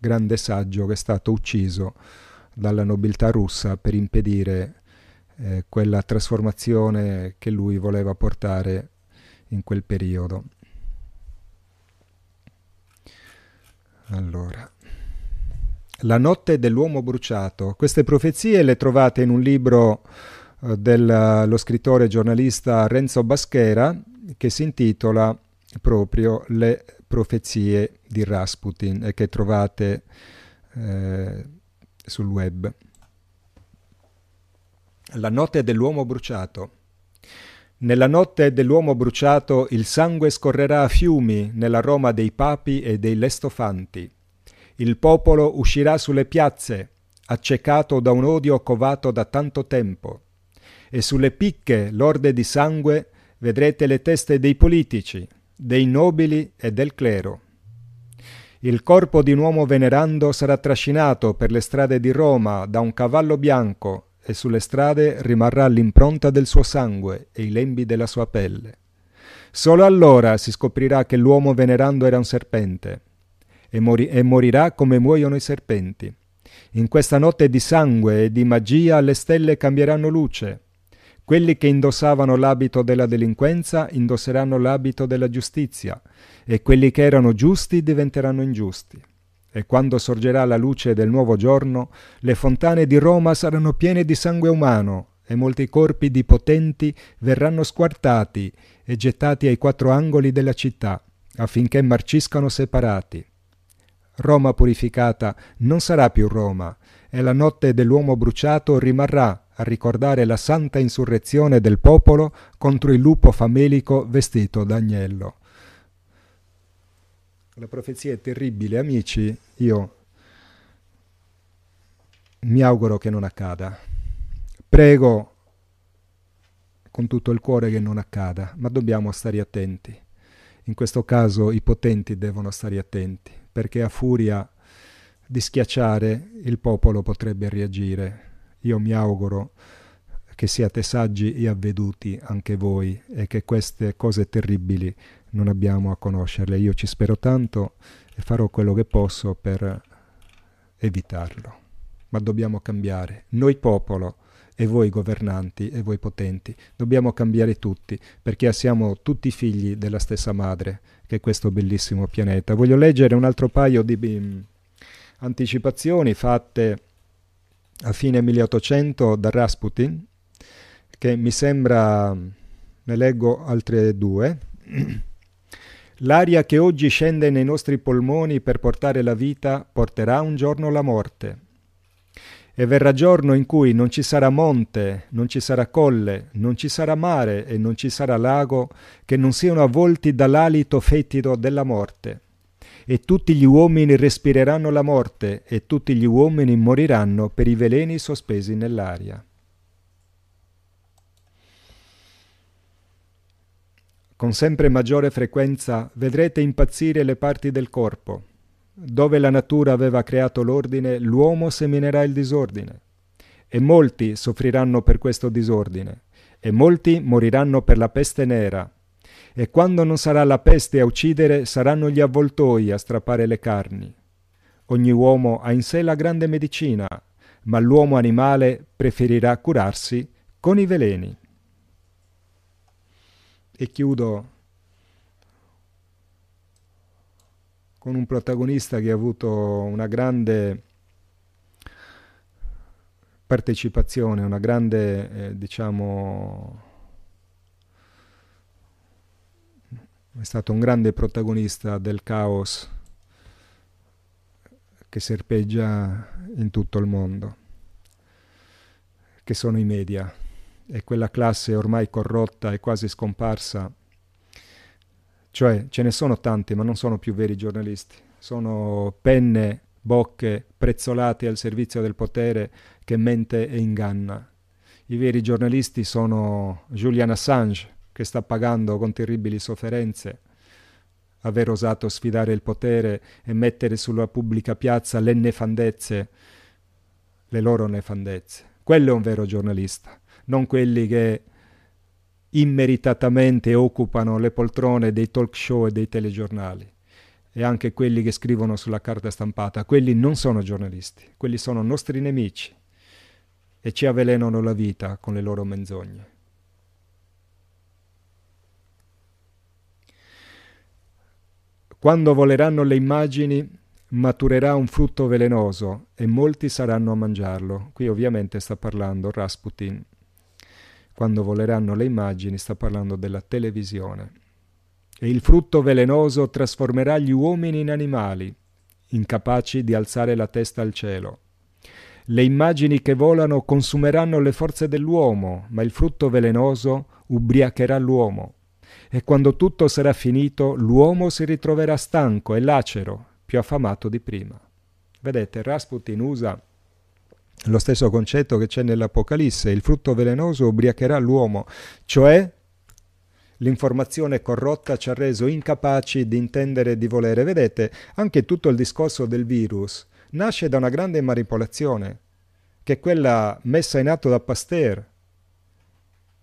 Speaker 1: grande saggio che è stato ucciso dalla nobiltà russa per impedire eh, quella trasformazione che lui voleva portare in quel periodo. Allora, la notte dell'uomo bruciato. Queste profezie le trovate in un libro eh, dello scrittore e giornalista Renzo Baschera che si intitola proprio Le profezie di Rasputin e che trovate eh, sul web. La notte dell'uomo bruciato. Nella notte dell'uomo bruciato il sangue scorrerà a fiumi nella Roma dei papi e dei lestofanti. Il popolo uscirà sulle piazze, accecato da un odio covato da tanto tempo. E sulle picche lorde di sangue vedrete le teste dei politici, dei nobili e del clero. Il corpo di un uomo venerando sarà trascinato per le strade di Roma da un cavallo bianco e sulle strade rimarrà l'impronta del suo sangue e i lembi della sua pelle. Solo allora si scoprirà che l'uomo venerando era un serpente e, mori- e morirà come muoiono i serpenti. In questa notte di sangue e di magia le stelle cambieranno luce quelli che indossavano l'abito della delinquenza indosseranno l'abito della giustizia e quelli che erano giusti diventeranno ingiusti. E quando sorgerà la luce del nuovo giorno, le fontane di Roma saranno piene di sangue umano e molti corpi di potenti verranno squartati e gettati ai quattro angoli della città, affinché marciscano separati. Roma purificata non sarà più Roma, e la notte dell'uomo bruciato rimarrà a ricordare la santa insurrezione del popolo contro il lupo famelico vestito d'agnello. La profezia è terribile, amici, io mi auguro che non accada. Prego con tutto il cuore che non accada, ma dobbiamo stare attenti. In questo caso i potenti devono stare attenti, perché a furia di schiacciare il popolo potrebbe reagire io mi auguro che siate saggi e avveduti anche voi e che queste cose terribili non abbiamo a conoscerle. Io ci spero tanto e farò quello che posso per evitarlo. Ma dobbiamo cambiare. Noi popolo e voi governanti e voi potenti, dobbiamo cambiare tutti perché siamo tutti figli della stessa madre che è questo bellissimo pianeta. Voglio leggere un altro paio di um, anticipazioni fatte a fine 1800 da Rasputin, che mi sembra, ne leggo altre due. L'aria che oggi scende nei nostri polmoni per portare la vita porterà un giorno la morte. E verrà giorno in cui non ci sarà monte, non ci sarà colle, non ci sarà mare e non ci sarà lago che non siano avvolti dall'alito fetido della morte e tutti gli uomini respireranno la morte, e tutti gli uomini moriranno per i veleni sospesi nell'aria. Con sempre maggiore frequenza vedrete impazzire le parti del corpo. Dove la natura aveva creato l'ordine, l'uomo seminerà il disordine. E molti soffriranno per questo disordine, e molti moriranno per la peste nera, e quando non sarà la peste a uccidere, saranno gli avvoltoi a strappare le carni. Ogni uomo ha in sé la grande medicina, ma l'uomo animale preferirà curarsi con i veleni. E chiudo con un protagonista che ha avuto una grande partecipazione, una grande, eh, diciamo, è stato un grande protagonista del caos che serpeggia in tutto il mondo, che sono i media e quella classe ormai corrotta e quasi scomparsa, cioè ce ne sono tanti ma non sono più veri giornalisti, sono penne, bocche prezzolate al servizio del potere che mente e inganna. I veri giornalisti sono Julian Assange, che sta pagando con terribili sofferenze, aver osato sfidare il potere e mettere sulla pubblica piazza le nefandezze, le loro nefandezze. Quello è un vero giornalista, non quelli che immeritatamente occupano le poltrone dei talk show e dei telegiornali e anche quelli che scrivono sulla carta stampata. Quelli non sono giornalisti, quelli sono nostri nemici e ci avvelenano la vita con le loro menzogne. Quando voleranno le immagini, maturerà un frutto velenoso e molti saranno a mangiarlo. Qui ovviamente sta parlando Rasputin. quando voleranno le immagini, sta parlando della televisione. E il frutto velenoso trasformerà gli uomini in animali, incapaci di alzare la testa al cielo. Le immagini che volano consumeranno le forze dell'uomo, ma il frutto velenoso ubriacherà l'uomo. E quando tutto sarà finito, l'uomo si ritroverà stanco e lacero, più affamato di prima. Vedete, Rasputin usa lo stesso concetto che c'è nell'Apocalisse, il frutto velenoso ubriacherà l'uomo, cioè l'informazione corrotta ci ha reso incapaci di intendere e di volere. Vedete, anche tutto il discorso del virus nasce da una grande manipolazione, che è quella messa in atto da Pasteur,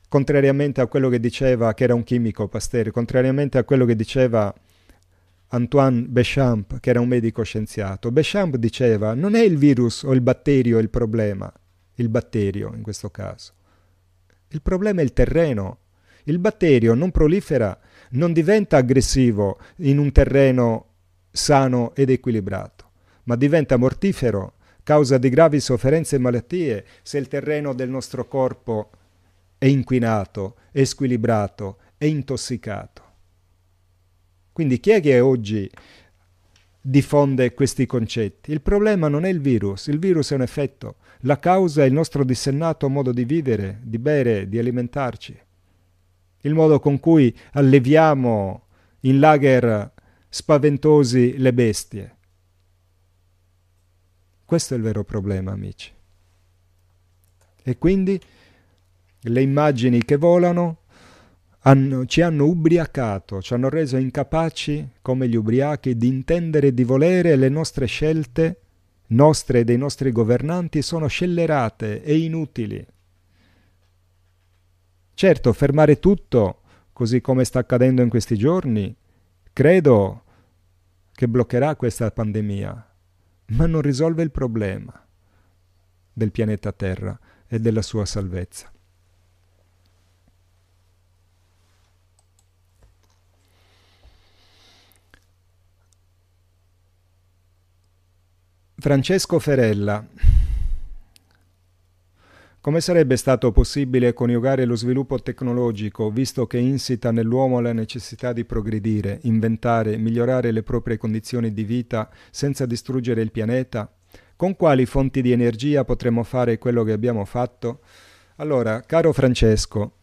Speaker 1: contrariamente a quello che diceva che era un chimico Pasteur, contrariamente a quello che diceva Antoine Béchamp, che era un medico scienziato. Béchamp diceva non è il virus o il batterio il problema, il batterio in questo caso. Il problema è il terreno. Il batterio non prolifera, non diventa aggressivo in un terreno sano ed equilibrato, ma diventa mortifero, causa di gravi sofferenze e malattie se il terreno del nostro corpo è inquinato, è squilibrato, è intossicato. Quindi chi è che oggi diffonde questi concetti? Il problema non è il virus, il virus è un effetto, la causa è il nostro dissennato modo di vivere, di bere, di alimentarci, il modo con cui alleviamo in lager spaventosi le bestie. Questo è il vero problema, amici. E quindi le immagini che volano hanno, ci hanno ubriacato, ci hanno reso incapaci, come gli ubriachi, di intendere e di volere le nostre scelte, nostre e dei nostri governanti, sono scellerate e inutili. Certo, fermare tutto, così come sta accadendo in questi giorni, credo che bloccherà questa pandemia, ma non risolve il problema del pianeta Terra e della sua salvezza. Francesco Ferella. Come sarebbe stato possibile coniugare lo sviluppo tecnologico, visto che insita nell'uomo la necessità di progredire, inventare, migliorare le proprie condizioni di vita senza distruggere il pianeta? Con quali fonti di energia potremmo fare quello che abbiamo fatto? Allora, caro Francesco,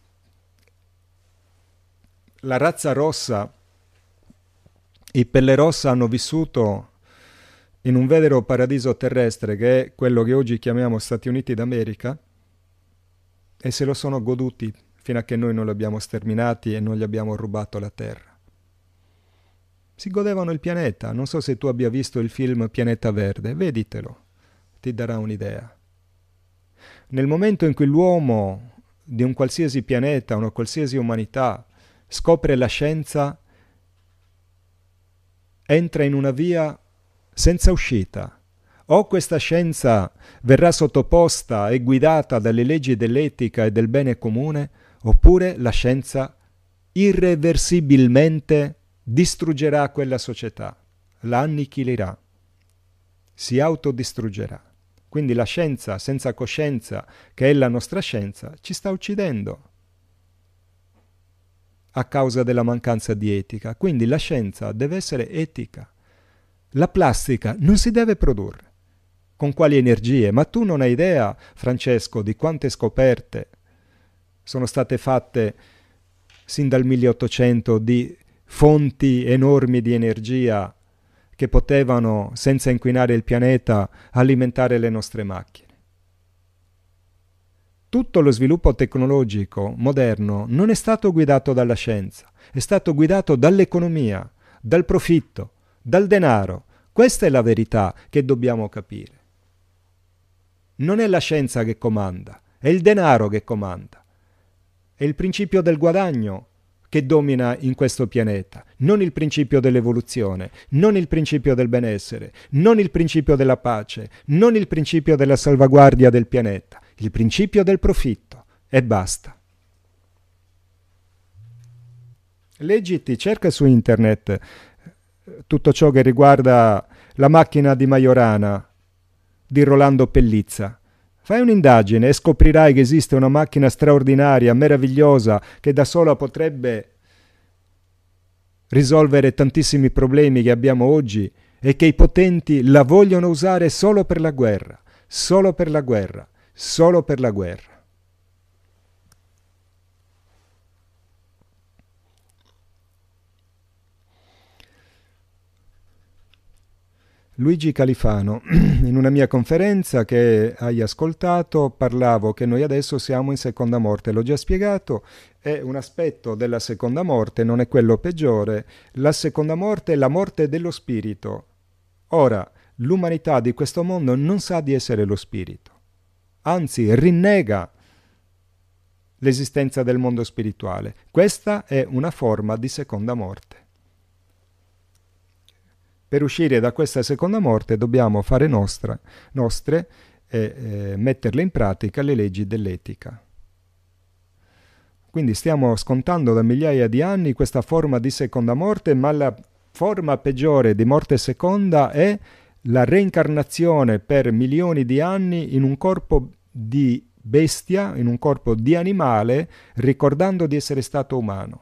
Speaker 1: la razza rossa, i pelle rossa hanno vissuto in un vero paradiso terrestre che è quello che oggi chiamiamo Stati Uniti d'America e se lo sono goduti fino a che noi non li abbiamo sterminati e non gli abbiamo rubato la terra. Si godevano il pianeta, non so se tu abbia visto il film Pianeta Verde, veditelo, ti darà un'idea. Nel momento in cui l'uomo di un qualsiasi pianeta, una qualsiasi umanità, scopre la scienza, entra in una via senza uscita. O questa scienza verrà sottoposta e guidata dalle leggi dell'etica e del bene comune, oppure la scienza irreversibilmente distruggerà quella società, la annichilerà, si autodistruggerà. Quindi la scienza senza coscienza, che è la nostra scienza, ci sta uccidendo a causa della mancanza di etica. Quindi la scienza deve essere etica. La plastica non si deve produrre. Con quali energie? Ma tu non hai idea, Francesco, di quante scoperte sono state fatte sin dal 1800 di fonti enormi di energia che potevano, senza inquinare il pianeta, alimentare le nostre macchine. Tutto lo sviluppo tecnologico moderno non è stato guidato dalla scienza, è stato guidato dall'economia, dal profitto, dal denaro. Questa è la verità che dobbiamo capire. Non è la scienza che comanda, è il denaro che comanda. È il principio del guadagno che domina in questo pianeta, non il principio dell'evoluzione, non il principio del benessere, non il principio della pace, non il principio della salvaguardia del pianeta, il principio del profitto. E basta. Leggiti, cerca su internet tutto ciò che riguarda la macchina di Majorana di Rolando Pellizza. Fai un'indagine e scoprirai che esiste una macchina straordinaria, meravigliosa, che da sola potrebbe risolvere tantissimi problemi che abbiamo oggi e che i potenti la vogliono usare solo per la guerra, solo per la guerra, solo per la guerra. Luigi Califano, in una mia conferenza che hai ascoltato, parlavo che noi adesso siamo in seconda morte, l'ho già spiegato, è un aspetto della seconda morte, non è quello peggiore, la seconda morte è la morte dello spirito. Ora, l'umanità di questo mondo non sa di essere lo spirito, anzi rinnega l'esistenza del mondo spirituale. Questa è una forma di seconda morte. Per uscire da questa seconda morte dobbiamo fare nostra, nostre e eh, metterle in pratica le leggi dell'etica. Quindi stiamo scontando da migliaia di anni questa forma di seconda morte, ma la forma peggiore di morte seconda è la reincarnazione per milioni di anni in un corpo di bestia, in un corpo di animale, ricordando di essere stato umano.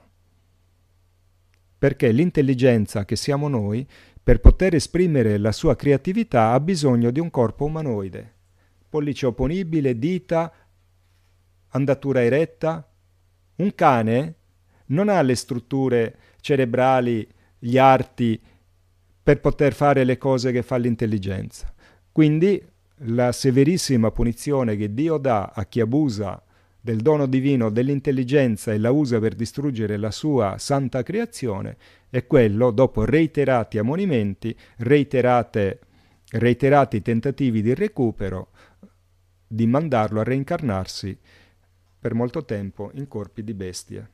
Speaker 1: Perché l'intelligenza che siamo noi per poter esprimere la sua creatività ha bisogno di un corpo umanoide, pollice opponibile, dita, andatura eretta. Un cane non ha le strutture cerebrali, gli arti per poter fare le cose che fa l'intelligenza. Quindi la severissima punizione che Dio dà a chi abusa del dono divino dell'intelligenza e la usa per distruggere la sua santa creazione è quello, dopo reiterati ammonimenti, reiterati tentativi di recupero, di mandarlo a reincarnarsi per molto tempo in corpi di bestie.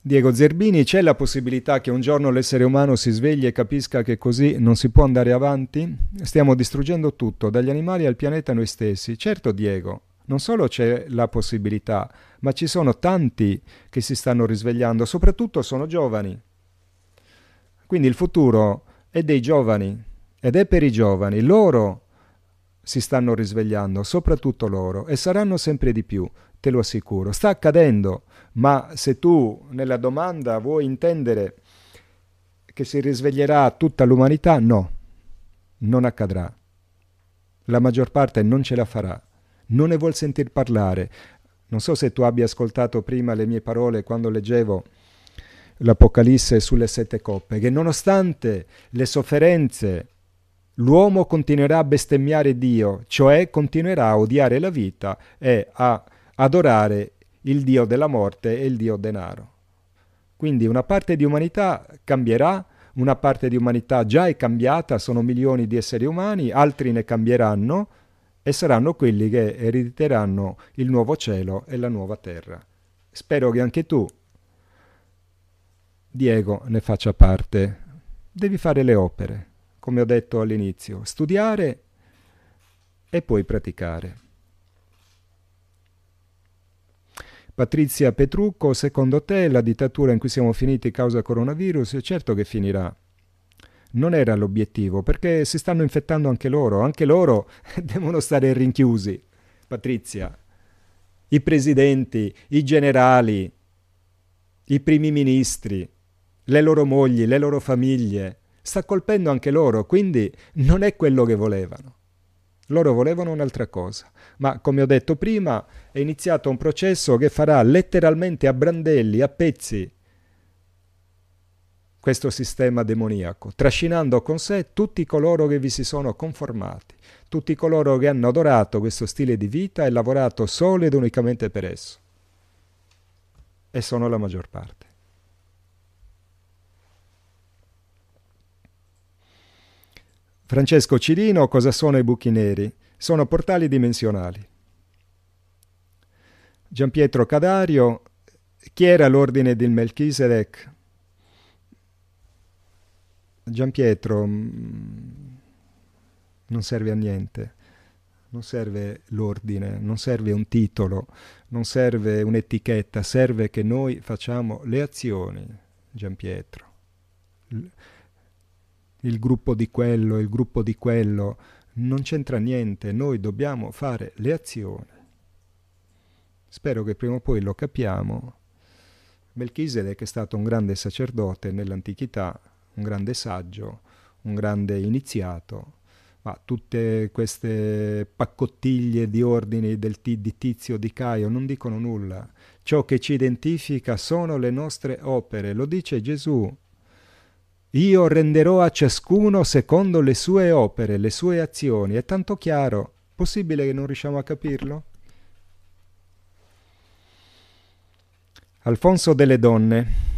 Speaker 1: Diego Zerbini, c'è la possibilità che un giorno l'essere umano si svegli e capisca che così non si può andare avanti? Stiamo distruggendo tutto, dagli animali al pianeta noi stessi. Certo, Diego, non solo c'è la possibilità, ma ci sono tanti che si stanno risvegliando, soprattutto sono giovani. Quindi il futuro è dei giovani ed è per i giovani. Loro si stanno risvegliando, soprattutto loro, e saranno sempre di più, te lo assicuro. Sta accadendo, ma se tu nella domanda vuoi intendere che si risveglierà tutta l'umanità, no, non accadrà. La maggior parte non ce la farà non ne vuol sentir parlare. Non so se tu abbia ascoltato prima le mie parole quando leggevo l'Apocalisse sulle sette coppe, che nonostante le sofferenze l'uomo continuerà a bestemmiare Dio, cioè continuerà a odiare la vita e a adorare il Dio della morte e il Dio denaro. Quindi una parte di umanità cambierà, una parte di umanità già è cambiata, sono milioni di esseri umani, altri ne cambieranno, e saranno quelli che erediteranno il nuovo cielo e la nuova terra. Spero che anche tu, Diego, ne faccia parte. Devi fare le opere, come ho detto all'inizio, studiare e poi praticare. Patrizia Petrucco, secondo te la dittatura in cui siamo finiti causa coronavirus? Certo che finirà non era l'obiettivo, perché si stanno infettando anche loro, anche loro devono stare rinchiusi. Patrizia, i presidenti, i generali, i primi ministri, le loro mogli, le loro famiglie, sta colpendo anche loro, quindi non è quello che volevano. Loro volevano un'altra cosa, ma come ho detto prima è iniziato un processo che farà letteralmente a brandelli, a pezzi, questo sistema demoniaco, trascinando con sé tutti coloro che vi si sono conformati, tutti coloro che hanno adorato questo stile di vita e lavorato solo ed unicamente per esso. E sono la maggior parte. Francesco Cirino, cosa sono i buchi neri? Sono portali dimensionali. Giampietro Cadario, chi era l'ordine di Melchisedec? Gian Pietro mm, non serve a niente, non serve l'ordine, non serve un titolo, non serve un'etichetta, serve che noi facciamo le azioni, Gian Pietro. il gruppo di quello, il gruppo di quello, non c'entra niente, noi dobbiamo fare le azioni. Spero che prima o poi lo capiamo. Melchisedec è stato un grande sacerdote nell'antichità, un grande saggio, un grande iniziato, ma tutte queste paccottiglie di ordini del t- di Tizio, di Caio non dicono nulla. Ciò che ci identifica sono le nostre opere, lo dice Gesù. Io renderò a ciascuno secondo le sue opere, le sue azioni. È tanto chiaro. Possibile che non riusciamo a capirlo? Alfonso delle donne.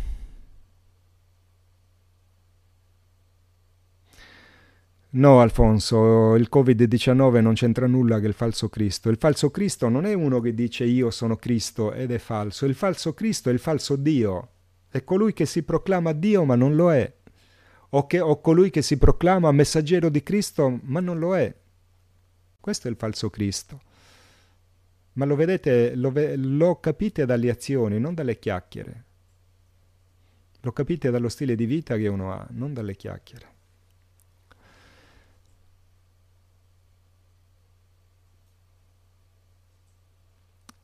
Speaker 1: No, Alfonso, il Covid-19 non c'entra nulla che il falso Cristo. Il falso Cristo non è uno che dice io sono Cristo ed è falso. Il falso Cristo è il falso Dio. È colui che si proclama Dio ma non lo è. O, che, o colui che si proclama messaggero di Cristo ma non lo è. Questo è il falso Cristo. Ma lo vedete, lo, lo capite dalle azioni, non dalle chiacchiere. Lo capite dallo stile di vita che uno ha, non dalle chiacchiere.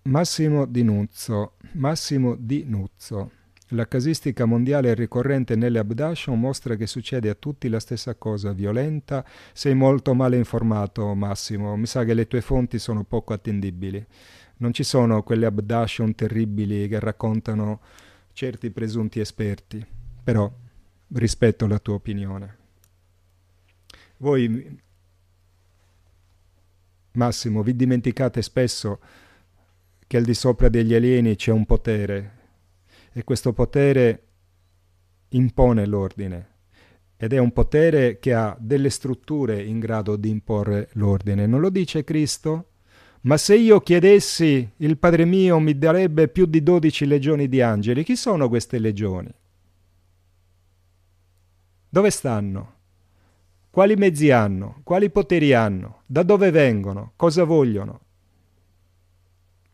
Speaker 1: Massimo Di Nuzzo. Massimo Di Nuzzo. La casistica mondiale ricorrente nelle abduction mostra che succede a tutti la stessa cosa, violenta. Sei molto male informato, Massimo. Mi sa che le tue fonti sono poco attendibili. Non ci sono quelle abduction terribili che raccontano certi presunti esperti. Però rispetto la tua opinione. Voi, Massimo, vi dimenticate spesso che al di sopra degli alieni c'è un potere e questo potere impone l'ordine ed è un potere che ha delle strutture in grado di imporre l'ordine. Non lo dice Cristo? Ma se io chiedessi, il Padre mio mi darebbe più di dodici legioni di angeli, chi sono queste legioni? Dove stanno? Quali mezzi hanno? Quali poteri hanno? Da dove vengono? Cosa vogliono?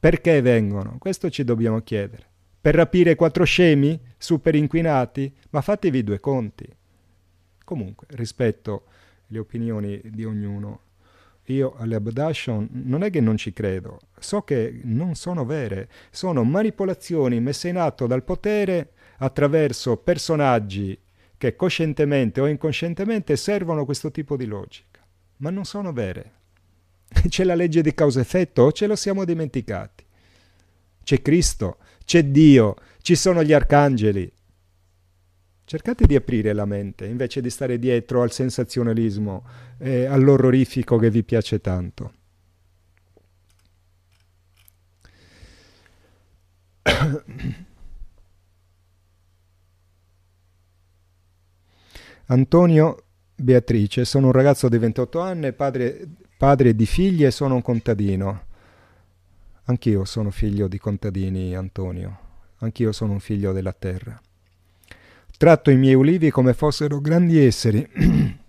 Speaker 1: Perché vengono? Questo ci dobbiamo chiedere. Per rapire quattro scemi super inquinati? Ma fatevi due conti. Comunque, rispetto le opinioni di ognuno, io alle abduction non è che non ci credo, so che non sono vere, sono manipolazioni messe in atto dal potere attraverso personaggi che coscientemente o incoscientemente servono questo tipo di logica, ma non sono vere. C'è la legge di causa-effetto o ce lo siamo dimenticati? C'è Cristo, c'è Dio, ci sono gli arcangeli. Cercate di aprire la mente invece di stare dietro al sensazionalismo e all'orrorifico che vi piace tanto. Antonio Beatrice, sono un ragazzo di 28 anni, padre padre di figli e sono un contadino. Anch'io sono figlio di contadini, Antonio. Anch'io sono un figlio della terra. Tratto i miei ulivi come fossero grandi esseri.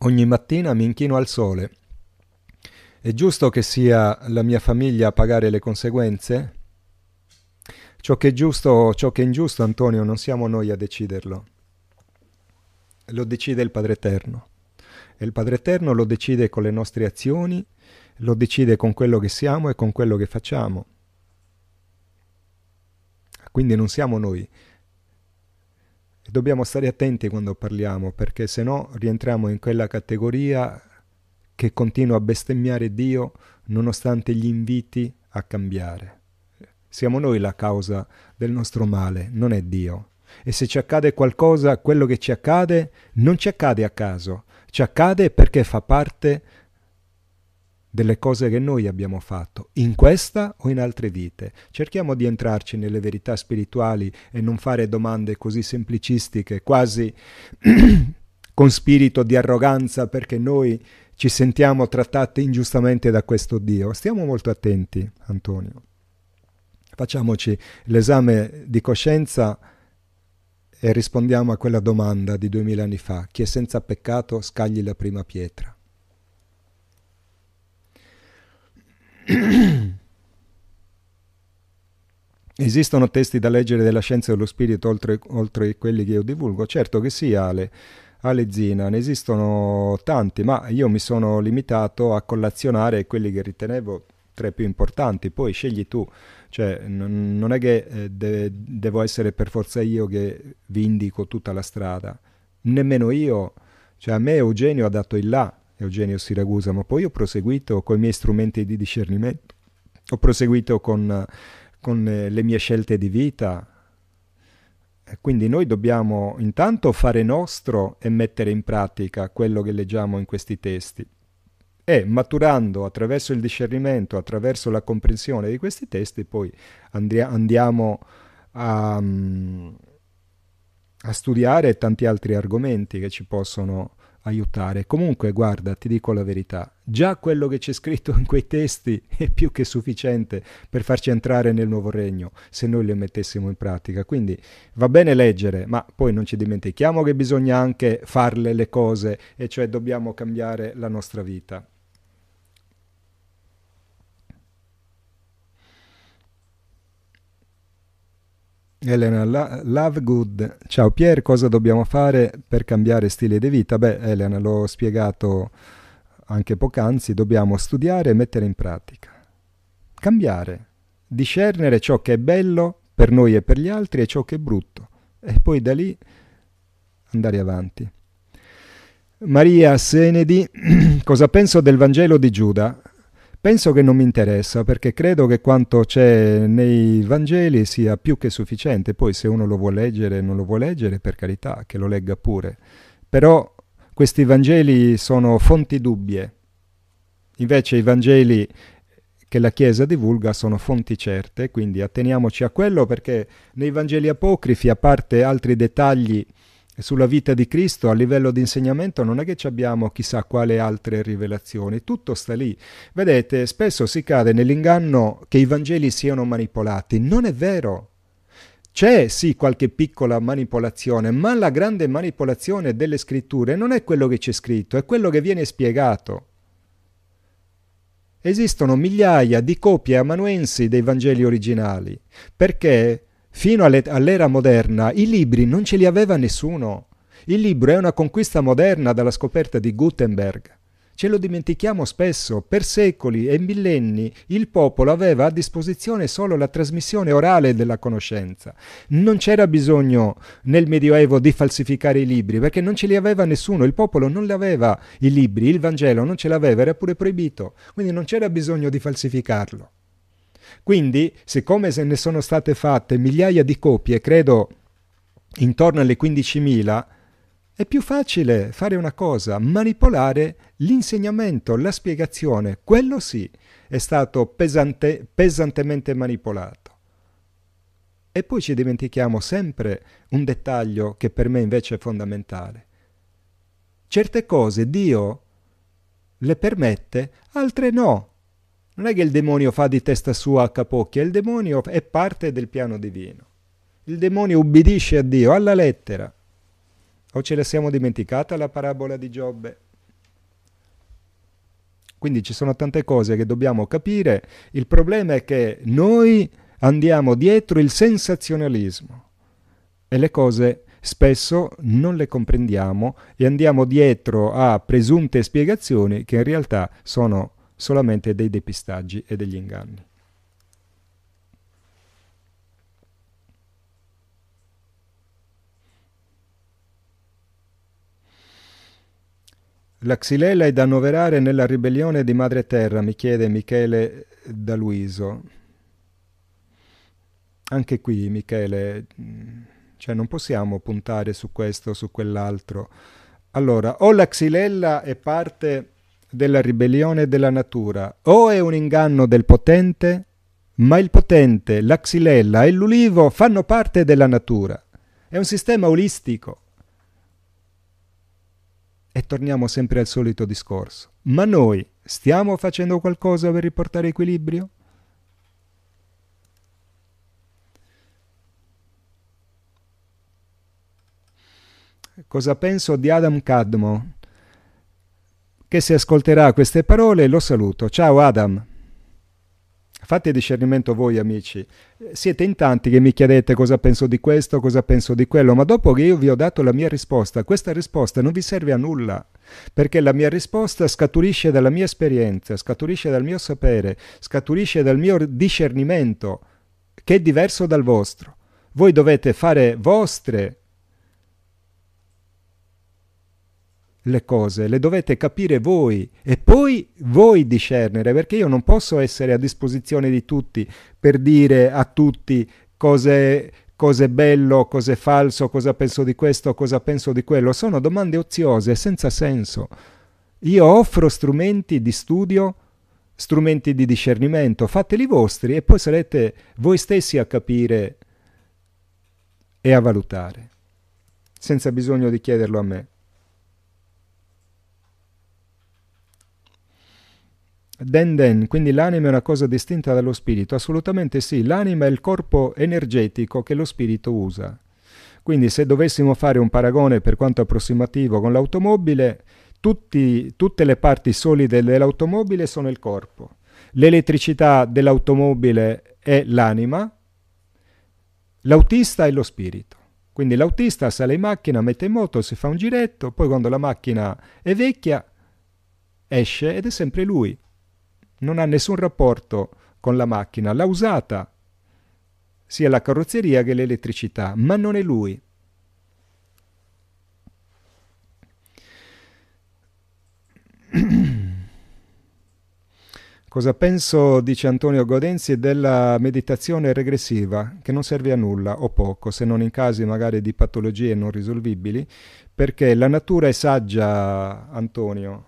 Speaker 1: Ogni mattina mi inchino al sole. È giusto che sia la mia famiglia a pagare le conseguenze? Ciò che è giusto, ciò che è ingiusto, Antonio, non siamo noi a deciderlo. Lo decide il Padre Eterno. E il Padre Eterno lo decide con le nostre azioni, lo decide con quello che siamo e con quello che facciamo. Quindi non siamo noi. E dobbiamo stare attenti quando parliamo, perché se no rientriamo in quella categoria che continua a bestemmiare Dio nonostante gli inviti a cambiare. Siamo noi la causa del nostro male, non è Dio. E se ci accade qualcosa, quello che ci accade non ci accade a caso, ci accade perché fa parte delle cose che noi abbiamo fatto, in questa o in altre vite. Cerchiamo di entrarci nelle verità spirituali e non fare domande così semplicistiche, quasi con spirito di arroganza perché noi ci sentiamo trattati ingiustamente da questo Dio. Stiamo molto attenti, Antonio. Facciamoci l'esame di coscienza e rispondiamo a quella domanda di duemila anni fa. Chi è senza peccato scagli la prima pietra. Esistono testi da leggere della scienza dello spirito oltre, oltre quelli che io divulgo? Certo che sì, Ale. Ale Zina, ne esistono tanti, ma io mi sono limitato a collazionare quelli che ritenevo tra i più importanti, poi scegli tu, cioè n- non è che eh, de- devo essere per forza io che vi indico tutta la strada, nemmeno io, cioè a me Eugenio ha dato il là, Eugenio Siragusa, ma poi ho proseguito con i miei strumenti di discernimento, ho proseguito con, con eh, le mie scelte di vita, quindi noi dobbiamo intanto fare nostro e mettere in pratica quello che leggiamo in questi testi. E maturando attraverso il discernimento, attraverso la comprensione di questi testi, poi andria- andiamo a, a studiare tanti altri argomenti che ci possono aiutare. Comunque, guarda, ti dico la verità, già quello che c'è scritto in quei testi è più che sufficiente per farci entrare nel nuovo regno, se noi li mettessimo in pratica. Quindi va bene leggere, ma poi non ci dimentichiamo che bisogna anche farle le cose, e cioè dobbiamo cambiare la nostra vita. Elena Lovegood, ciao Pier, cosa dobbiamo fare per cambiare stile di vita? Beh, Elena, l'ho spiegato anche poc'anzi, dobbiamo studiare e mettere in pratica. Cambiare, discernere ciò che è bello per noi e per gli altri e ciò che è brutto, e poi da lì andare avanti. Maria Senedi, cosa penso del Vangelo di Giuda? Penso che non mi interessa perché credo che quanto c'è nei Vangeli sia più che sufficiente. Poi se uno lo vuole leggere non lo vuole leggere, per carità, che lo legga pure. Però questi Vangeli sono fonti dubbie. Invece i Vangeli che la Chiesa divulga sono fonti certe, quindi atteniamoci a quello perché nei Vangeli apocrifi, a parte altri dettagli sulla vita di Cristo a livello di insegnamento non è che abbiamo chissà quale altre rivelazioni, tutto sta lì. Vedete, spesso si cade nell'inganno che i Vangeli siano manipolati, non è vero. C'è sì qualche piccola manipolazione, ma la grande manipolazione delle scritture non è quello che c'è scritto, è quello che viene spiegato. Esistono migliaia di copie amanuensi dei Vangeli originali, perché Fino all'era moderna i libri non ce li aveva nessuno. Il libro è una conquista moderna dalla scoperta di Gutenberg. Ce lo dimentichiamo spesso, per secoli e millenni il popolo aveva a disposizione solo la trasmissione orale della conoscenza. Non c'era bisogno nel Medioevo di falsificare i libri, perché non ce li aveva nessuno, il popolo non li aveva i libri, il Vangelo non ce l'aveva, era pure proibito, quindi non c'era bisogno di falsificarlo. Quindi, siccome se ne sono state fatte migliaia di copie, credo intorno alle 15.000, è più facile fare una cosa, manipolare l'insegnamento, la spiegazione. Quello sì, è stato pesante, pesantemente manipolato. E poi ci dimentichiamo sempre un dettaglio che per me invece è fondamentale. Certe cose Dio le permette, altre no. Non è che il demonio fa di testa sua a capocchia, il demonio è parte del piano divino. Il demonio ubbidisce a Dio alla lettera. O ce la siamo dimenticata la parabola di Giobbe? Quindi ci sono tante cose che dobbiamo capire. Il problema è che noi andiamo dietro il sensazionalismo e le cose spesso non le comprendiamo e andiamo dietro a presunte spiegazioni che in realtà sono solamente dei depistaggi e degli inganni. La xylella è da annoverare nella ribellione di Madre Terra, mi chiede Michele da Luiso. Anche qui, Michele, cioè non possiamo puntare su questo o su quell'altro. Allora, o la xylella è parte della ribellione della natura, o è un inganno del potente, ma il potente, la xylella e l'ulivo fanno parte della natura. È un sistema olistico. E torniamo sempre al solito discorso. Ma noi stiamo facendo qualcosa per riportare equilibrio? Cosa penso di Adam Cadmo? Che se ascolterà queste parole lo saluto. Ciao Adam. fate discernimento voi amici. Siete in tanti che mi chiedete cosa penso di questo, cosa penso di quello, ma dopo che io vi ho dato la mia risposta, questa risposta non vi serve a nulla, perché la mia risposta scaturisce dalla mia esperienza, scaturisce dal mio sapere, scaturisce dal mio discernimento, che è diverso dal vostro. Voi dovete fare vostre le cose, le dovete capire voi e poi voi discernere, perché io non posso essere a disposizione di tutti per dire a tutti cose, cose bello, cose falso, cosa penso di questo, cosa penso di quello. Sono domande oziose, senza senso. Io offro strumenti di studio, strumenti di discernimento, fateli vostri e poi sarete voi stessi a capire e a valutare, senza bisogno di chiederlo a me. Den den, quindi l'anima è una cosa distinta dallo spirito? Assolutamente sì, l'anima è il corpo energetico che lo spirito usa. Quindi se dovessimo fare un paragone per quanto approssimativo con l'automobile, tutti, tutte le parti solide dell'automobile sono il corpo. L'elettricità dell'automobile è l'anima, l'autista è lo spirito. Quindi l'autista sale in macchina, mette in moto, si fa un giretto, poi quando la macchina è vecchia esce ed è sempre lui non ha nessun rapporto con la macchina, l'ha usata sia la carrozzeria che l'elettricità, ma non è lui. Cosa penso, dice Antonio Godenzi, della meditazione regressiva, che non serve a nulla o poco, se non in casi magari di patologie non risolvibili, perché la natura è saggia, Antonio.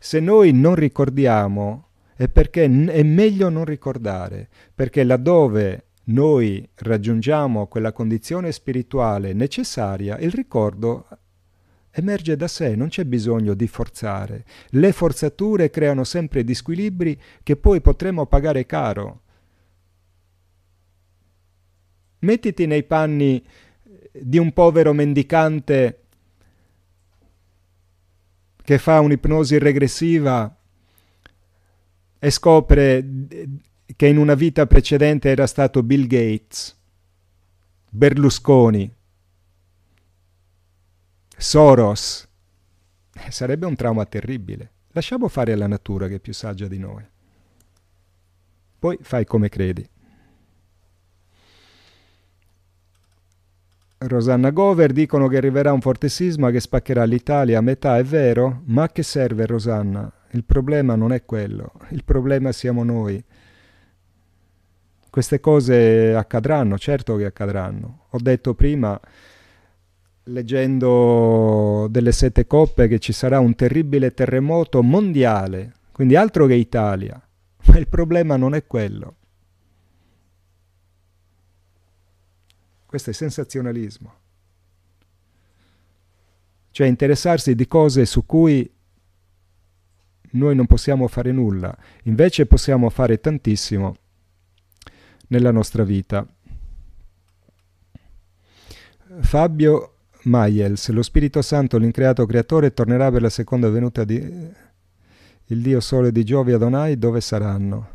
Speaker 1: Se noi non ricordiamo è perché è meglio non ricordare, perché laddove noi raggiungiamo quella condizione spirituale necessaria, il ricordo emerge da sé, non c'è bisogno di forzare. Le forzature creano sempre disquilibri che poi potremo pagare caro. Mettiti nei panni di un povero mendicante che fa un'ipnosi regressiva e scopre che in una vita precedente era stato Bill Gates, Berlusconi, Soros. Eh, sarebbe un trauma terribile. Lasciamo fare alla natura che è più saggia di noi. Poi fai come credi. Rosanna Gover dicono che arriverà un forte sisma che spaccherà l'Italia a metà, è vero? Ma a che serve Rosanna? Il problema non è quello, il problema siamo noi. Queste cose accadranno, certo che accadranno. Ho detto prima, leggendo delle sette coppe, che ci sarà un terribile terremoto mondiale, quindi altro che Italia. Ma il problema non è quello. Questo è sensazionalismo. Cioè interessarsi di cose su cui noi non possiamo fare nulla, invece possiamo fare tantissimo nella nostra vita. Fabio Maiels, lo Spirito Santo, l'increato creatore, tornerà per la seconda venuta di il Dio Sole di Giove Adonai, dove saranno?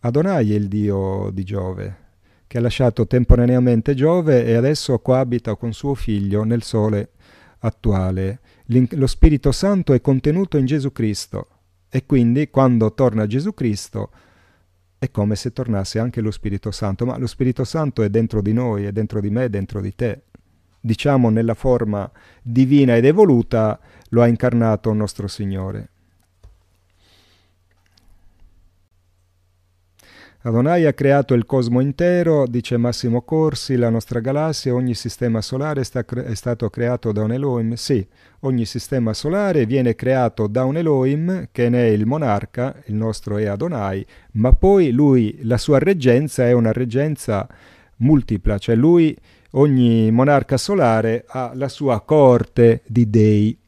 Speaker 1: Adonai è il Dio di Giove, che ha lasciato temporaneamente Giove e adesso coabita con suo figlio nel Sole attuale lo Spirito Santo è contenuto in Gesù Cristo e quindi quando torna Gesù Cristo è come se tornasse anche lo Spirito Santo, ma lo Spirito Santo è dentro di noi, è dentro di me, è dentro di te. Diciamo nella forma divina ed evoluta lo ha incarnato nostro Signore. Adonai ha creato il cosmo intero, dice Massimo Corsi, la nostra galassia, ogni sistema solare cre- è stato creato da un Elohim. Sì, ogni sistema solare viene creato da un Elohim che ne è il monarca, il nostro è Adonai, ma poi lui, la sua reggenza è una reggenza multipla, cioè lui, ogni monarca solare ha la sua coorte di dei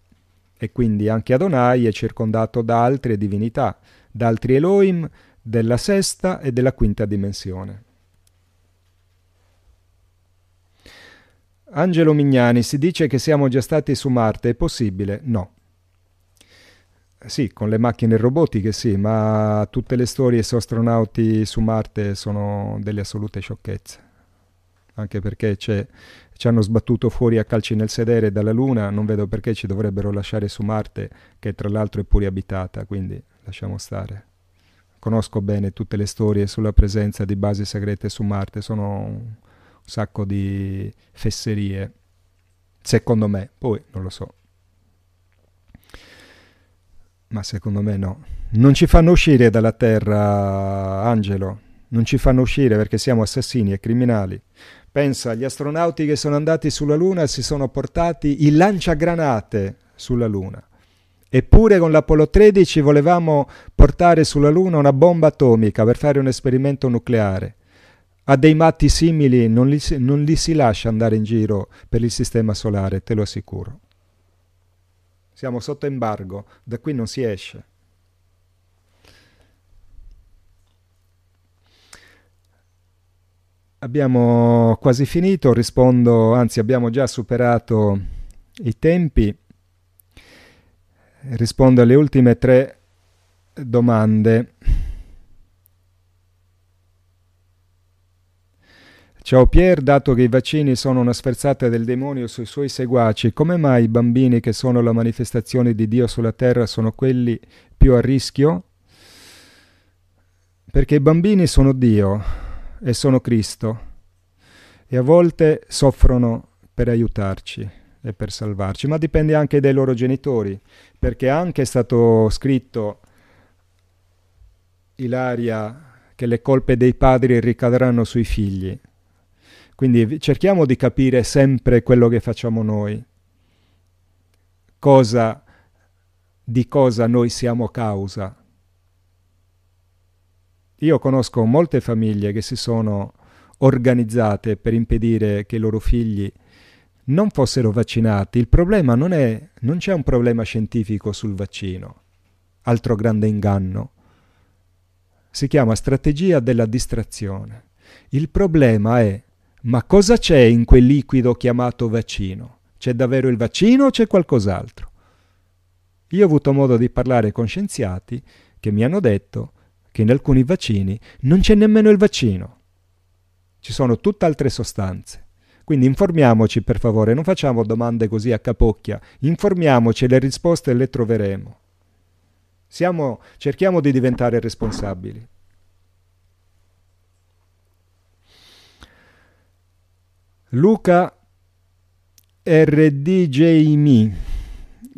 Speaker 1: e quindi anche Adonai è circondato da altre divinità, da altri Elohim, della sesta e della quinta dimensione. Angelo Mignani, si dice che siamo già stati su Marte, è possibile? No. sì, con le macchine robotiche sì, ma tutte le storie su astronauti su Marte sono delle assolute sciocchezze. Anche perché ci hanno sbattuto fuori a calci nel sedere dalla Luna, non vedo perché ci dovrebbero lasciare su Marte, che tra l'altro è pure abitata, quindi lasciamo stare. Conosco bene tutte le storie sulla presenza di basi segrete su Marte, sono un sacco di fesserie, secondo me, poi non lo so ma secondo me no. Non ci fanno uscire dalla terra, Angelo. Non ci fanno uscire perché siamo assassini e criminali. Pensa, gli astronauti che sono andati sulla Luna si sono portati il lanciagranate sulla Luna. Eppure con l'Apollo 13 volevamo portare sulla Luna una bomba atomica per fare un esperimento nucleare. A dei matti simili non li, non li si lascia andare in giro per il sistema solare, te lo assicuro. Siamo sotto embargo, da qui non si esce. Abbiamo quasi finito, rispondo, anzi abbiamo già superato i tempi. Rispondo alle ultime tre domande. Ciao Pier, dato che i vaccini sono una sferzata del demonio sui suoi seguaci, come mai i bambini che sono la manifestazione di Dio sulla terra sono quelli più a rischio? Perché i bambini sono Dio e sono Cristo e a volte soffrono per aiutarci e per salvarci, ma dipende anche dai loro genitori, perché anche è stato scritto Ilaria che le colpe dei padri ricadranno sui figli. Quindi cerchiamo di capire sempre quello che facciamo noi, cosa, di cosa noi siamo causa. Io conosco molte famiglie che si sono organizzate per impedire che i loro figli non fossero vaccinati. Il problema non è, non c'è un problema scientifico sul vaccino, altro grande inganno. Si chiama strategia della distrazione. Il problema è ma cosa c'è in quel liquido chiamato vaccino? C'è davvero il vaccino o c'è qualcos'altro? Io ho avuto modo di parlare con scienziati che mi hanno detto che in alcuni vaccini non c'è nemmeno il vaccino. Ci sono tutt'altre sostanze. Quindi informiamoci per favore, non facciamo domande così a capocchia, informiamoci, le risposte le troveremo. Siamo, cerchiamo di diventare responsabili. Luca RDJMI.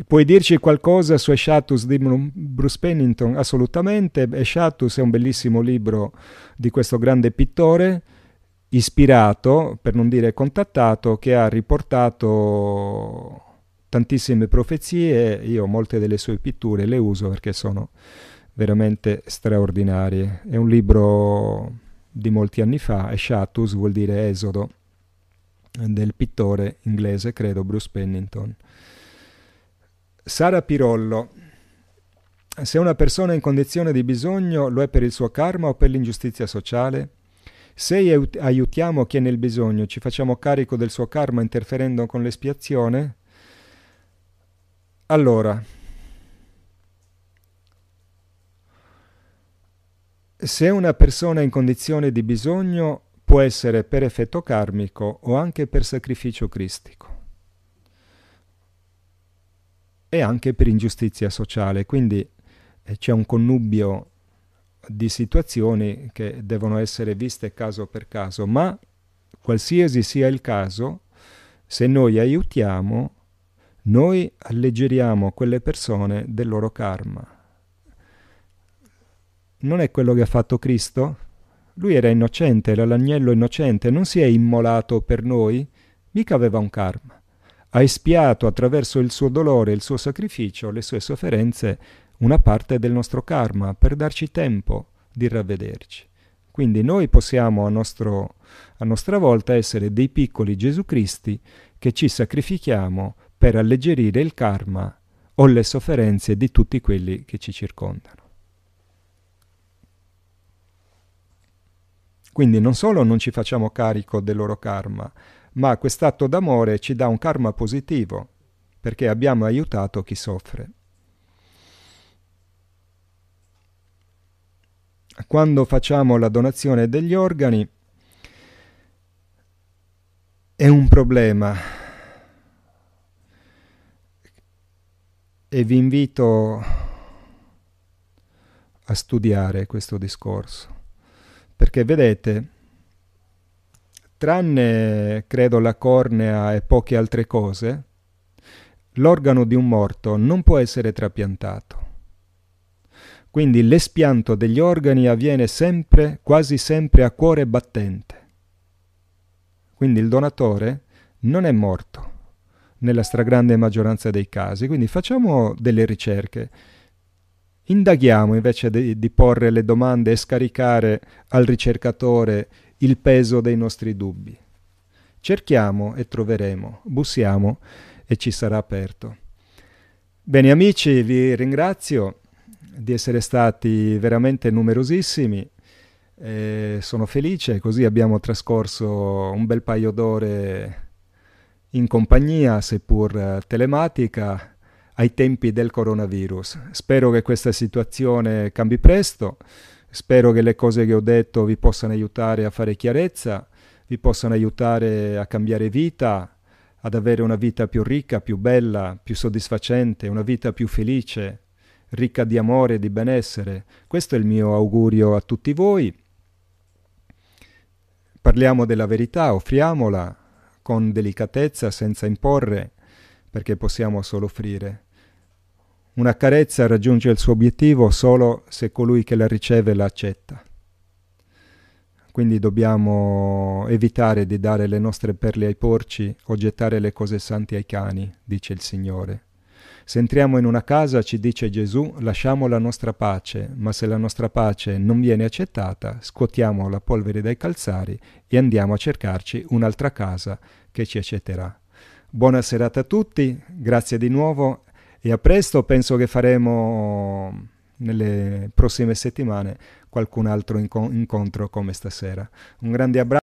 Speaker 1: Puoi dirci qualcosa su Eschatus di Bruce Pennington? Assolutamente. Eschatus è un bellissimo libro di questo grande pittore, ispirato, per non dire contattato, che ha riportato tantissime profezie. Io molte delle sue pitture le uso perché sono veramente straordinarie. È un libro di molti anni fa, Eschatus vuol dire esodo del pittore inglese, credo, Bruce Pennington. Sara Pirollo. Se una persona è in condizione di bisogno, lo è per il suo karma o per l'ingiustizia sociale? Se aiutiamo chi è nel bisogno, ci facciamo carico del suo karma interferendo con l'espiazione? Allora, se una persona è in condizione di bisogno, può essere per effetto karmico o anche per sacrificio cristico e anche per ingiustizia sociale, quindi eh, c'è un connubio di situazioni che devono essere viste caso per caso, ma qualsiasi sia il caso, se noi aiutiamo, noi alleggeriamo quelle persone del loro karma. Non è quello che ha fatto Cristo? Lui era innocente, era l'agnello innocente, non si è immolato per noi, mica aveva un karma. Ha espiato attraverso il suo dolore, il suo sacrificio, le sue sofferenze, una parte del nostro karma per darci tempo di ravvederci. Quindi noi possiamo a, nostro, a nostra volta essere dei piccoli Gesù Cristi che ci sacrifichiamo per alleggerire il karma o le sofferenze di tutti quelli che ci circondano. Quindi non solo non ci facciamo carico del loro karma, ma quest'atto d'amore ci dà un karma positivo, perché abbiamo aiutato chi soffre. Quando facciamo la donazione degli organi è un problema. E vi invito a studiare questo discorso. Perché vedete tranne credo la cornea e poche altre cose l'organo di un morto non può essere trapiantato quindi l'espianto degli organi avviene sempre, quasi sempre a cuore battente. Quindi il donatore non è morto nella stragrande maggioranza dei casi. Quindi facciamo delle ricerche. Indaghiamo invece di, di porre le domande e scaricare al ricercatore il peso dei nostri dubbi. Cerchiamo e troveremo, bussiamo e ci sarà aperto. Bene amici, vi ringrazio di essere stati veramente numerosissimi. Eh, sono felice, così abbiamo trascorso un bel paio d'ore in compagnia, seppur telematica, ai tempi del coronavirus. Spero che questa situazione cambi presto, spero che le cose che ho detto vi possano aiutare a fare chiarezza, vi possano aiutare a cambiare vita, ad avere una vita più ricca, più bella, più soddisfacente, una vita più felice, ricca di amore e di benessere. Questo è il mio augurio a tutti voi. Parliamo della verità, offriamola con delicatezza, senza imporre, perché possiamo solo offrire. Una carezza raggiunge il suo obiettivo solo se colui che la riceve la accetta. Quindi dobbiamo evitare di dare le nostre perle ai porci o gettare le cose santi ai cani, dice il Signore. Se entriamo in una casa, ci dice Gesù, lasciamo la nostra pace, ma se la nostra pace non viene accettata, scuotiamo la polvere dai calzari e andiamo a cercarci un'altra casa che ci accetterà. Buona serata a tutti, grazie di nuovo e a presto, penso che faremo nelle prossime settimane qualcun altro inco- incontro come stasera. Un grande abbraccio.